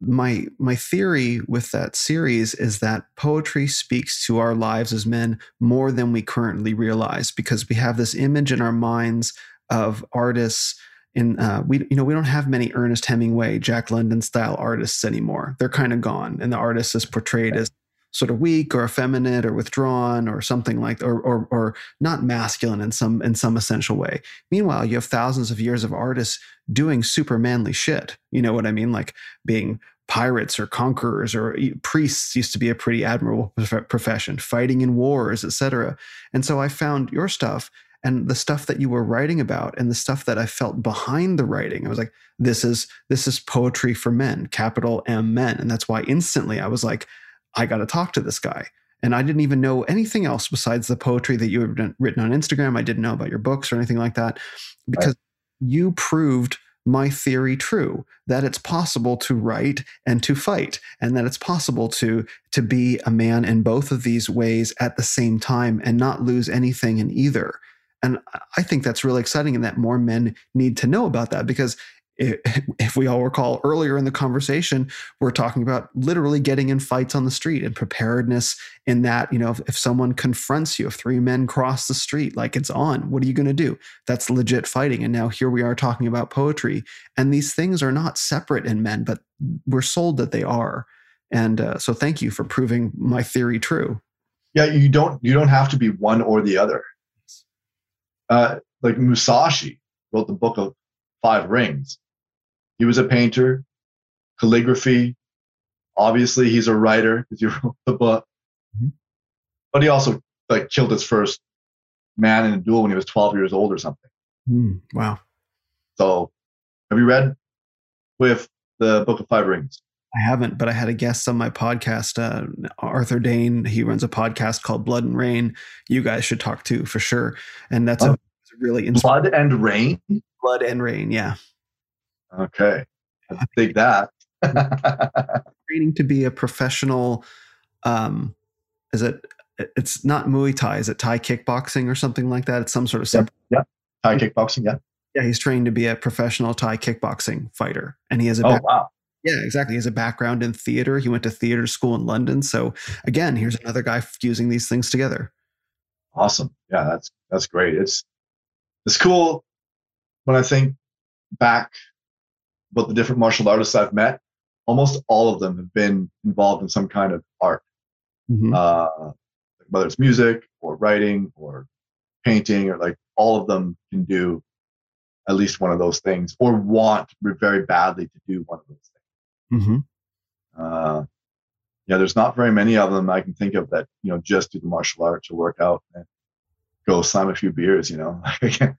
my my theory with that series is that poetry speaks to our lives as men more than we currently realize because we have this image in our minds of artists in uh, we you know we don't have many Ernest Hemingway, Jack London style artists anymore. They're kind of gone, and the artist is portrayed as sort of weak or effeminate or withdrawn or something like or or or not masculine in some in some essential way. Meanwhile, you have thousands of years of artists doing super manly shit. You know what I mean? Like being pirates or conquerors or priests used to be a pretty admirable prof- profession, fighting in wars, etc. And so I found your stuff and the stuff that you were writing about and the stuff that I felt behind the writing. I was like, this is this is poetry for men, capital M men. And that's why instantly I was like, I got to talk to this guy. And I didn't even know anything else besides the poetry that you had written on Instagram. I didn't know about your books or anything like that because you proved my theory true that it's possible to write and to fight and that it's possible to to be a man in both of these ways at the same time and not lose anything in either. And i think that's really exciting and that more men need to know about that because if we all recall earlier in the conversation, we're talking about literally getting in fights on the street and preparedness in that, you know, if, if someone confronts you, if three men cross the street, like it's on, what are you going to do? That's legit fighting. And now here we are talking about poetry. And these things are not separate in men, but we're sold that they are. And uh, so thank you for proving my theory true. Yeah, you don't you don't have to be one or the other. Uh, like Musashi wrote the book of Five Rings. He was a painter, calligraphy. Obviously, he's a writer because he wrote the book. Mm-hmm. But he also like killed his first man in a duel when he was 12 years old or something. Mm, wow. So, have you read with the Book of Five Rings? I haven't, but I had a guest on my podcast, uh, Arthur Dane. He runs a podcast called Blood and Rain. You guys should talk to for sure. And that's Oh. a, a really inspiring Blood and Rain. Blood and Rain. Yeah. Okay, I dig that. Training to be a professional, um, is it, it's not Muay Thai. Is it Thai kickboxing or something like that? It's some sort of separate. Thai kickboxing, yeah. Yeah. He's trained to be a professional Thai kickboxing fighter. And he has a Oh back- wow. Yeah, exactly. He has a background in theater. He went to theater school in London. So again, here's another guy fusing these things together. Awesome. Yeah, that's that's great. It's it's cool when I think back about the different martial artists I've met. Almost all of them have been involved in some kind of art, Mhm. uh, whether it's music or writing or painting, or like all of them can do at least one of those things, or want very badly to do one of those things. Mhm. Uh, yeah, there's not very many of them I can think of that you know just do the martial arts or work out and go slam a few beers. You know,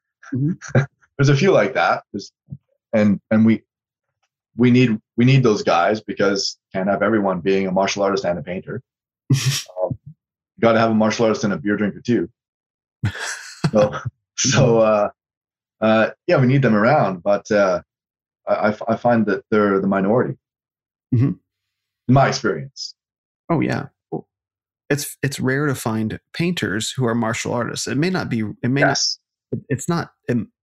there's a few like that. There's, and and we we need we need those guys because can't have everyone being a martial artist and a painter. um, got to have a martial artist and a beer drinker too. So so uh, uh, yeah, we need them around, but uh, I, I find that they're the minority. Mhm. In my experience. Oh yeah. It's it's rare to find painters who are martial artists. It may not be. It may Yes. not. It's not.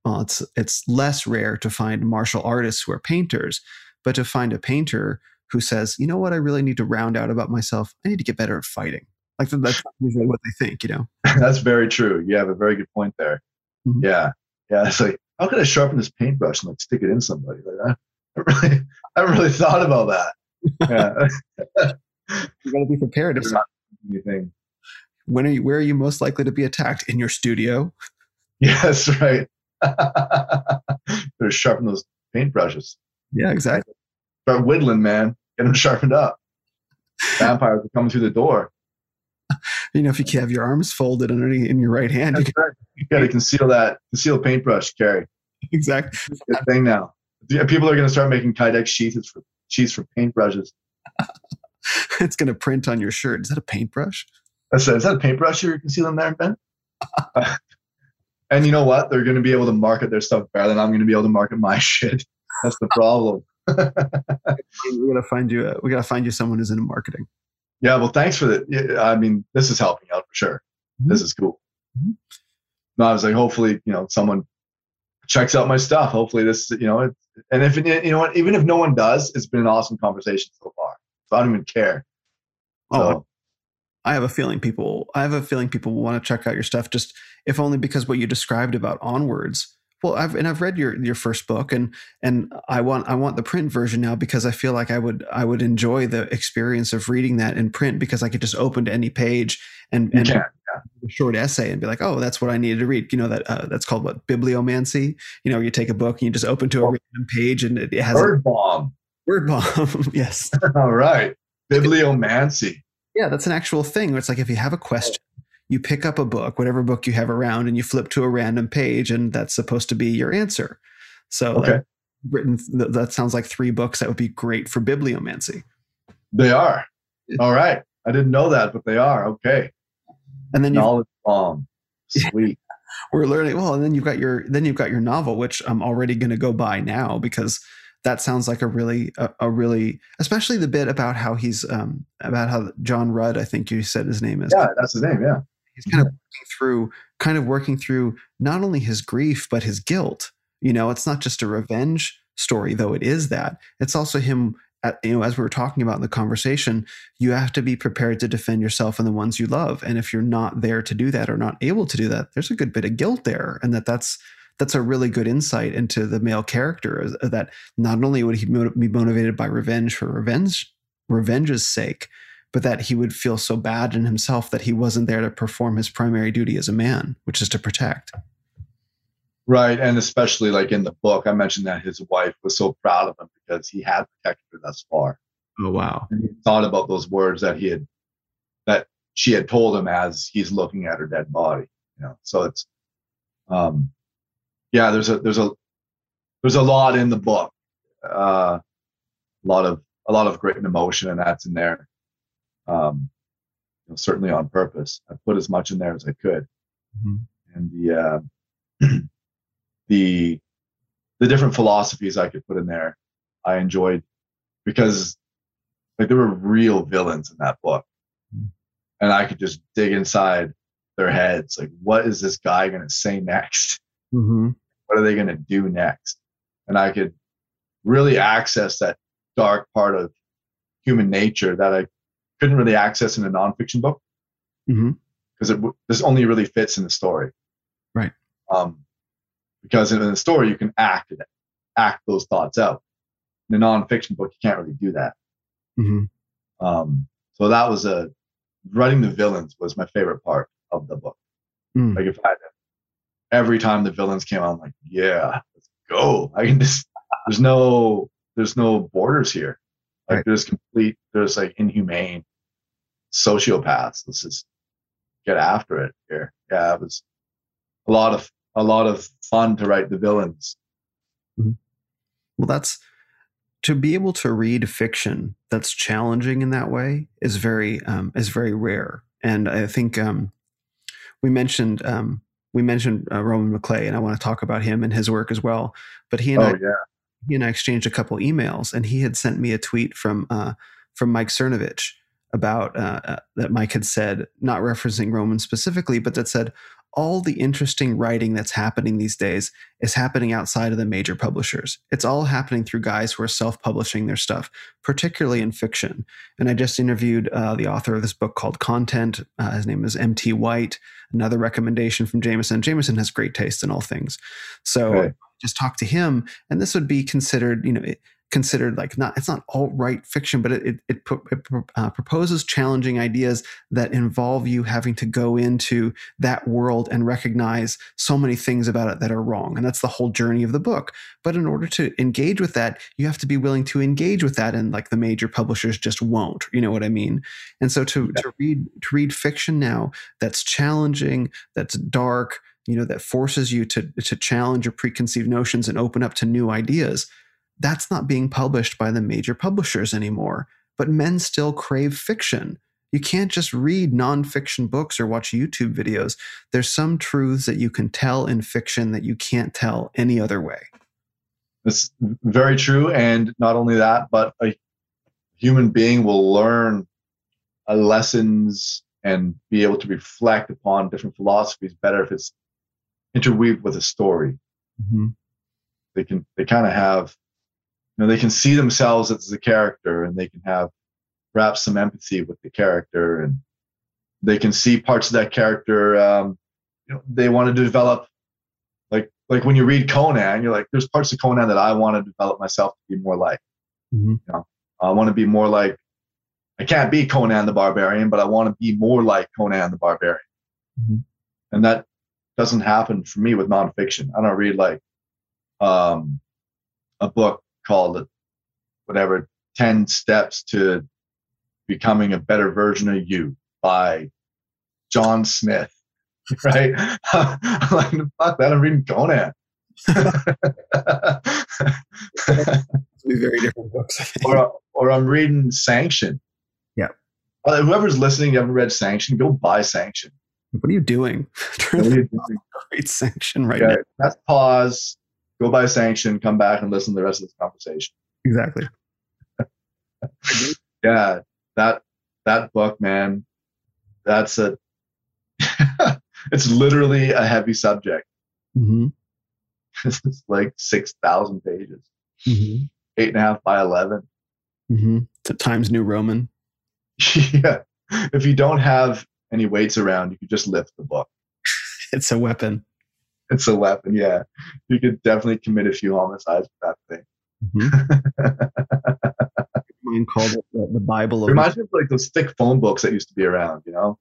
Well, it's it's less rare to find martial artists who are painters, but to find a painter who says, you know what, I really need to round out about myself. I need to get better at fighting. Like that's usually what they think. You know. That's very true. You have a very good point there. Mhm. Yeah. Yeah. It's like, how can I sharpen this paintbrush and like stick it in somebody? Like, I, I really, I haven't really thought about that. Yeah. You got to be prepared. If not anything. when are you? Where are you most likely to be attacked? In your studio. Yes, right. Better sharpen those paintbrushes. Yeah, exactly. Start whittling, man. Get them sharpened up. Vampires are coming through the door. You know, if you can have your arms folded underneath in your right hand, you That's can, right. You got to conceal that, conceal the paintbrush, Carrie. exactly. Good thing now. People are going to start making Kydex sheets for sheets for paintbrushes. It's going to print on your shirt. Is that a paintbrush? That's is that a paintbrush you're concealing there, Ben? Uh, and you know what? They're going to be able to market their stuff better than I'm going to be able to market my shit. That's the problem. We gotta find you. A, we gotta find you someone who's into marketing. Yeah, well, thanks for that. I mean, this is helping out for sure. This is cool. Mhm. No, I was like, hopefully, you know, someone checks out my stuff. Hopefully, this, you know, it, and if it, you know what, even if no one does, it's been an awesome conversation so far. So I don't even care. Oh, So, I have a feeling people. I have a feeling people want to check out your stuff. Just if only because what you described about onwards. Well, I've and I've read your your first book, and and I want I want the print version now because I feel like I would I would enjoy the experience of reading that in print because I could just open to any page and and can. a short essay and be like, oh, that's what I needed to read. You know that uh, that's called what bibliomancy. You know, you take a book and you just open to a random page and it, it has bomb. a word bomb. yes, All right. Bibliomancy. yeah, that's an actual thing. Where it's like if you have a question, you pick up a book, whatever book you have around, and you flip to a random page, and that's supposed to be your answer. So, like, written th- that sounds like three books that would be great for bibliomancy. They are. All right. I didn't know that, but they are. Okay. And then you Knowledge bomb. Sweet. we're learning well and then you've got your then you've got your novel which i'm already going to go buy now because that sounds like a really a, a really especially the bit about how he's um about how john rudd i think you said his name is yeah, that's his name. Yeah. He's kind of working through kind of working through not only his grief but his guilt you know? It's not just a revenge story though it is that. It's also him at, you know as we were talking about in the conversation you have to be prepared to defend yourself and the ones you love and if you're not there to do that or not able to do that there's a good bit of guilt there and that that's that's a really good insight into the male character uh, that not only would he be motivated by revenge for revenge revenge's sake but that he would feel so bad in himself that he wasn't there to perform his primary duty as a man which is to protect Right. And especially like in the book, I mentioned that his wife was so proud of him because he had protected her thus far. oh wow And he thought about those words that he had, that she had told him as he's looking at her dead body. You know, so it's, um, yeah, there's a, there's a, there's a lot in the book. Uh, a lot of, a lot of grit and emotion and that's in there. Um, you know, certainly on purpose. I put as much in there as I could. Mhm. And the, uh, the the different philosophies I could put in there, I enjoyed because like there were real villains in that book, Mm. and I could just dig inside their heads. Like, what is this guy going to say next? mm-hmm. What are they going to do next? And I could really access that dark part of human nature that I couldn't really access in a nonfiction book Mm-hmm. because it this only really fits in the story. Right. Um, because in the story you can act it, act those thoughts out. In a nonfiction book, you can't really do that. Mm-hmm. Um, so that was a writing the villains was my favorite part of the book. Mm. Like if I every time the villains came out, I'm like, yeah, let's go. I can just there's no there's no borders here. Like Right. there's complete there's like inhumane sociopaths. Let's just get after it here. Yeah, it was a lot of a lot of fun to write the villains. Well, that's to be able to read fiction that's challenging in that way is very um, is very rare. And I think um, we mentioned um, we mentioned uh, Roman McClay, and I want to talk about him and his work as well. But he and I Oh yeah. He and I exchanged a couple emails, and he had sent me a tweet from uh, from Mike Cernovich about uh, uh, that Mike had said, not referencing Roman specifically, but that said all the interesting writing that's happening these days is happening outside of the major publishers. It's all happening through guys who are self-publishing their stuff, particularly in fiction. And I just interviewed uh, the author of this book called Content. Uh, his name is M.T. White. Another recommendation from Jameson. Jameson has great taste in all things. So Right. Just talk to him. And this would be considered you know it, considered like not it's not alt right fiction but it it, it, it uh, proposes challenging ideas that involve you having to go into that world and recognize so many things about it that are wrong. And that's the whole journey of the book. But in order to engage with that you have to be willing to engage with that and like the major publishers just won't. You know what i mean? And so to to read to read fiction now that's challenging that's dark you know that forces you to to challenge your preconceived notions and open up to new ideas that's not being published by the major publishers anymore. But men still crave fiction. You can't just read nonfiction books or watch youtube videos. There's some truths that you can tell in fiction that you can't tell any other way. It's very true. And not only that, but a human being will learn uh, lessons and be able to reflect upon different philosophies better if it's interweaved with a story. They can, they kind of have, you know, they can see themselves as the character and they can have perhaps some empathy with the character and they can see parts of that character. Um, you know, they want to develop like like when you read Conan, you're like, there's parts of Conan that I want to develop myself to be more like. Mhm. You know, I want to be more like. I can't be Conan the Barbarian, but I want to be more like Conan the Barbarian. Mhm. And that doesn't happen for me with nonfiction. I don't read like um, a book called whatever 10 steps to becoming a better version of you by John Smith right? I'm like, fuck that, I'm reading Conan. be very different books or, or I'm reading Sanction. Yeah. Uh, whoever's listening, you haven't read Sanction, go buy Sanction. What are you doing What are you doing? great sanction right Yeah, now that's pause, go buy Sanction, come back and listen to the rest of this conversation. exactly Yeah, that that book, man, that's a it's literally a heavy subject. mm-hmm. it's like six thousand pages, Mm-hmm. eight and a half by eleven. Mm-hmm. To Times New Roman. yeah. If you don't have any weights around, you could just lift the book. It's a weapon. It's a weapon, yeah. You could definitely commit a few homicides with that thing. Mine called it the, the Bible of. reminds me of like those thick phone books that used to be around, you know?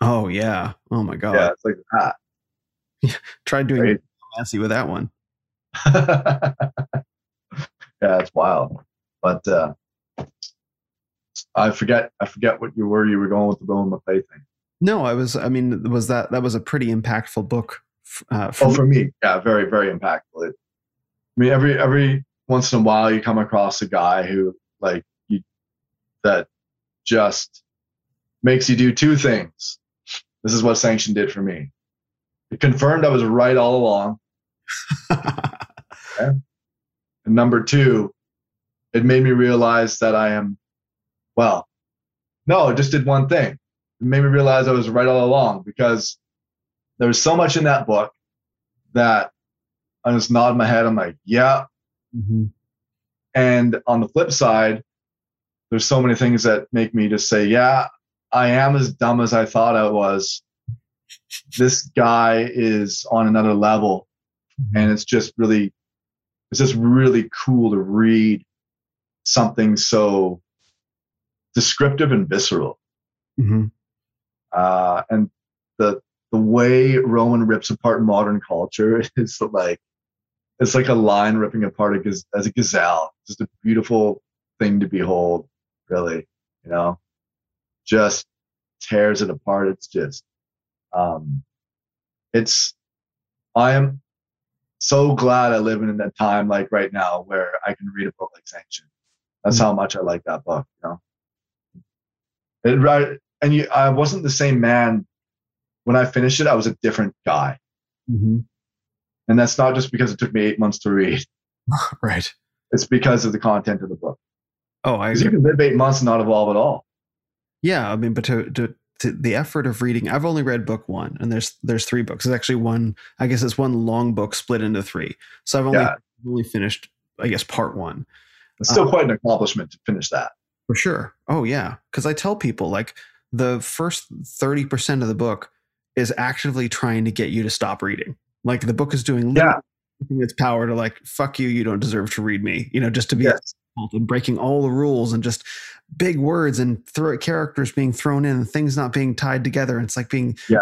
oh yeah. Oh my god. Yeah, it's like that. Tried doing Right. fancy with that one. yeah, it's wild. But uh I forget I forget what you were you were going with the Roman McClay thing. No, I was. I mean, was that that was a pretty impactful book. Uh, for Oh, me. for me, yeah, very, very impactful. It, I mean, every every once in a while, you come across a guy who like you that just makes you do two things. This is what Sanction did for me. It confirmed I was right all along, and number two, it made me realize that I am, well, no, it just did one thing. It made me realize I was right all along because there was so much in that book that I just nod my head. I'm like, yeah. Mhm. And on the flip side, there's so many things that make me just say, yeah, I am as dumb as I thought I was. this guy is on another level and it's just really it's just really cool to read something so descriptive and visceral hmm uh, and the the way Roman rips apart modern culture is like it's like a lion ripping apart a gaz- as a gazelle. It's just a beautiful thing to behold, really. You know, just tears it apart. It's just, um, it's. I am so glad I live in that time like right now where I can read a book like Sanction. That's how much I like that book. You know, it right and you, I wasn't the same man when I finished it. I was a different guy, hmm and that's not just because it took me eight months to read. Right. It's because of the content of the book. Oh, I you can live eight months and not evolve at all. Yeah, I mean, but to, to to the effort of reading, I've only read book one, and there's there's three books. It's actually one. I guess it's one long book split into three. So I've only Yeah. only finished, I guess, part one It's still Uh, quite an accomplishment to finish that. for sure. Oh yeah, because I tell people like the first thirty percent of the book is actively trying to get you to stop reading. Like the book is doing Yeah. its power to like fuck you. You don't deserve to read me. You know, just to be Yes. and breaking all the rules and just big words and throw characters being thrown in and things not being tied together. And it's like being Yeah.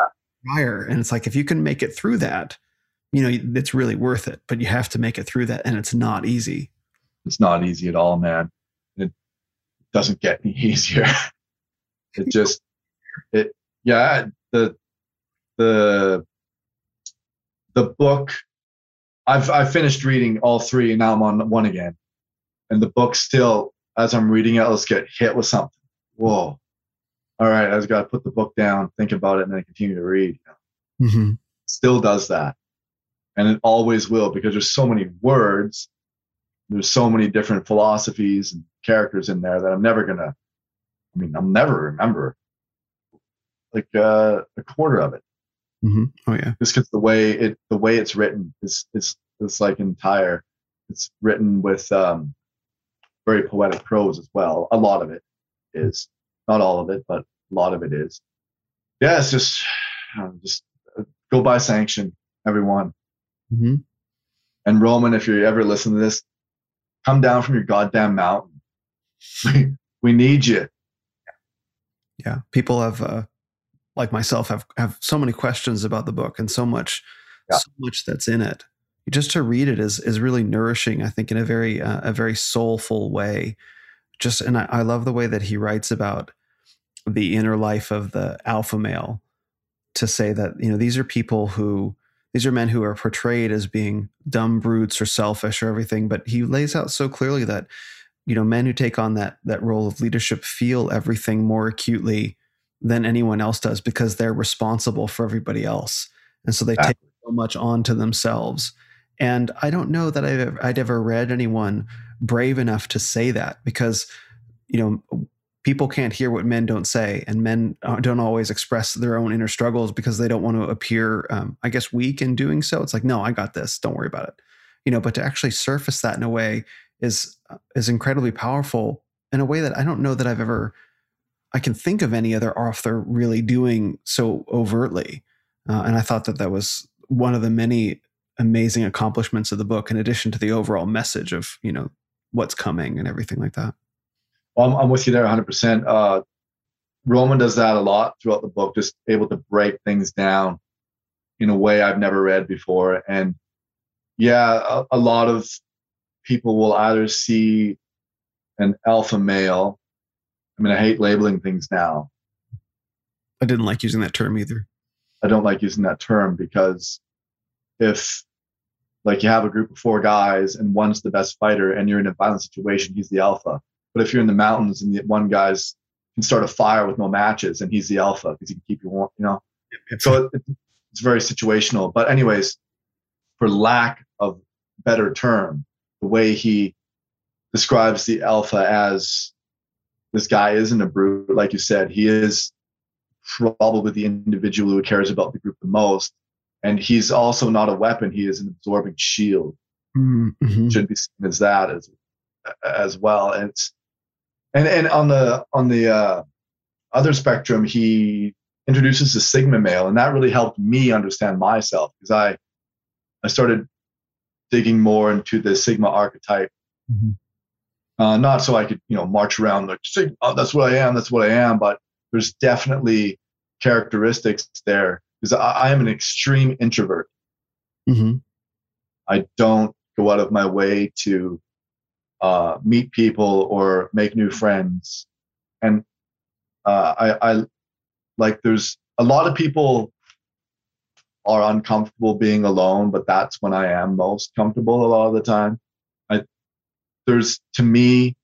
fire. And it's like if you can make it through that, you know, it's really worth it. But you have to make it through that, and it's not easy. It's not easy at all, man. It doesn't get any easier. It just, it, yeah, the, the, the book, I've, I've finished reading all three and now I'm on one again. And the book still, as I'm reading it, let's get hit with something. Whoa. All right. I just got to put the book down, think about it, and then continue to read. Mm-hmm. Still does that. And it always will because there's so many words there's so many different philosophies and characters in there that I'm never gonna. I mean, I'll never remember like uh, a quarter of it, Mm-hmm. Oh yeah. just because the way it the way it's written is is is like entire. It's written with um, very poetic prose as well. A lot of it is not all of it, but a lot of it is. Yeah, it's just um, just uh, go buy sanction, everyone. Mm-hmm. And Roman, if you ever listen to this, come down from your goddamn mountain. We, we need you. Yeah. People have, uh, like myself, have have so many questions about the book and so much, Yeah. so much that's in it. Just to read it is is really nourishing. I think in a very uh, a very soulful way. Just and I, I love the way that he writes about the inner life of the alpha male. To say that you know these are people who these are men who are portrayed as being dumb brutes or selfish or everything, but he lays out so clearly that you know men who take on that that role of leadership feel everything more acutely than anyone else does because they're responsible for everybody else. And so they take so much onto themselves. And i don't know that I've, ever- i'd ever read anyone brave enough to say that because you know people can't hear what men don't say and men don't always express their own inner struggles because they don't want to appear um, i guess weak in doing so. It's like no i got this. Don't worry about it. You know but to actually surface that in a way is is incredibly powerful in a way that I don't know that I've ever I can think of any other author really doing so overtly. Uh, and I thought that that was one of the many amazing accomplishments of the book, in addition to the overall message of you know what's coming and everything like that. Well, I'm, I'm with you there 100%. Uh, Roman does that a lot throughout the book, just able to break things down in a way I've never read before. And yeah, a, a lot of people will either see an alpha male. I mean, I hate labeling things now. I didn't like using that term either. I don't like using that term because if like you have a group of four guys and one's the best fighter and you're in a violent situation, he's the alpha. But if you're in the mountains and the one guy's can start a fire with no matches and he's the alpha because he can keep you warm, you know. So it, it's very situational. But anyways, for lack of better term, the way he describes the alpha as this guy isn't a brute, like you said, he is probably the individual who cares about the group the most. And he's also not a weapon; he is an absorbing shield. Mhm. Should be seen as that as as well. And it's and and on the on the uh, other spectrum, he introduces the sigma male and that really helped me understand myself because i i started digging more into the sigma archetype mm-hmm. uh, not so i could you know march around like oh, that's what i am that's what i am but there's definitely characteristics there because I, I, am an extreme introvert mm-hmm. i don't go out of my way to uh, meet people or make new friends and uh, I, I like there's a lot of people are uncomfortable being alone, but that's when I am most comfortable a lot of the time. I, there's to me,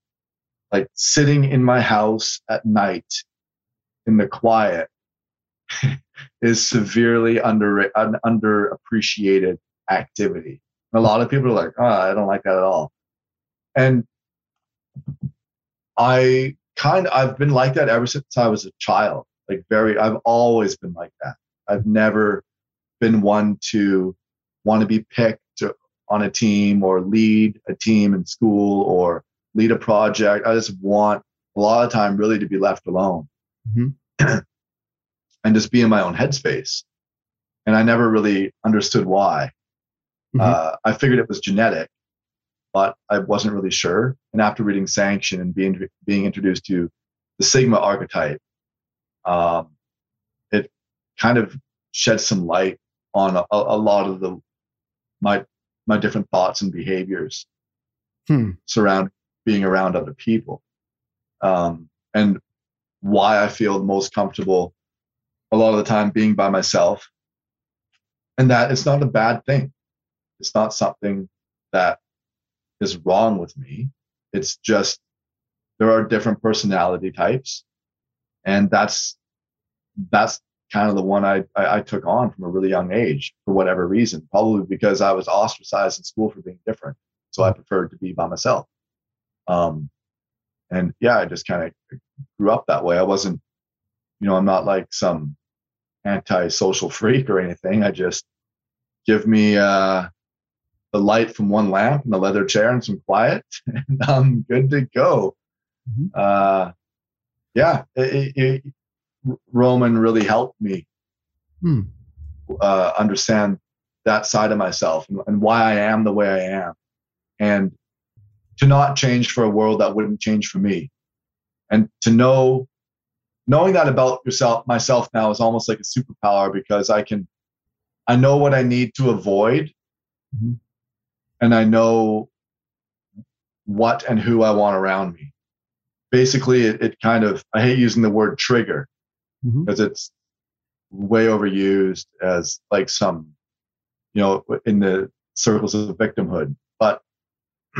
like sitting in my house at night in the quiet is severely under an underappreciated activity. a lot of people are like, oh, I don't like that at all. And I kind of, I've been like that ever since I was a child. Like very, I've always been like that. I've never been one to want to be picked on a team or lead a team in school or lead a project. I just want a lot of time really to be left alone mm-hmm. and just be in my own headspace. And I never really understood why. Mm-hmm. Uh, I figured it was genetic, but I wasn't really sure. And after reading Sanction and being being introduced to the Sigma archetype, um, it kind of shed some light on a, a, lot of the my my different thoughts and behaviors hmm. surround being around other people. Um, and why i feel most comfortable a lot of the time being by myself and that it's not a bad thing. It's not something that is wrong with me. It's just there are different personality types and that's that's kind of the one I, I, I took on from a really young age for whatever reason, probably because I was ostracized in school for being different. So I preferred to be by myself. Um, and yeah, I just kind of grew up that way. I wasn't, you know, I'm not like some anti-social freak or anything. I just give me uh, the light from one lamp and a leather chair and some quiet, and I'm good to go. Mm-hmm. Uh, yeah, it, it, Roman really helped me hmm. uh, understand that side of myself and, and, why I am the way I am, and to not change for a world that wouldn't change for me, and to know, knowing that about yourself, myself now is almost like a superpower because I can, I know what I need to avoid, mm-hmm. and I know what and who I want around me. Basically, it, it kind of I hate using the word trigger because mm-hmm. it's way overused as like some, you know, in the circles of victimhood. But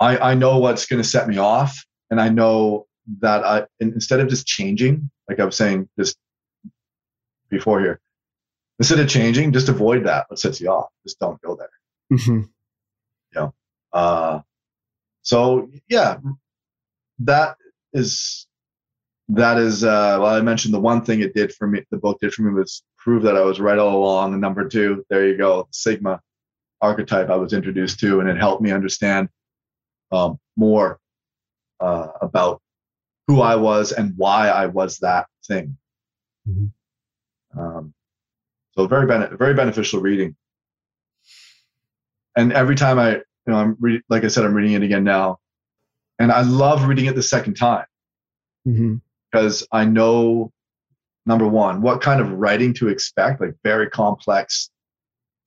I, I know what's going to set me off, and I know that I instead of just changing, like I was saying just before here, instead of changing, just avoid that. What sets you off? Just don't go there. Mm-hmm. You know. Uh, so yeah, that is that is uh, well i mentioned the one thing it did for me the book did for me was prove that i was right all along. And number two there you go sigma archetype i was introduced to and it helped me understand um, more uh, about who i was and why i was that thing. Mm-hmm. um, so very bene- very beneficial reading. And every time i you know i'm re- like i said i'm reading it again now. And i love reading it the second time. Mm-hmm because I know number one what kind of writing to expect, like very complex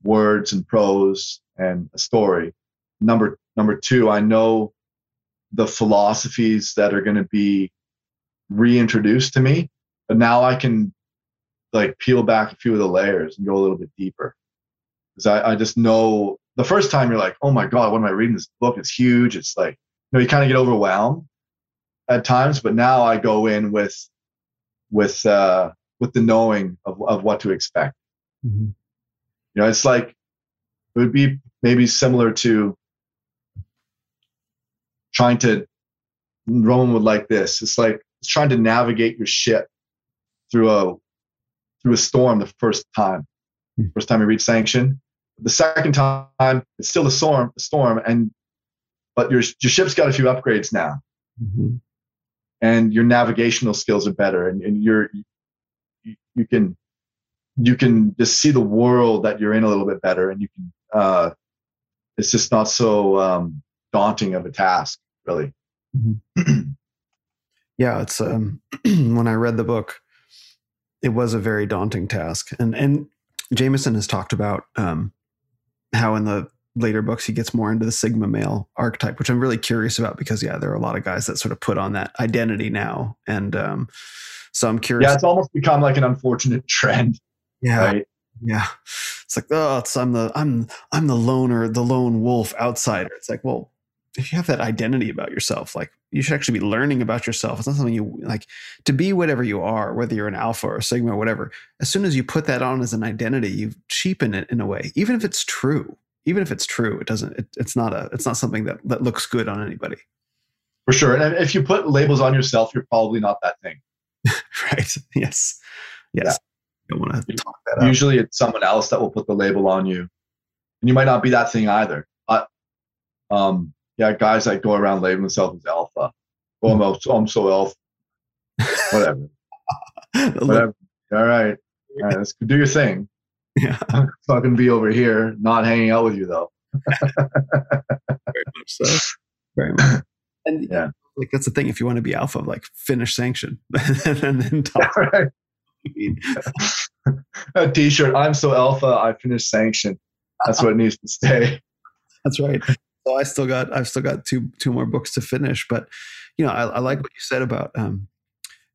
words and prose and a story. Number number two, I know the philosophies that are going to be reintroduced to me, but now I can like peel back a few of the layers and go a little bit deeper. Because I, I just know the first time you're like, oh my God, what am I reading? This book is huge. It's like, you know, you kind of get overwhelmed at times, but now I go in with with uh, with the knowing of, of what to expect. Mm-hmm. You know, it's like it would be maybe similar to trying to Roman would like this. It's like it's trying to navigate your ship through a through a storm the first time. Mm-hmm. First time you read sanction. The second time, it's still a storm, a storm, and but your your ship's got a few upgrades now. Mm-hmm and your navigational skills are better and, and you're you can you can just see the world that you're in a little bit better and you can uh it's just not so um daunting of a task really. Yeah it's um when i read the book it was a very daunting task. And and jameson has talked about um how in the later books he gets more into the sigma male archetype which i'm really curious about because yeah there are a lot of guys that sort of put on that identity now. And um so i'm curious yeah it's almost become like an unfortunate trend yeah. right? yeah. It's like oh it's i'm the i'm i'm the loner the lone wolf outsider. It's like well if you have that identity about yourself like you should actually be learning about yourself. It's not something you like to be whatever you are whether you're an alpha or sigma or whatever as soon as you put that on as an identity you cheapen it in a way even if it's true even if it's true, it doesn't. It, it's not a. It's not something that that looks good on anybody. For sure, and if you put labels on yourself, you're probably not that thing. right. Yes. Yes. Yeah. want to talk that Usually, it's someone else that will put the label on you, and you might not be that thing either. But um, yeah, guys that go around labeling themselves as alpha. Oh, I'm, I'm so alpha. Whatever. Whatever. All right. All right. Let's do your thing. Yeah. I'm not going to be over here not hanging out with you though. Very much so. Very much. And yeah. Like that's the thing. If you want to be alpha, like finish sanction and then talk. Right. a t-shirt. I'm so alpha. I finished sanction. That's what needs to stay. That's right. So I still got I've still got two two more books to finish, but you know I, I like what you said about um,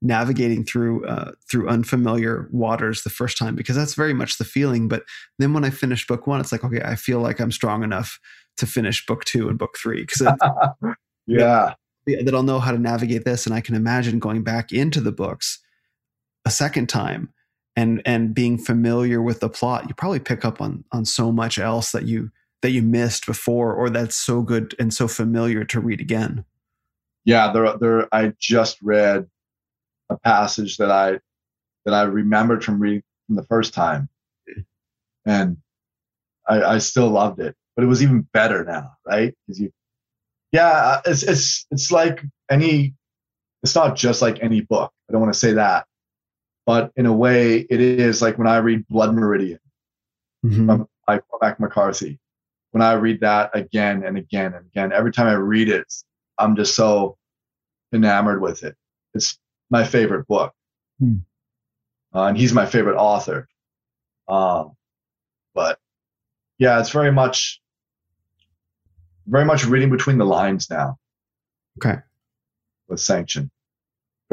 navigating through uh, through unfamiliar waters the first time because that's very much the feeling. But then when I finish book one, it's like okay, I feel like I'm strong enough to finish book two and book three because yeah, that I'll know how to navigate this, and I can imagine going back into the books a second time and and being familiar with the plot. You probably pick up on on so much else that you that you missed before, or that's so good and so familiar to read again. Yeah, there, there. I just read a passage that I that I remembered from reading from the first time, and I, I still loved it. But it was even better now, right? Because you, yeah, it's it's it's like any. It's not just like any book. I don't want to say that, but in a way, it is like when I read Blood Meridian mm-hmm. from like Cormac McCarthy. When I read that again and again and again, every time I read it, I'm just so enamored with it. It's my favorite book. Hmm. Uh, and he's my favorite author. Um, but yeah, it's very much, very much reading between the lines now. Okay. With sanction.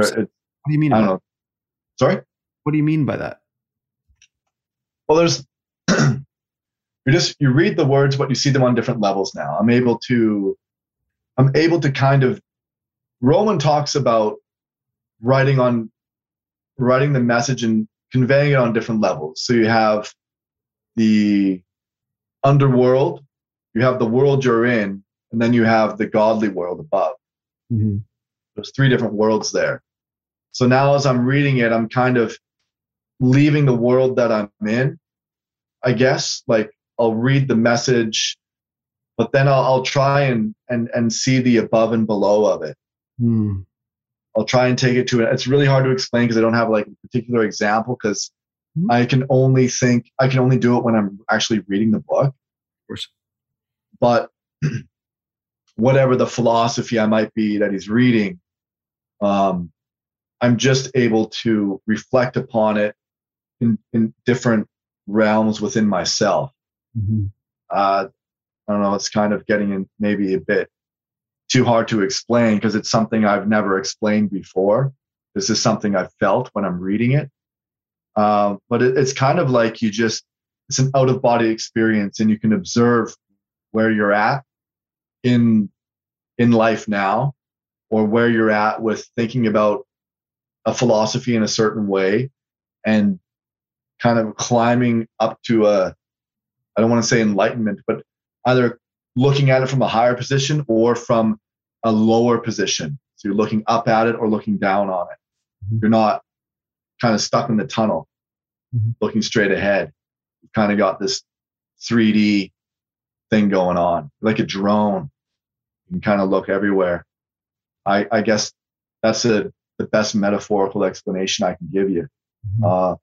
So, what do you mean? I don't know. Sorry. What do you mean by that? Well, there's you just you read the words, but you see them on different levels now. I'm able to, I'm able to kind of. Roman talks about writing on writing the message and conveying it on different levels. So you have the underworld, you have the world you're in, and then you have the godly world above. Mm-hmm. There's three different worlds there. So now as I'm reading it, I'm kind of leaving the world that I'm in, I guess. Like I'll read the message, but then I'll, I'll try and, and, and see the above and below of it. Mm. I'll try and take it to it. It's really hard to explain because I don't have like a particular example because mm-hmm. I can only think I can only do it when I'm actually reading the book. Of course. But whatever the philosophy I might be that he's reading, um, I'm just able to reflect upon it in, in different realms within myself. Mm-hmm. Uh, I don't know. It's kind of getting in maybe a bit too hard to explain because it's something I've never explained before. This is something I felt when I'm reading it. Um, but it, it's kind of like you just, it's an out of body experience and you can observe where you're at in, in life now or where you're at with thinking about a philosophy in a certain way and kind of climbing up to a, I don't want to say enlightenment, but either looking at it from a higher position or from a lower position. So you're looking up at it or looking down on it. Mm-hmm. You're not kind of stuck in the tunnel, mm-hmm. looking straight ahead. You've kind of got this 3D thing going on, like a drone. You can kind of look everywhere. I, I guess that's a, the best metaphorical explanation I can give you. Mm-hmm. Uh,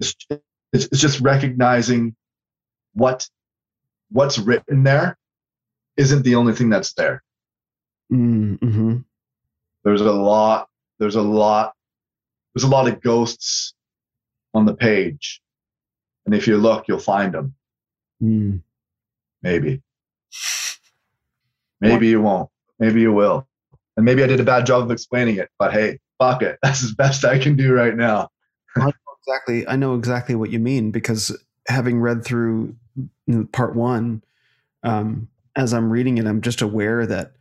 it's, it's, it's just recognizing what what's written there isn't the only thing that's there. Mm-hmm. There's a lot. There's a lot. There's a lot of ghosts on the page, and if you look, you'll find them. Mm. Maybe. Maybe you won't. Maybe you will. And maybe I did a bad job of explaining it, but hey, fuck it. That's as best I can do right now. I exactly. I know exactly what you mean because having read through part one, um, as I'm reading it, I'm just aware that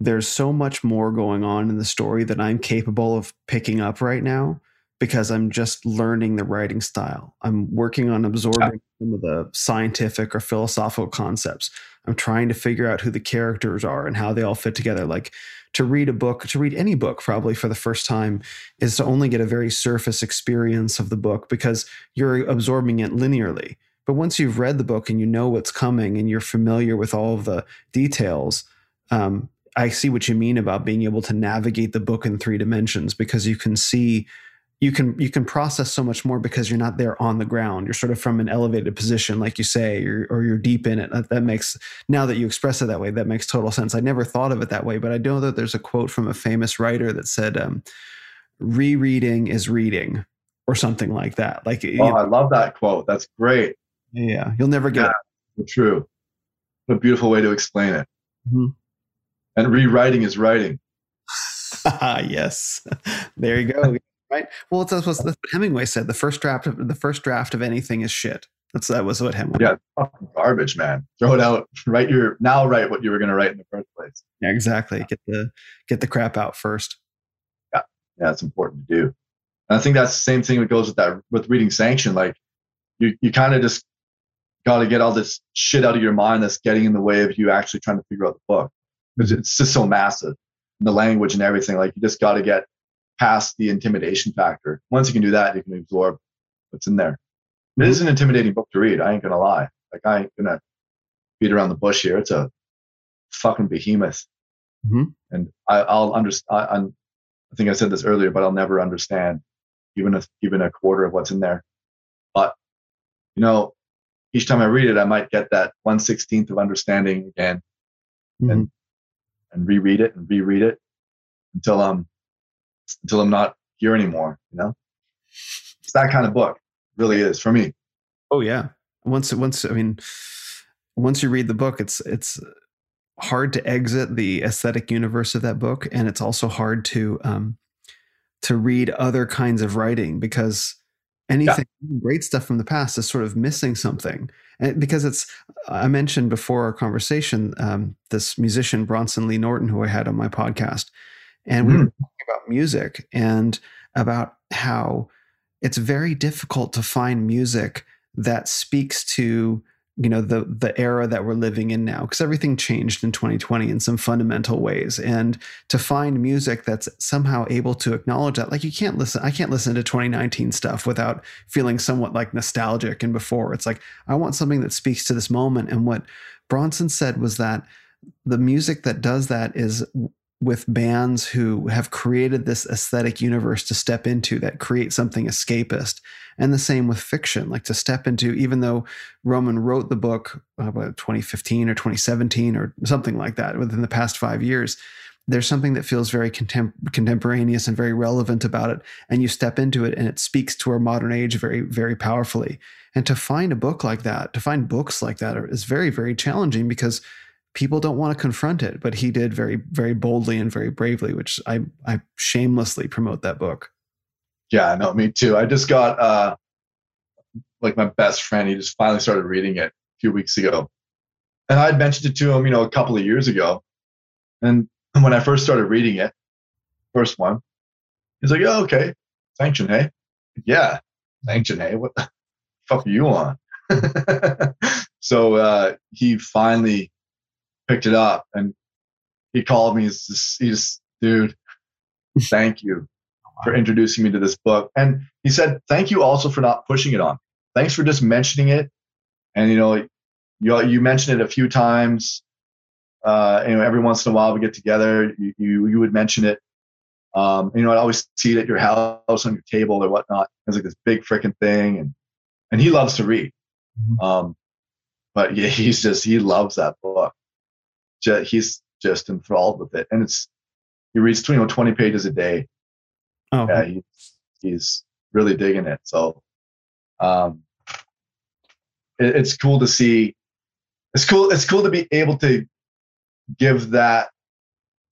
there's so much more going on in the story that I'm capable of picking up right now because I'm just learning the writing style. I'm working on absorbing some of the scientific or philosophical concepts. I'm trying to figure out who the characters are and how they all fit together. Like to read a book, to read any book probably for the first time is to only get a very surface experience of the book because you're absorbing it linearly. But once you've read the book and you know what's coming and you're familiar with all of the details, um, I see what you mean about being able to navigate the book in three dimensions because you can see you can you can process so much more because you're not there on the ground. You're sort of from an elevated position like you say or, or you're deep in it. That, that, makes now that you express it that way that makes total sense. I never thought of it that way but i know that there's a quote from a famous writer that said um, rereading is reading or something like that. Like oh you know, i love that quote. That's great yeah you'll never get yeah, it true what a beautiful way to explain it mm-hmm. and rewriting is writing yes there you go right? Well, that's what Hemingway said. The first draft of the first draft of anything is shit. That's that was what Hemingway. Yeah, fucking garbage, man. Throw it out. Write your now. Write what you were going to write in the first place. Yeah, exactly. Yeah. Get the get the crap out first. Yeah, yeah, it's important to do. And I think that's the same thing that goes with that with reading sanction. Like you, you kind of just got to get all this shit out of your mind that's getting in the way of you actually trying to figure out the book because it's just so massive, and the language and everything. Like you just got to get past the intimidation factor. Once you can do that, you can absorb what's in there. It is an intimidating book to read. I ain't gonna lie. Like I ain't gonna beat around the bush here. It's a fucking behemoth. Mm-hmm. And I, will understand. I, I think I said this earlier, but I'll never understand even a even a quarter of what's in there. But you know, each time I read it, I might get that one sixteenth of understanding again, mm-hmm. and and reread it and reread it until I'm until I'm not here anymore. You know, it's that kind of book. Really is for me. Oh yeah. Once once I mean, once you read the book, it's it's hard to exit the aesthetic universe of that book, and it's also hard to um, to read other kinds of writing because anything yeah. great stuff from the past is sort of missing something and because it's i mentioned before our conversation um, this musician bronson lee norton who i had on my podcast and we mm. were talking about music and about how it's very difficult to find music that speaks to you know the the era that we're living in now because everything changed in 2020 in some fundamental ways. And to find music that's somehow able to acknowledge that like you can't listen I can't listen to 2019 stuff without feeling somewhat like nostalgic and before. It's like I want something that speaks to this moment. And what Bronson said was that the music that does that is with bands who have created this aesthetic universe to step into that create something escapist. And the same with fiction like to step into even though roman wrote the book uh, about 2015 or 2017 or something like that within the past five years there's something that feels very contem- contemporaneous and very relevant about it. And you step into it and it speaks to our modern age very very powerfully. And to find a book like that to find books like that is very very challenging because people don't want to confront it, but he did very, very boldly and very bravely, which I, I shamelessly promote that book. Yeah, no, me too. I just got, uh, like my best friend, he just finally started reading it a few weeks ago. And I had mentioned it to him, you know, a couple of years ago. And when I first started reading it, first one, he's like, oh, okay. Sanction, hey? Yeah, sanction, hey? What the fuck are you on? so uh, he finally picked it up and he called me. He's just, he's dude, thank you for introducing me to this book. And he said, thank you also for not pushing it on. Thanks for just mentioning it. And, you know, you, you mentioned it a few times. Uh, you know, every once in a while we get together, you, you, you would mention it. Um, you know, I'd always see it at your house on your table or whatnot. It's like this big freaking thing, and and he loves to read. Mhm. Um, but yeah, he's just he loves that book. Ju- he's just enthralled with it, and it's he reads you know 20 pages a day. Oh, Yeah, he, he's really digging it. So, um, it, it's cool to see. It's cool. It's cool to be able to give that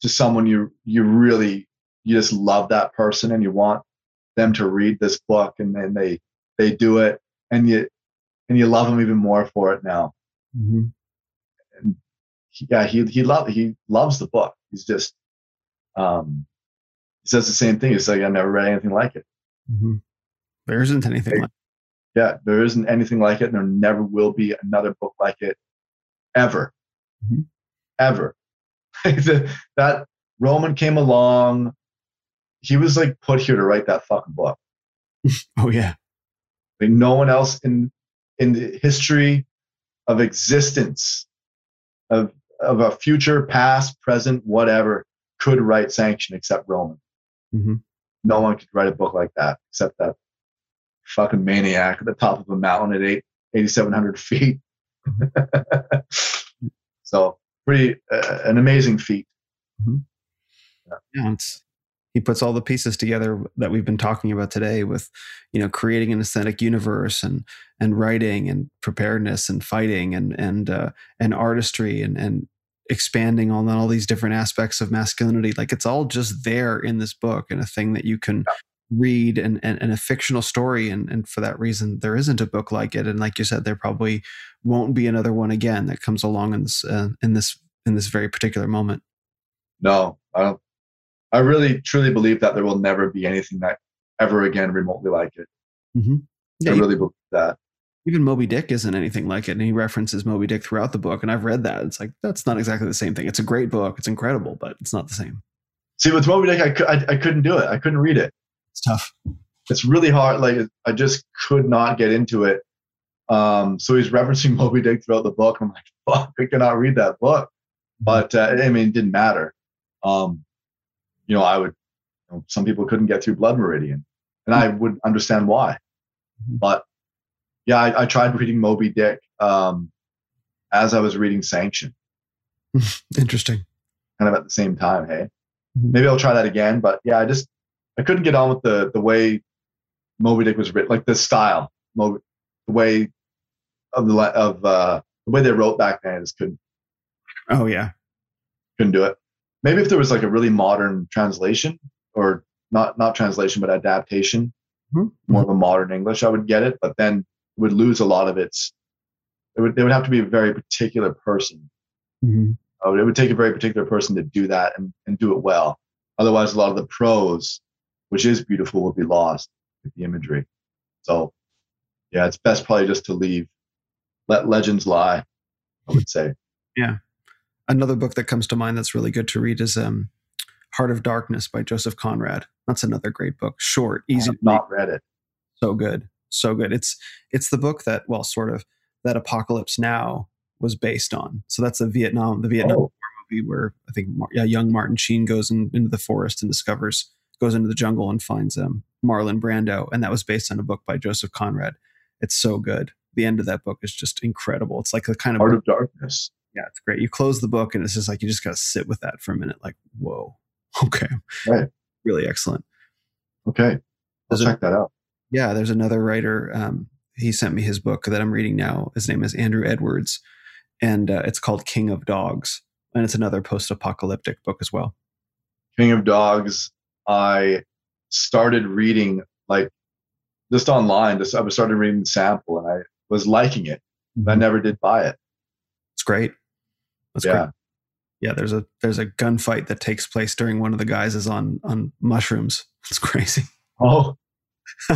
to someone you you really you just love that person and you want them to read this book and then they they do it and you and you love them even more for it now. mhm. Yeah, he he love he loves the book. He's just um he says the same thing. He's like, I never read anything like it. Mhm. there isn't anything like Yeah, there isn't anything like it, and there never will be another book like it ever. Mhm. Ever. That Roman came along, he was like put here to write that fucking book. Oh yeah. Like no one else in in the history of existence of of a future, past, present, whatever, could write sanction except Roman. Mhm. No one could write a book like that except that fucking maniac at the top of a mountain at eight, 8,700 feet. so pretty uh, an amazing feat. Yeah, it's, he puts all the pieces together that we've been talking about today with, you know, creating an aesthetic universe and and writing and preparedness and fighting and and uh, and artistry and and expanding on all these different aspects of masculinity. Like it's all just there in this book and a thing that you can read and, and, and a fictional story. And, and for that reason, there isn't a book like it. And like you said, there probably won't be another one again that comes along in this uh, in this in this very particular moment. No, I don't. I really truly believe that there will never be anything that ever again remotely like it. Mm-hmm. Yeah, I really believe that. even Moby Dick isn't anything like it, and he references Moby Dick throughout the book. And I've read that; it's like that's not exactly the same thing. It's a great book; it's incredible, but it's not the same. See, with Moby Dick, I, I, I couldn't do it. I couldn't read it. It's tough. It's really hard. Like I just could not get into it. Um, so he's referencing Moby Dick throughout the book. I'm like, fuck, I cannot read that book. But uh, I mean, it didn't matter. Um, you know, I would. You know, some people couldn't get through Blood Meridian, and I would understand why. Mhm. But yeah, I, I tried reading Moby Dick um, as I was reading Sanction, Interesting. kind of at the same time. Hey, Mhm. maybe I'll try that again. But yeah, I just I couldn't get on with the the way Moby Dick was written, like the style, Moby, the way of the of uh, the way they wrote back then. I just couldn't Oh yeah. couldn't do it. Maybe if there was like a really modern translation or not not translation but adaptation, Mhm. more of a modern English, I would get it. But then would lose a lot of its. It would, it would have to be a very particular person. Mhm. Uh, it would take a very particular person to do that and, and do it well. Otherwise, a lot of the prose, which is beautiful, will be lost with the imagery. So, yeah, it's best probably just to leave, let legends lie. I would say. Another book that comes to mind that's really good to read is um, Heart of Darkness by Joseph Conrad. That's another great book. Short, I easy, have not read it. so good, so good. It's it's the book that well, sort of that Apocalypse Now was based on. So that's the Vietnam, the Vietnam Oh. War movie where I think yeah, young Martin Sheen goes in, into the forest and discovers goes into the jungle and finds um, Marlon Brando, and that was based on a book by Joseph Conrad. It's so good. The end of that book is just incredible. It's like the kind of Heart of Darkness. Yeah, it's great. You close the book and it's just like you just got to sit with that for a minute. Like, whoa, okay, Right. really excellent. Okay, I'll There's a- check that out. yeah, there's another writer. Um, he sent me his book that I'm reading now. His name is Andrew Edwards, and uh, it's called King of Dogs, and it's another post-apocalyptic book as well. King of Dogs. I started reading like just online. Just I was started reading the sample, and I was liking it. But I never did buy it. It's great. That's yeah. great. Yeah, there's a there's a gunfight that takes place during one of the guys is on on mushrooms. It's crazy. Oh.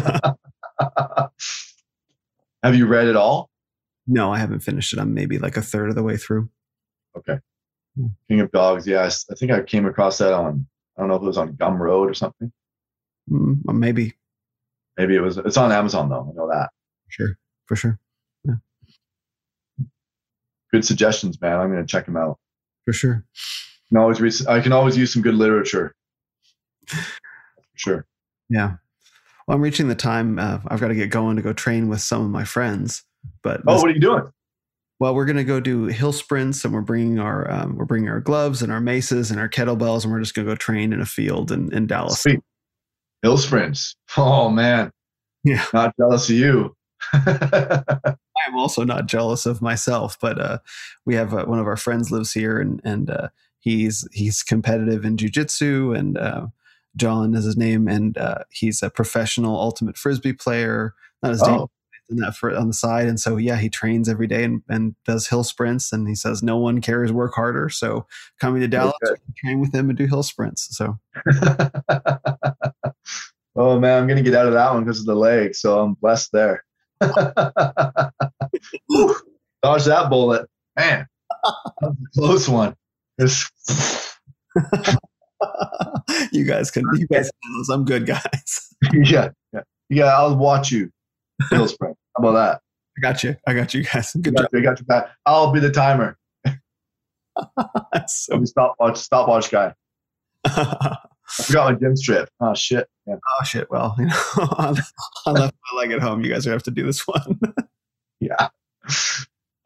Have you read it all? No, I haven't finished it. I'm maybe like a third of the way through. Okay. Hmm. King of Dogs. Yes, I think I came across that on. I don't know if it was on Gumroad or something. Mm, maybe Maybe it was. It's on Amazon though. I know that. sure for sure Good suggestions, man. I'm gonna check them out. for sure. Can always read, I can always use some good literature. for sure. Yeah. Well, I'm reaching the time. Uh, I've got to get going to go train with some of my friends. But Oh, what are you doing? well, we're going to go do hill sprints, and we're bringing our um, we're bringing our gloves and our maces and our kettlebells, and we're just going to go train in a field in, in Dallas. Sweet. Hill sprints. Oh man, Yeah. not jealous of you. I'm also not jealous of myself, but uh, we have uh, one of our friends lives here, and and uh, he's he's competitive in jujitsu, and uh, John is his name, and uh, he's a professional ultimate frisbee player. Not as oh, than that for on the side, and so yeah, he trains every day and, and does hill sprints, and he says no one cares work harder. So coming to Dallas, train with him and do hill sprints. So oh man, I'm gonna get out of that one because of the leg, so I'm blessed there. Dodge that bullet, man. That was a close one. You guys can you guys can. I'm good, guys. yeah, yeah, yeah. I'll watch you. Hill sprint. How about that? I got you. I got you guys. I Good got job. you. I got your back. I'll be the timer. So stopwatch stopwatch guy. I forgot my gym strip. Oh shit. Yeah. Oh shit! Well, you know, I left my leg at home. You guys are gonna have to do this one. yeah.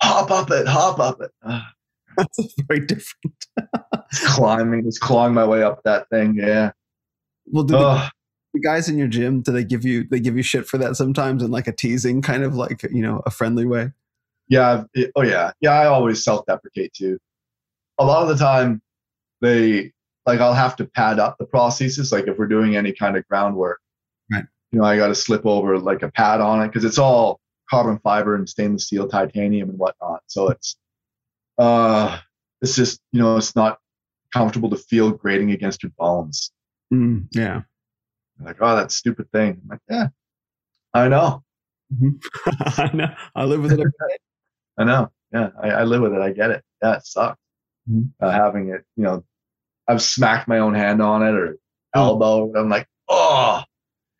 Hop up it. Hop up it. That's very different. Climbing. It's clawing my way up that thing. Yeah. Well, do the, the guys in your gym do they give you they give you shit for that sometimes in like a teasing kind of like you know a friendly way? yeah. it- oh yeah. Yeah. I always self-deprecate too. A lot of the time, they like I'll have to pad up the prosthesis. Like if we're doing any kind of groundwork, Right. You know, I got to slip over like a pad on it because it's all carbon fiber and stainless steel, titanium and whatnot. So it's, uh, it's just you know, it's not comfortable to feel grating against your bones. Mm, yeah, Like, oh, that stupid thing. I'm like, yeah, I know, I know. I live with it. I know. Yeah, I, I live with it. I get it. Yeah, it sucks Mhm. uh, having it. You know, I've smacked my own hand on it or elbow. I'm like, oh,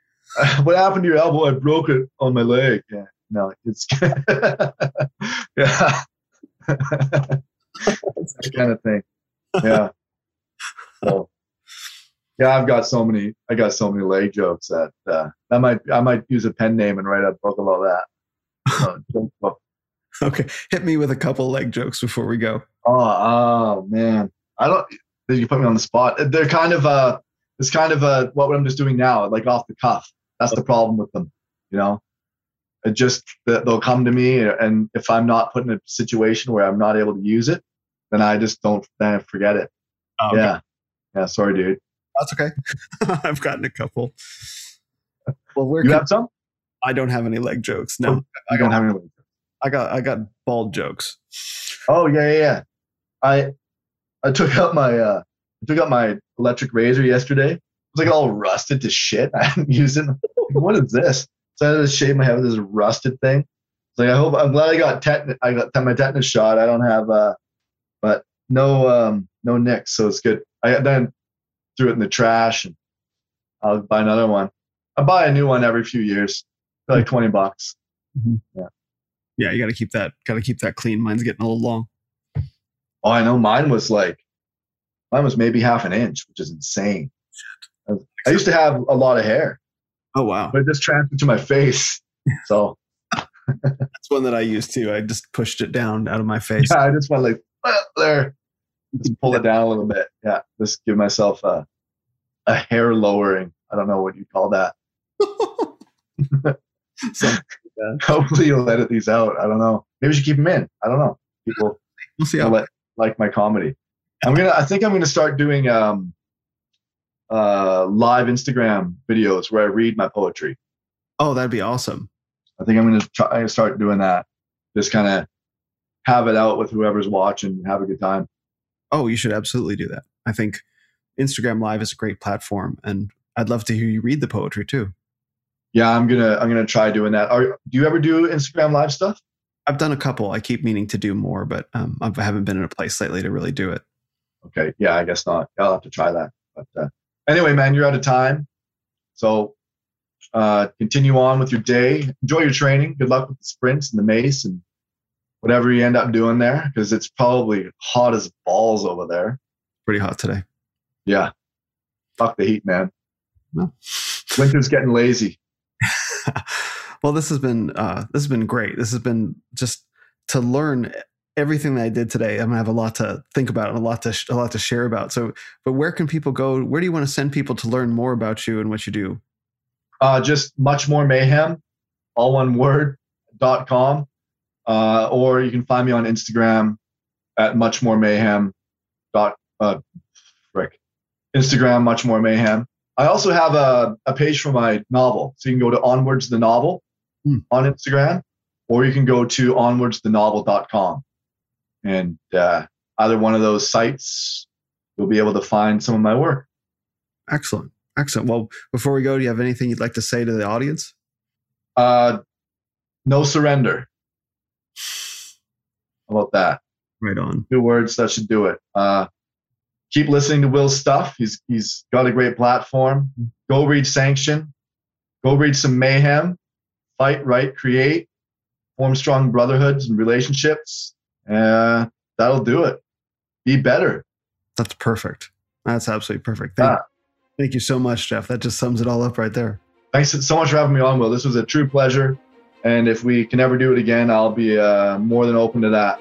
what happened to your elbow? I broke it on my leg. Yeah, no, it's yeah, that kind of thing. Yeah. So, yeah, I've got so many. I got so many leg jokes that uh, I might I might use a pen name and write a book about that. Uh. Okay, hit me with a couple leg jokes before we go. Oh, oh man. I don't you put me on the spot. They're kind of uh it's kind of uh what I'm just doing now, like off the cuff. That's the problem with them, you know. It just that they'll come to me and if I'm not put in a situation where I'm not able to use it, then I just don't then I forget it. Oh, okay. Yeah. Yeah, sorry dude. that's okay. I've gotten a couple. Well, where You can, have some? I don't have any leg jokes. No, I don't have any. I got I got bald jokes. Oh yeah, yeah, yeah. I I took out my uh I took out my electric razor yesterday. It was like all rusted to shit. I hadn't used it. Like, what is this? So I had to shave my head with this rusted thing. It's like I hope I'm glad I got tetanus I got my tetanus shot. I don't have uh but no um no nicks, so it's good. I then threw it in the trash and I'll buy another one. I buy a new one every few years. For like twenty bucks. Yeah, Yeah, you got to keep that got to keep that clean. Mine's getting a little long. Oh, I know mine was like, mine was maybe half an inch, which is insane. I used to have a lot of hair, Oh wow, but it just transferred to my face. So that's one that I used too. I just pushed it down out of my face. yeah, I just went like "Ah, there, just pull it down a little bit. Yeah, just give myself a a hair lowering. I don't know what you call that. So Hopefully you'll edit these out. I don't know. Maybe we should keep them in. I don't know. People we'll see how. let, like my comedy. I'm gonna. I think I'm gonna start doing um, uh, live Instagram videos where I read my poetry. Oh, that'd be awesome. I think I'm gonna try start doing that. Just kind of have it out with whoever's watching and have a good time. Oh, you should absolutely do that. I think Instagram Live is a great platform, and I'd love to hear you read the poetry too. Yeah, I'm gonna I'm gonna try doing that. Are do you ever do Instagram live stuff? I've done a couple. I keep meaning to do more, but um, I haven't been in a place lately to really do it. Okay, yeah, I guess not. I'll have to try that. But uh, anyway, man, you're out of time. So uh, continue on with your day. Enjoy your training. Good luck with the sprints and the mace and whatever you end up doing there, because it's probably hot as balls over there. Pretty hot today. Yeah. Fuck the heat, man. Winter's getting lazy. well, this has been uh, this has been great. This has been just to learn everything that I did today. I'm gonna have a lot to think about and a lot to sh- a lot to share about. So, but where can people go? Where do you want to send people to learn more about you and what you do? Uh, just much more mayhem, all one word dot com, uh, or you can find me on Instagram at much more mayhem dot uh, frick Instagram much more mayhem. I also have a, a page for my novel, so you can go to onwards the novel Hmm. on Instagram, or you can go to onwardsthenovel.com, and uh, either one of those sites you'll be able to find some of my work. Excellent, excellent. Well, before we go, do you have anything you'd like to say to the audience? Uh, no surrender. How about that? Right on. Two words that should do it. Uh, keep listening to Will's stuff. He's he's got a great platform. Go read Sanction. Go read some Mayhem. Fight, right, create. Form strong brotherhoods and relationships. Uh, that'll do it. Be better. That's perfect. That's absolutely perfect. Thank, Ah. thank you so much, Jeff. That just sums it all up right there. Thanks so much for having me on, Will. This was a true pleasure. And if we can ever do it again, I'll be uh, more than open to that.